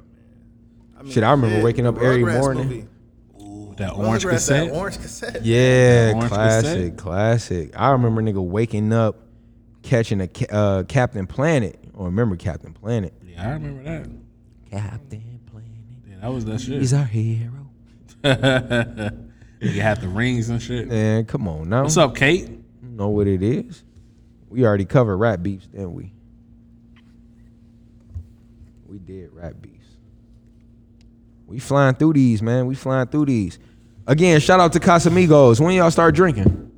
shit, I remember shit, waking up the every Rugrats morning. movie. that orange Rugrats, cassette. That orange cassette. Yeah, Orange classic, cassette? classic. I remember nigga waking up, catching a uh, Captain Planet. Or remember Captain Planet? Yeah, I remember that. Captain Planet. Yeah, that was that shit. He's our hero. [LAUGHS] you had the rings and shit. Man, come on now. What's up, Kate? You know what it is. We already covered rap beefs, didn't we? We did rap beefs. We flying through these, man. We flying through these. Again, shout out to Casamigos. When y'all start drinking?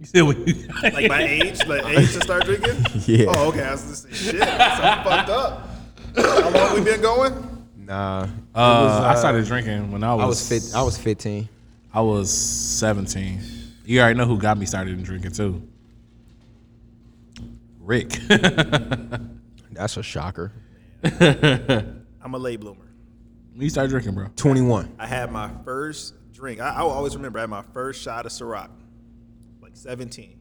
You said what you Like my age, like age to start drinking. [LAUGHS] Yeah. Oh, okay. I was just saying, shit. Something fucked up. How long we been going? Nah. Uh, was, I started drinking when I was I was fit. I was 15. I was 17. You already know who got me started in drinking too. Rick. [LAUGHS] That's a shocker. I'm a late bloomer. When you start drinking, bro? 21. I had my first drink. I, I will always remember I had my first shot of Ciroc, like 17.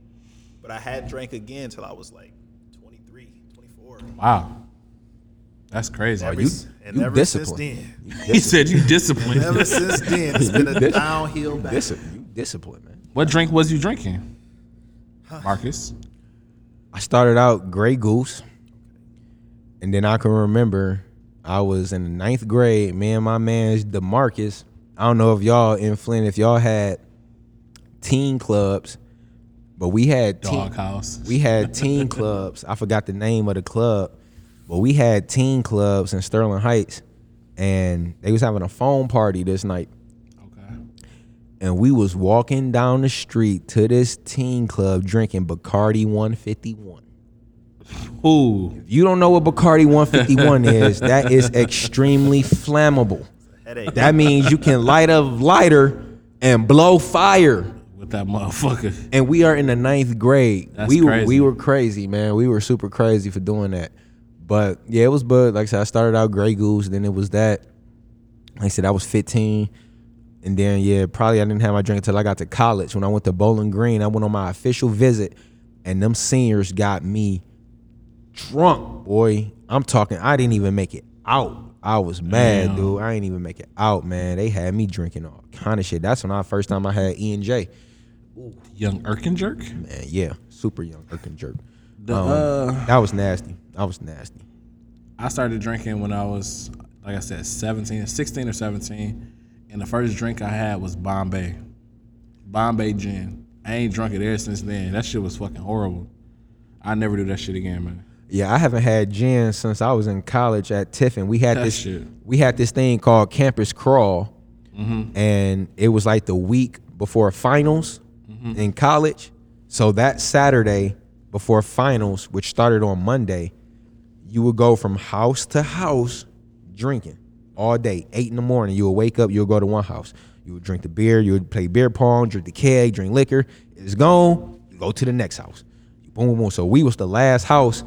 But I hadn't drank again until I was like 23, 24. Wow. That's crazy. Ever you- and you ever since disciplined. then. He said you disciplined. And ever since then, it's been a [LAUGHS] Dis- downhill back. Dis- you disciplined, man. What drink was you drinking? Marcus. I started out Grey Goose, and then I can remember I was in the ninth grade. Me and my man's Demarcus. I don't know if y'all in Flint, if y'all had teen clubs, but we had teen, Doghouse. we had teen clubs. I forgot the name of the club, but Well, we had teen clubs in Sterling Heights, and they was having a phone party this night. Okay. And we was walking down the street to this teen club drinking Bacardi 151. Ooh. If you don't know what Bacardi 151 [LAUGHS] is, that is extremely flammable. Headache. That means you can light a lighter and blow fire. With that motherfucker. And we are in the ninth grade. That's we crazy. we were crazy, man. We were super crazy for doing that. But yeah, it was bud. Like I said, I started out Grey Goose, then it was that. Like I said, I was 15. And then yeah, probably I didn't have my drink until I got to college. When I went to Bowling Green, I went on my official visit, and them seniors got me drunk, boy. I'm talking, I didn't even make it out. I was mad, Damn. dude. I ain't even make it out, man. They had me drinking all kind of shit. That's when I first time I had E and J. Young Erkin jerk? Man, yeah, super young Erkin jerk. The, Um, uh, that was nasty. That was nasty. I started drinking when I was, like I said, 17, 16 or 17. And the first drink I had was Bombay. Bombay gin. I ain't drunk it ever since then. That shit was fucking horrible. I never do that shit again, man. Yeah, I haven't had gin since I was in college at Tiffin. We had That this shit. we had this thing called Campus Crawl, Mhm. and it was like the week before finals Mm-hmm. in college. So that Saturday before finals, which started on Monday, you would go from house to house drinking all day. Eight in the morning, you would wake up, you would go to one house. You would drink the beer, you would play beer pong, drink the keg, drink liquor. It's gone. You go to the next house. Boom, boom, boom. So we was the last house,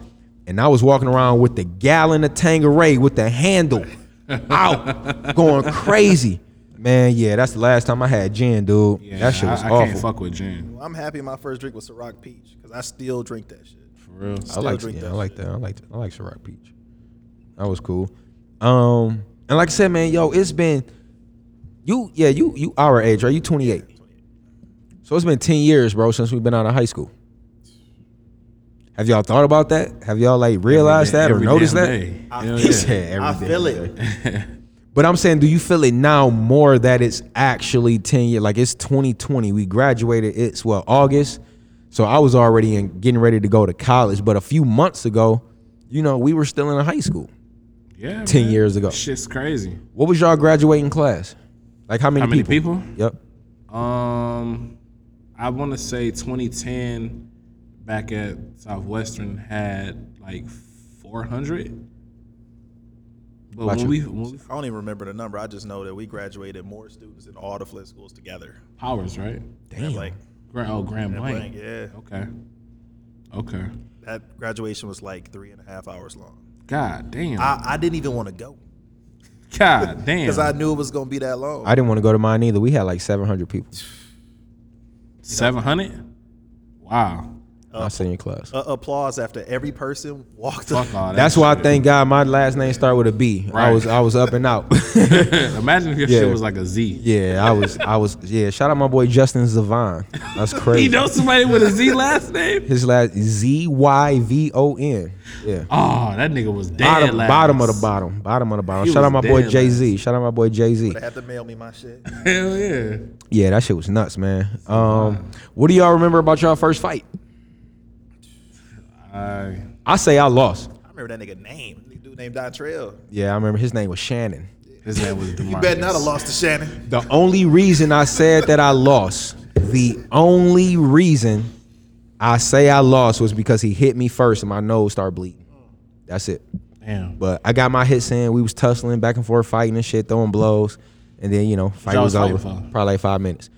and I was walking around with the gallon of Tanqueray with the handle [LAUGHS] out, going crazy. Man, yeah, that's the last time I had gin, dude. Yeah, that shit was I, I awful. can't fuck with gin. Well, I'm happy my first drink was Ciroc Peach because I still drink that shit. For real. I Still like, drink yeah, that I like that. I like I like Ciroc Peach. That was cool. Um, and like I said, man, yo, it's been you, yeah, you you our age, right? You 28. So it's been 10 years, bro, since we've been out of high school. Have y'all thought about that? Have y'all like realized day- that or noticed that? day. [LAUGHS] I, He yeah. said every I damn feel it. [LAUGHS] But I'm saying, do you feel it now more that it's actually 10 years? Like it's 2020. We graduated, it's well, August. So I was already in, getting ready to go to college. But a few months ago, you know, we were still in high school. Yeah. 10 man. years ago. Shit's crazy. What was y'all graduating class? Like how many, How many people? people? Yep. Um, I want to say 2010 back at Southwestern had like 400. But when you. we, when we I don't even remember the number. I just know that we graduated more students in all the Flint schools together. Powers, right? Damn. Like Grand, oh, Grand, Grand Blanc. Blanc, yeah. Okay. Okay. that graduation was like three and a half hours long. God damn. I, I didn't even want to go God [LAUGHS] damn. because I knew it was gonna be that long. I didn't want to go to mine either. We had like 700 people. 700? Wow. My senior class. Uh, applause after every person walked Fuck up. all that. That's why I shit. thank God my last name started with a B. I Right. was I was up and out. [LAUGHS] Imagine if your Yeah. shit was like a Z. yeah, I was I was yeah. Shout out my boy Justin Zyvon. That's [LAUGHS] crazy. You know somebody with a Z last name? His last Z Y V O N. Yeah. Oh, that nigga was dead Bottom, last. bottom of the bottom. Bottom of the bottom. He Shout out my boy Jay Z. Shout out my boy Jay Z. They had to mail me my shit. [LAUGHS] Hell yeah. Yeah, that shit was nuts, man. Um, what do y'all remember about y'all first fight? I I say I lost. I remember that nigga name. Nigga dude named Dontrell. Yeah, I remember his name was Shannon. his name was You DeMarcus. better not have lost to Shannon. The only reason I said that I lost, the only reason I say I lost was because he hit me first and my nose started bleeding. That's it. Damn. But I got my hits in. We was tussling back and forth, fighting and shit, throwing blows, and then you know, fight y'all was was over. for? Probably like five minutes.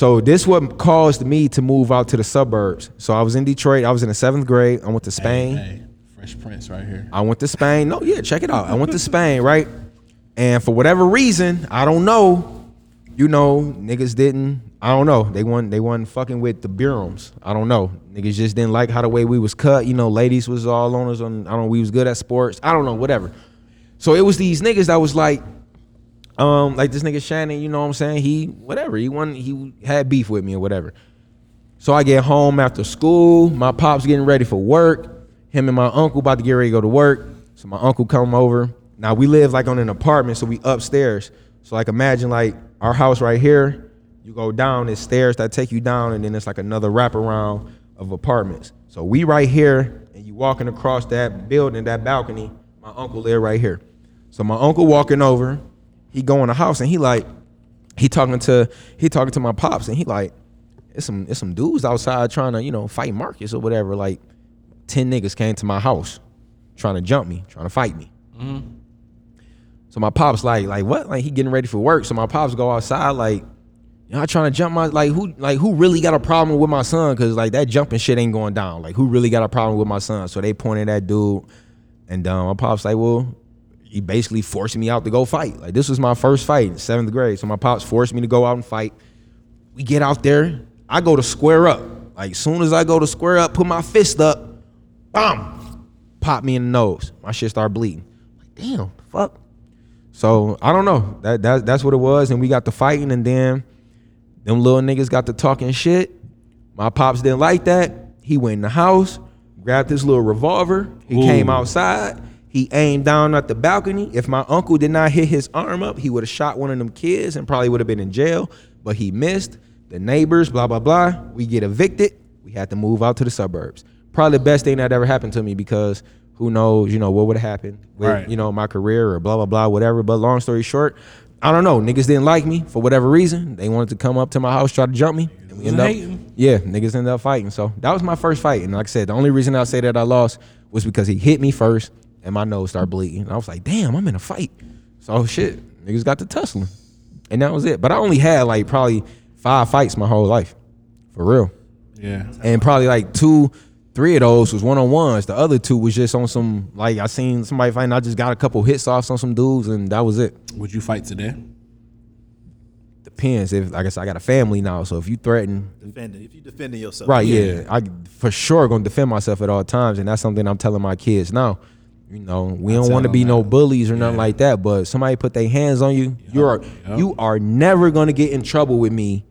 So this what caused me to move out to the suburbs. So I was in Detroit. I was in the seventh grade. I went to Spain. Hey, Fresh Prince right here. I went to Spain. No, yeah, check it out. I went to Spain, right? And for whatever reason, I don't know, you know, niggas didn't. I don't know. They weren't. They wasn't fucking with the Burums. I don't know. Niggas just didn't like how the way we was cut. You know, ladies was all on us. On I don't. know, We was good at sports. I don't know. Whatever. So it was these niggas that was like, um, like this nigga Shannon. You know what I'm saying? He whatever. He won. He had beef with me or whatever. So I get home after school. My pop's getting ready for work. Him and my uncle about to get ready to go to work. So my uncle come over. Now we live like on an apartment, so we upstairs. So like imagine like our house right here. You go down, there's stairs that take you down, and then it's like another wraparound of apartments. So we right here, and you walking across that building, that balcony, My uncle live right here. So my uncle walking over, he go in the house and he like, he talking to he talking to my pops and he like, it's some it's some dudes outside trying to you know fight Marcus or whatever. Like, ten niggas came to my house, trying to jump me, trying to fight me. Mhm. So my pops like like what? Like he getting ready for work. So my pops go outside like, y'all trying to jump my like who like who really got a problem with my son? Cause like that jumping shit ain't going down. Like who really got a problem with my son? So they pointed at dude, and um, my pops like, well, he basically forced me out to go fight. Like this was my first fight in seventh grade. So my pops forced me to go out and fight. We get out there. I go to square up. Like as soon as I go to square up, put my fist up, bam, pop me in the nose. My shit start bleeding. Like damn, fuck. So I don't know. That, that that's what it was, and we got to fighting, and then them little niggas got to talking shit. My pops didn't like that. He went in the house, grabbed his little revolver. He Ooh. came outside. He aimed down at the balcony. If my uncle did not hit his arm up, he would have shot one of them kids and probably would have been in jail. But he missed. The neighbors, blah blah blah. We get evicted. We had to move out to the suburbs. Probably the best thing that ever happened to me because who knows, you know, what would have happened with, Right. you know, my career or blah blah blah, whatever. But long story short, I don't know. Niggas didn't like me for whatever reason. They wanted to come up to my house, try to jump me. And we ended up, yeah, niggas ended up fighting. So that was my first fight. And like I said, the only reason I say that I lost was because he hit me first and my nose started bleeding. And I was like, damn, I'm in a fight. So shit, niggas got to tussling. And that was it. But I only had like probably five fights my whole life. For real. Yeah. And probably like two, three of those was one on ones. The other two was just on some like I seen somebody fighting. I just got a couple hits off on some dudes, and that was it. Would you fight today? Depends. If like I said, I got a family now, so if you threaten, Defending. If you defending yourself. right? Yeah, I for sure gonna defend myself at all times, and that's something I'm telling my kids now. You know, we I don't want to be no bullies or nothing like that. But somebody put their hands on you, you are you are never gonna get in trouble with me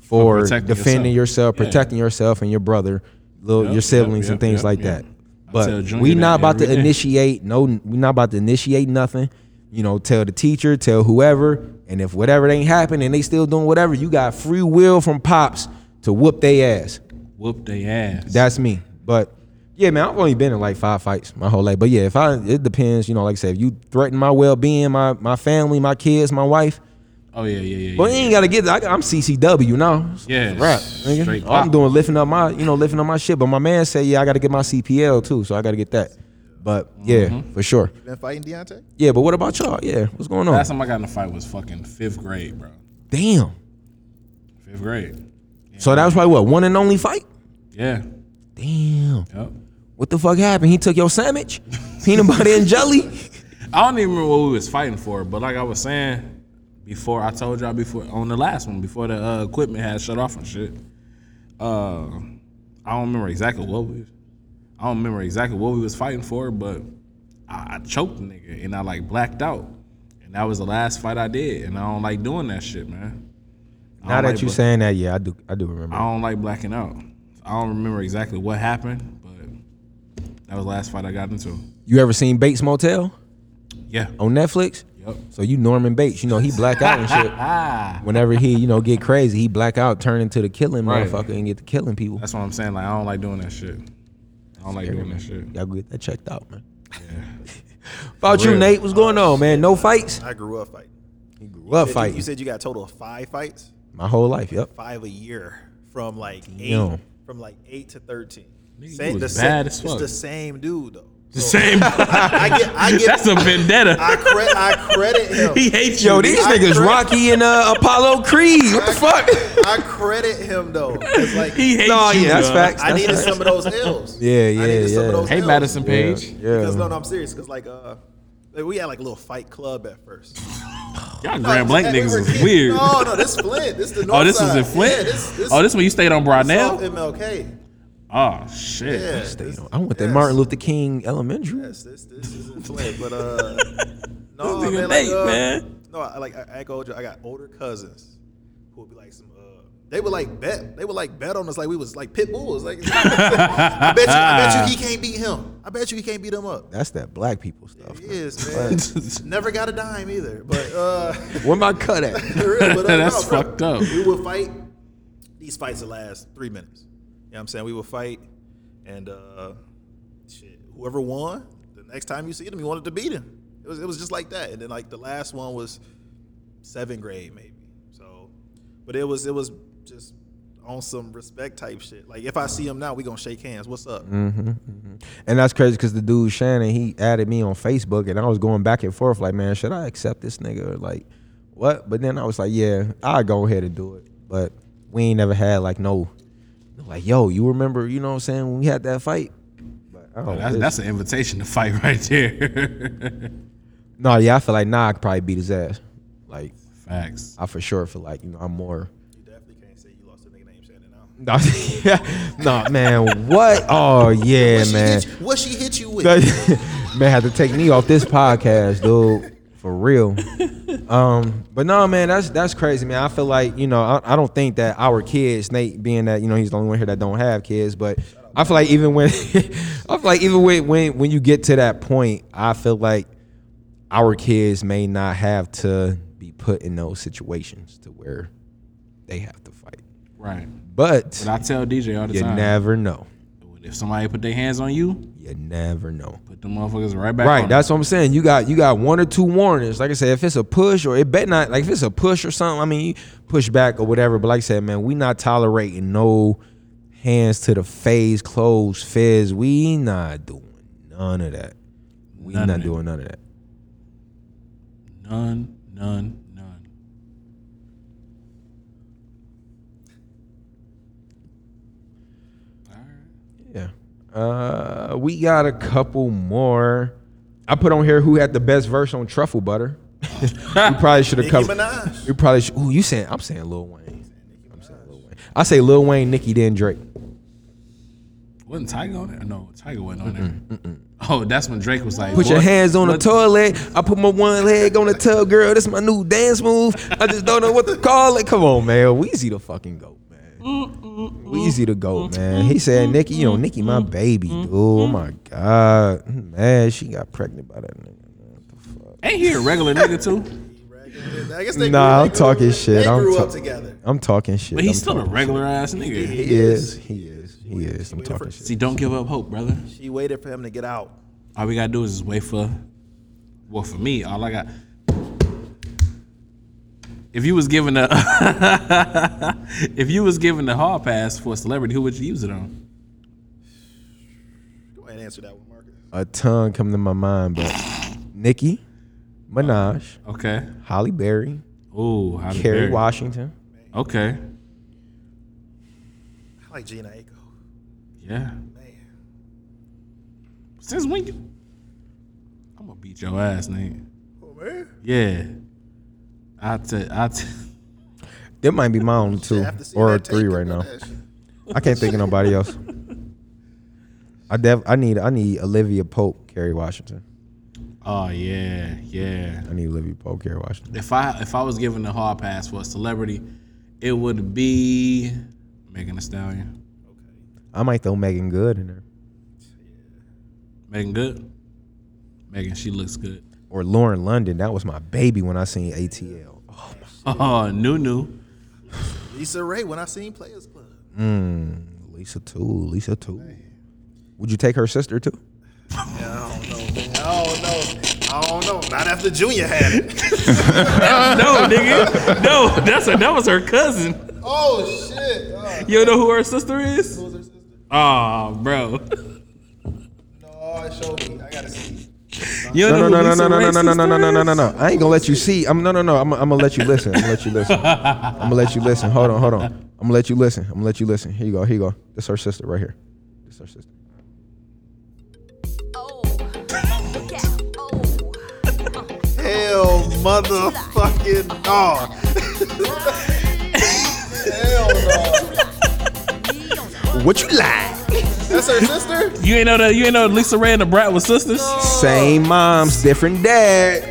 for, protecting defending yourself, yourself. Yeah. protecting yourself and your brother, little Yep, your siblings yep, and things yep, like yep. that. But we that not about to day. initiate. No, we not about to initiate nothing. You know, tell the teacher, tell whoever, and if whatever ain't happen and they still doing whatever, you got free will from pops to whoop they ass. Whoop they ass. That's me. But yeah, man, I've only been in like five fights my whole life. But yeah, if I it depends, you know, like I said, if you threaten my well being, my my family, my kids, my wife. Oh yeah, yeah, yeah. But you ain't gotta get. I, I'm CCW now. Yeah, rap. straight Nigga. pop. I'm doing lifting up my, you know, lifting up my shit. But my man said, yeah, I gotta get my CPL too, so I gotta get that. But yeah, Mm-hmm. for sure. You been fighting Deontay? Yeah, but what about y'all? Yeah, what's going on? Last time I got in a fight was fucking fifth grade, bro. Damn. Fifth grade. So that was probably what one and only fight. Yeah. Damn. Yep. What the fuck happened? He took your sandwich, peanut butter and jelly. [LAUGHS] I don't even remember what we was fighting for, but like I was saying before, I told y'all before on the last one before the uh, equipment had shut off and shit. Uh, I don't remember exactly what we. I don't remember exactly what we was fighting for, but I, I choked the nigga and I like blacked out, and that was the last fight I did, and I don't like doing that shit, man. I Now don't that like you bla- saying that, yeah, I do. I do remember. I don't like blacking out. I don't remember exactly what happened, but that was the last fight I got into. You ever seen Bates Motel? Yeah. On Netflix? Yep. So you Norman Bates, you know, he black out and shit. [LAUGHS] Whenever he, you know, get crazy, he black out, turn into the killing Right. motherfucker and get to killing people. That's what I'm saying. Like I don't like doing that shit. I don't like Scary, doing man. that shit. Y'all get that checked out, man. [LAUGHS] About you. Nate, what's going on, man? No fights? I grew up fighting. He grew up You said you- fighting. You said you got a total of five fights. My whole life, yep. Five a year from like eight, Damn. from like eight to thirteen. Nigga, you was the sa- bad as It's the same dude though. The same. [LAUGHS] I get, I get, That's a vendetta. I, cre- I credit him. He hates Yo, you. these I niggas credit- Rocky and uh, Apollo Creed. What the fuck? I credit him though. 'cause, like, He hates No, you. yeah, that's dog. facts. I That's needed facts. some of those L's. Yeah, [LAUGHS] yeah, I needed some of yeah. those Hey, L's. Madison Page. Yeah. Because no, no, I'm serious. Because like, uh, like, we had like a little fight club at first. Y'all Grand [LAUGHS] Blanc Hey, we niggas were is weird. No, no, this Flint. This the north Oh, this was side. in Flint. Yeah, this, this, oh, this when you stayed on South Broadell. MLK. Oh shit. Yeah, Stay this, I went to yes. Martin Luther King Elementary. Yes, this this is in Flint, but uh, [LAUGHS] no, This nigga man, like, Nate, uh, man. no, I like I, I told you, I got older cousins who would be like some. Uh, they would like bet. They would like bet on us like we was like pit bulls. Like [LAUGHS] I bet you, I bet you he [LAUGHS] can't beat him. I bet you he can't beat him up. That's that black people stuff. He is man. Never got a dime either. But uh, Where my cut at? for real, but, uh, That's no, bro, fucked up. We would fight. These fights would last three minutes. Know what I'm saying? We would fight, and uh, shit, whoever won, the next time you see them, you wanted to beat him. It was it was just like that. And then like the last one was seventh grade maybe. So, but it was it was just on some respect type shit. Like if I see him now, we gonna shake hands. What's up? hmm And that's crazy because the dude Shannon he added me on Facebook and I was going back and forth like, man, should I accept this nigga or like what? But then I was like, yeah, I go ahead and do it. But we ain't never had like no, like yo, you remember? You know what I'm saying when we had that fight? But I don't that's, that's an invitation to fight [LAUGHS] right there. [LAUGHS] no, yeah, I feel like nah, I could probably beat his ass. Like facts. I for sure feel like you know I'm more. You definitely can't say you lost the nigga name Shane now. No, yeah, no, man. What? Oh [LAUGHS] yeah, What man. hit you- what she hit you with? man had to take me off this podcast, dude. For real. [LAUGHS] Um, but no, man, that's that's crazy, man. I feel like you know, I, I don't think that our kids, Nate, being that you know he's the only one here that don't have kids, but I feel like even when [LAUGHS] I feel like even when when when you get to that point, I feel like our kids may not have to be put in those situations to where they have to fight. Right. But But I tell DJ all the you time. You never know. If somebody put their hands on you, you never know. Them motherfuckers right back. right, that's what I'm saying. You got you got one or two warnings. Like I said, if it's a push or it bet not like if it's a push or something, I mean push back or whatever. But like I said, man, we not tolerating no hands to the face, closed fizz. We not doing none of that. We None not doing none of that. None, none, none. Yeah. Uh, we got a couple more. I put on here who had the best verse on truffle butter. [LAUGHS] we probably should have covered. Minaj. We probably should. Ooh, you saying? I'm saying Lil Wayne. I'm saying Lil Wayne. I say Lil Wayne, Nicki, then Drake. Wasn't Tyga on there? No, Tyga wasn't on there. Oh, that's when Drake was like, Put your hands on the toilet. I put my one leg on the tub, girl. This is my new dance move. I just don't know what to call it. Come on, man. Weezy the fucking goat. Weezy the goat, man. He said, Nicki, you know, Nicki, my baby, dude. Oh my god, man, she got pregnant by that nigga. Ain't he a regular nigga too? [LAUGHS] I guess they Nah, grew, I'm talking grew, shit. They I'm grew ta- up together. I'm talking shit. But he's I'm still a talking regular ass nigga. shit. He is. He is. He is. I'm talking shit. See, don't give up hope, brother. She waited for him to get out. All we gotta do is just wait for. Well, for me, all I got. If you was given a, [LAUGHS] if you was given the hall pass for a celebrity, who would you use it on? Go ahead and answer that one, Marcus. A ton come to my mind, but Nicki Minaj, Okay. Halle Berry, Ooh, Halle Kerry Berry. Washington. Okay. I like Jhené Aiko. Yeah. Man. Since when? You, I'm gonna beat your ass, Nate. Oh man. Yeah. I t- I t- That might be my only two have to see or that three tape right now. that. I can't think of nobody else. [LAUGHS] I def I need I need Olivia Pope, Kerry Washington. Oh yeah, yeah. I need Olivia Pope, Kerry Washington. If I if I was given the hall pass for a celebrity, it would be Megan Thee Stallion. I might throw Meagan Good in there. Meagan Good. Megan, she looks good. Or Lauren London. That was my baby when I seen ATL. Oh, [LAUGHS] new new. LisaRaye when I seen Players Club. Mm, Lisa too. Lisa too. Would you take her sister too? Yeah, I don't know. man. I don't know. I don't know. Not after Junior had it. [LAUGHS] no, nigga. No, that's a, that was her cousin. oh shit. Oh, You know who her sister is? who's her sister? Oh, bro. No, show me. I gotta see. You No, don't no, no, no, no, no, no, no, no, no, no, no, no, no. I ain't gonna let you see. I'm no, no, no. I'm, I'm gonna let you listen. I'm gonna let you listen. I'm gonna let you listen. Hold on, hold on. I'm gonna let you listen. I'm gonna let you listen. Here you go. Here you go. This her sister right here. This her sister. Hell, motherfucking no. Hell no. What you like? That's her sister. You ain't know that you ain't know LisaRaye and Da Brat was sisters? Same moms, different dad.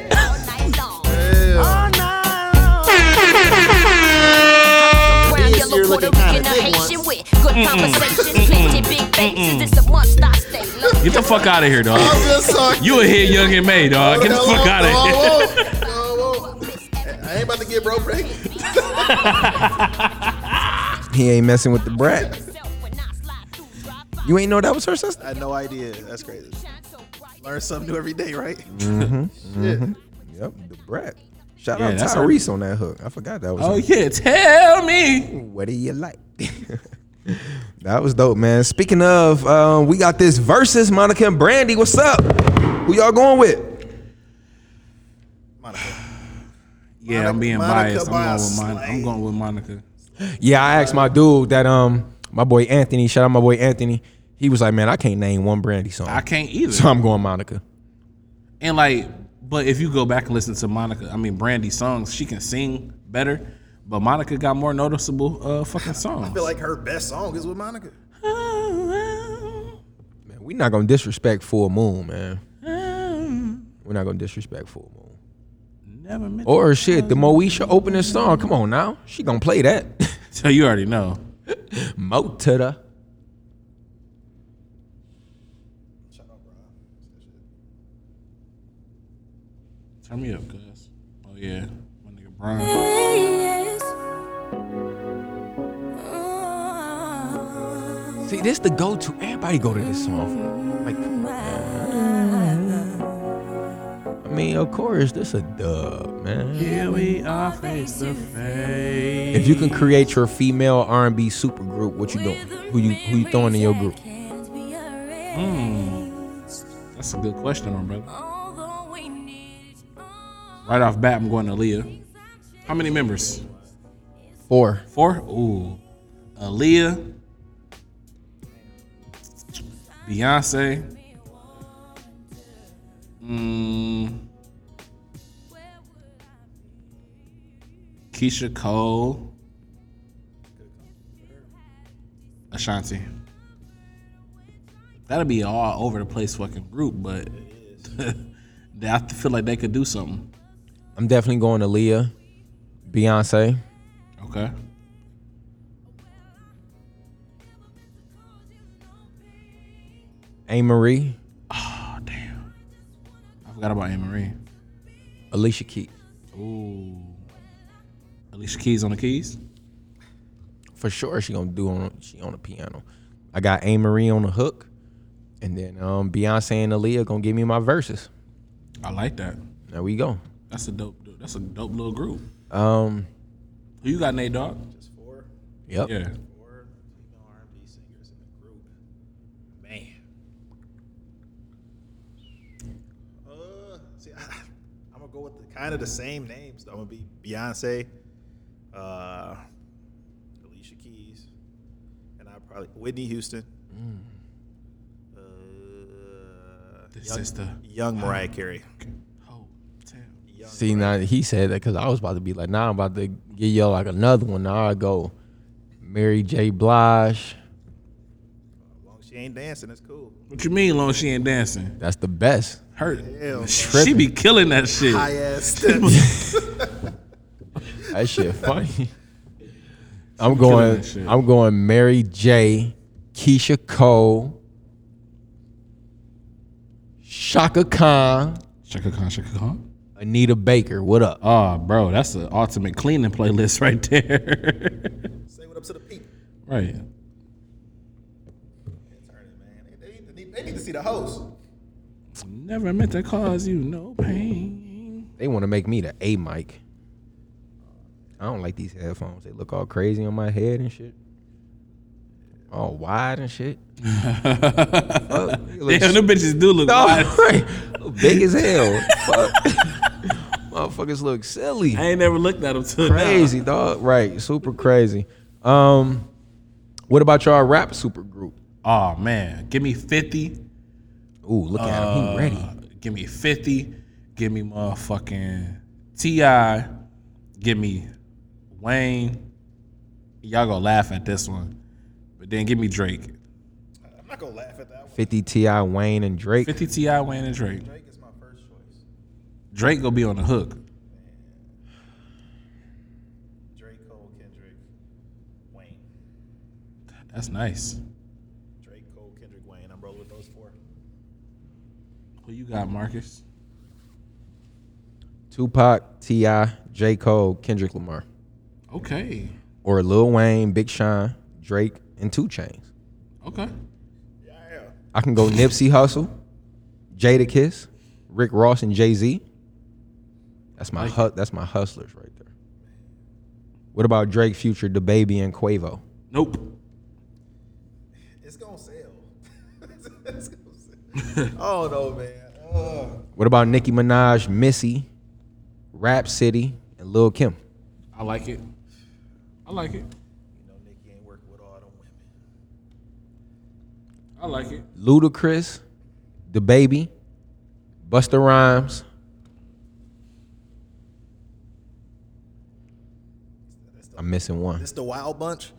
Brown, yellow, Puerto Rican, or Haitian with good conversation, plenty big bases. It's a must I stay low. Get the fuck out of here, dog. I'm just talking. You a hit young and May, dog. Get the fuck out of here. [LAUGHS] I ain't about to get bro pregnant. He ain't messing with Da Brat. [LAUGHS] You ain't know that was her sister? I had no idea. That's crazy. Learn something new every day, right? Mm-hmm. [LAUGHS] Shit. hmm Yep, Da Brat. Shout Yeah, out that's her- Tyrese on that hook. I forgot that was. Oh him. yeah, tell me. What do you like? [LAUGHS] that was dope, man. Speaking of, um, we got this versus Monica and Brandy. What's up? Who y'all going with? Monica. [SIGHS] Yeah, I'm being Monica biased. by I'm going with Monica. I'm going with Monica. Yeah, I asked my dude that um my boy Anthony. Shout out my boy Anthony. He was like, man, I can't name one Brandy song. I can't either. So I'm going Monica. And like, but if you go back and listen to Monica, I mean Brandy's songs, she can sing better. But Monica got more noticeable uh fucking songs. [LAUGHS] I feel like her best song is with Monica. Man, we not gonna disrespect Full Moon, man. We're not gonna disrespect Full Moon. Never met Or shit, the Moesha opening song. Come on now, she gonna play that. [LAUGHS] So you already know. Mo to the. Turn me up, cuz. Oh yeah. My nigga Brian. See, this the go-to. Everybody go to this song. Like, come on. I mean, of course, this a dub, man. Here we are face to face. If you can create your female R&B supergroup, what you doing? Who you who you throwing in your group? Hmm. That's a good question, my brother. Right off bat, I'm going to Aaliyah. How many members? Four. Four? Ooh. Aaliyah. Beyonce. Mm. Keyshia Cole. Ashanti. That'll be all over the place fucking group, but they, [LAUGHS] I feel like they could do something. I'm definitely going to Aaliyah, Beyonce. Okay. A. Marie, Oh damn! I forgot about Anne Marie. Alicia Keys. Ooh. Alicia Keys on the keys? For sure, she gonna do on she on the piano. I got A. Marie on the hook, and then um, Beyonce and Aaliyah gonna give me my verses. I like that. There we go. That's a dope. That's a dope little group. Um, Who you got, Nate Dog? Just four. Yep. Yeah. Four female R&B singers in the group. Man. Uh, see, I, I'm gonna go with the, kind of the same names. I'm gonna be Beyonce, uh, Alicia Keys, and I probably Whitney Houston. Uh, The young, sister. young Mariah Carey. See now he said that because I was about to be like, now I'm about to give you like another one. Now I go, Mary J. Blige. As long she ain't dancing, it's cool. What you mean, long she ain't dancing? That's the best. Her, Hell, she be killing that shit. High ass steps. [LAUGHS] That shit [LAUGHS] funny. I'm killing going. that shit. I'm going. Mary J. Keyshia Cole. Chaka Khan. Chaka Khan, Chaka Khan. Anita Baker. What up? Oh, bro, that's the ultimate cleaning playlist right there. Say what up to the people. right. They, they, need- to see the host. Never meant to cause you no pain. They want to make me the A mic. I don't like these headphones. They look all crazy on my head and shit. All wide and shit. [LAUGHS] Fuck, they look Damn, them bitches do look No, wide. [LAUGHS] right. Big as hell. Fuck. [LAUGHS] Motherfuckers look silly. I ain't never looked at them till Crazy, dog. Right. Super crazy. Um, what about y'all rap super group? Oh man, give me fifty. Ooh, look at him. He ready. Uh, Give me fifty. Give me motherfucking T.I. Give me Wayne. Y'all gonna laugh at this one, but then give me Drake. I'm not gonna laugh at that one. 50 T.I, Wayne, and Drake. Fifty T.I, Wayne, and Drake. Drake is my first choice. Drake gonna be on the hook. Drake, Cole, Kendrick, Wayne. That's nice. Drake, Cole, Kendrick, Wayne. I'm rolling with those four. Who you got, Marcus? Tupac, T.I, J. Cole, Kendrick Lamar, Okay. or Lil Wayne, Big Sean, Drake, and 2 Chainz. Okay. Yeah. I can go Nipsey Hussle, Jadakiss, Rick Ross, and Jay Z. That's my Like hu- that's my hustlers right there. What about Drake, Future, DaBaby, and Quavo? Nope. It's gonna sell. [LAUGHS] it's gonna sell. oh no, man. Uh, What about Nicki Minaj, Missy, Rapsody, and Lil Kim? I like it. I like it. You know, Nicki ain't working with all them women. I like it. Ludacris, DaBaby, Busta Rhymes. I'm missing one. This the Wild Bunch.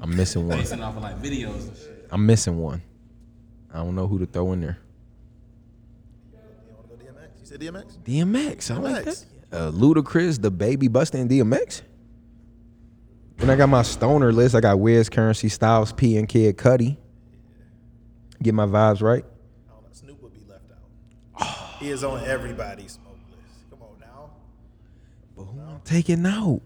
I'm missing one. Basing off of like videos and shit. I'm missing one. I don't know who to throw in there. You said DMX. DMX. I like that. DMX. Uh, Ludacris, DaBaby, busting DMX. Then I got my stoner list. I got Wiz, Curren$y, Styles, P, and Kid Cudi. Get my vibes right. Snoop would be left out. he is on everybody's smoke list. Come on now. But who am I'm taking out?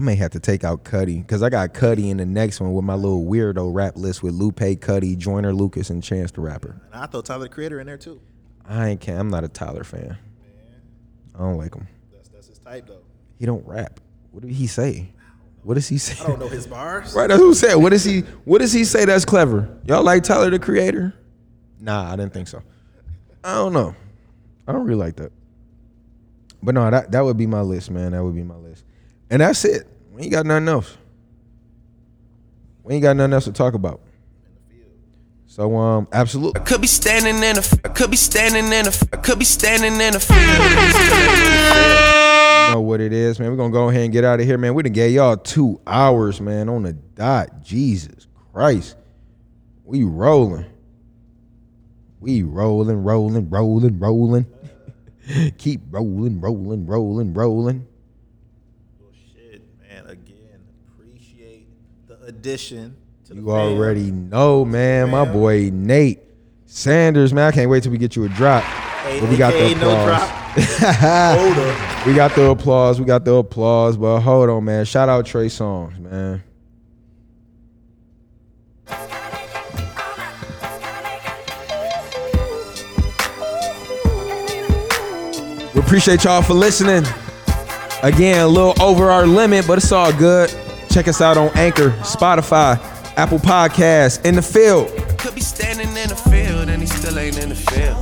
I may have to take out Cudi because I got Cudi in the next one with my little weirdo rap list with Lupe, Cudi, Joyner Lucas, and Chance the Rapper. And I throw Tyler the Creator in there too. I ain't can I'm not a Tyler fan. I don't like him. That's that's his type though. He don't rap. What did he say? What does he say? I don't know his bars. [LAUGHS] Right, that's who said. What does he? What does he say that's clever? Y'all like Tyler the Creator? Nah, I didn't think so. I don't know. I don't really like that. But no, that that would be my list, man. That would be my list, and that's it. We ain't got nothing else. We ain't got nothing else to talk about. So um, absolutely. I could be standing in a, I could be standing in a, I could be standing in a You know what it is, man. We're gonna go ahead and get out of here, man. We done gave y'all two hours, man, on the dot. Jesus Christ. We rolling. We rolling, rolling, rolling, rolling. [LAUGHS] Keep rolling, rolling, rolling, rolling. Shit, man. Again, appreciate the addition to You already know, man. My boy Nate Sanders, man. I can't wait till we get you a drop. Hey, But we got the no applause. [LAUGHS] We got the applause. We got the applause. But hold on, man. Shout out Trey Songz, man. We appreciate y'all for listening. Again, a little over our limit, but it's all good. Check us out on Anchor, Spotify, Apple Podcasts, in the field. Could be standing in the field and he still ain't in the field.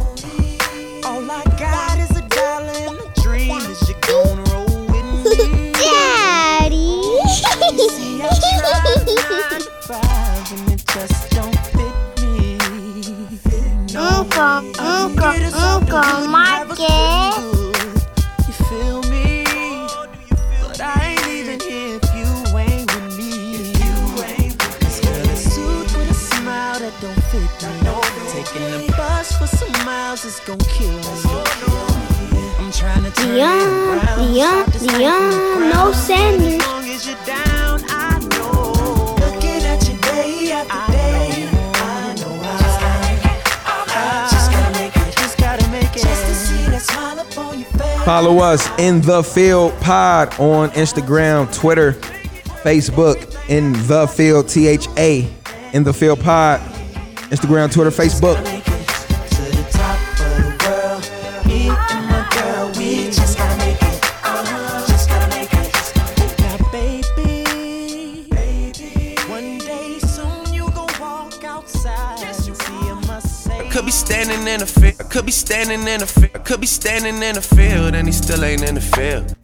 All I got is a dollar and a dream. Is you gonna roll with me? [LAUGHS] Daddy. See, I tried to five and it just don't fit me. Uncle, Uncle, Uncle, Marcus. Taking the bus for some miles is gonna kill me. I'm trying to turn Dion, it around. Dion, Stop no Sanders. As long as you're down, I know. Looking at you day after day, I know I ah, just gotta make it, just gotta make it. Just to see that smile upon your face. Follow us in the field pod on Instagram, Twitter, Facebook, in the field T H A, in the field pod, Instagram, Twitter, Facebook. To the top of the world, me and my girl, we just gotta make it. Uh-huh, just gotta make it. Now, baby, baby, one day soon you gon' walk outside and see I must say. I could be standing in the field. I could be standing in the field. I could be standing in the field and he still ain't in the field.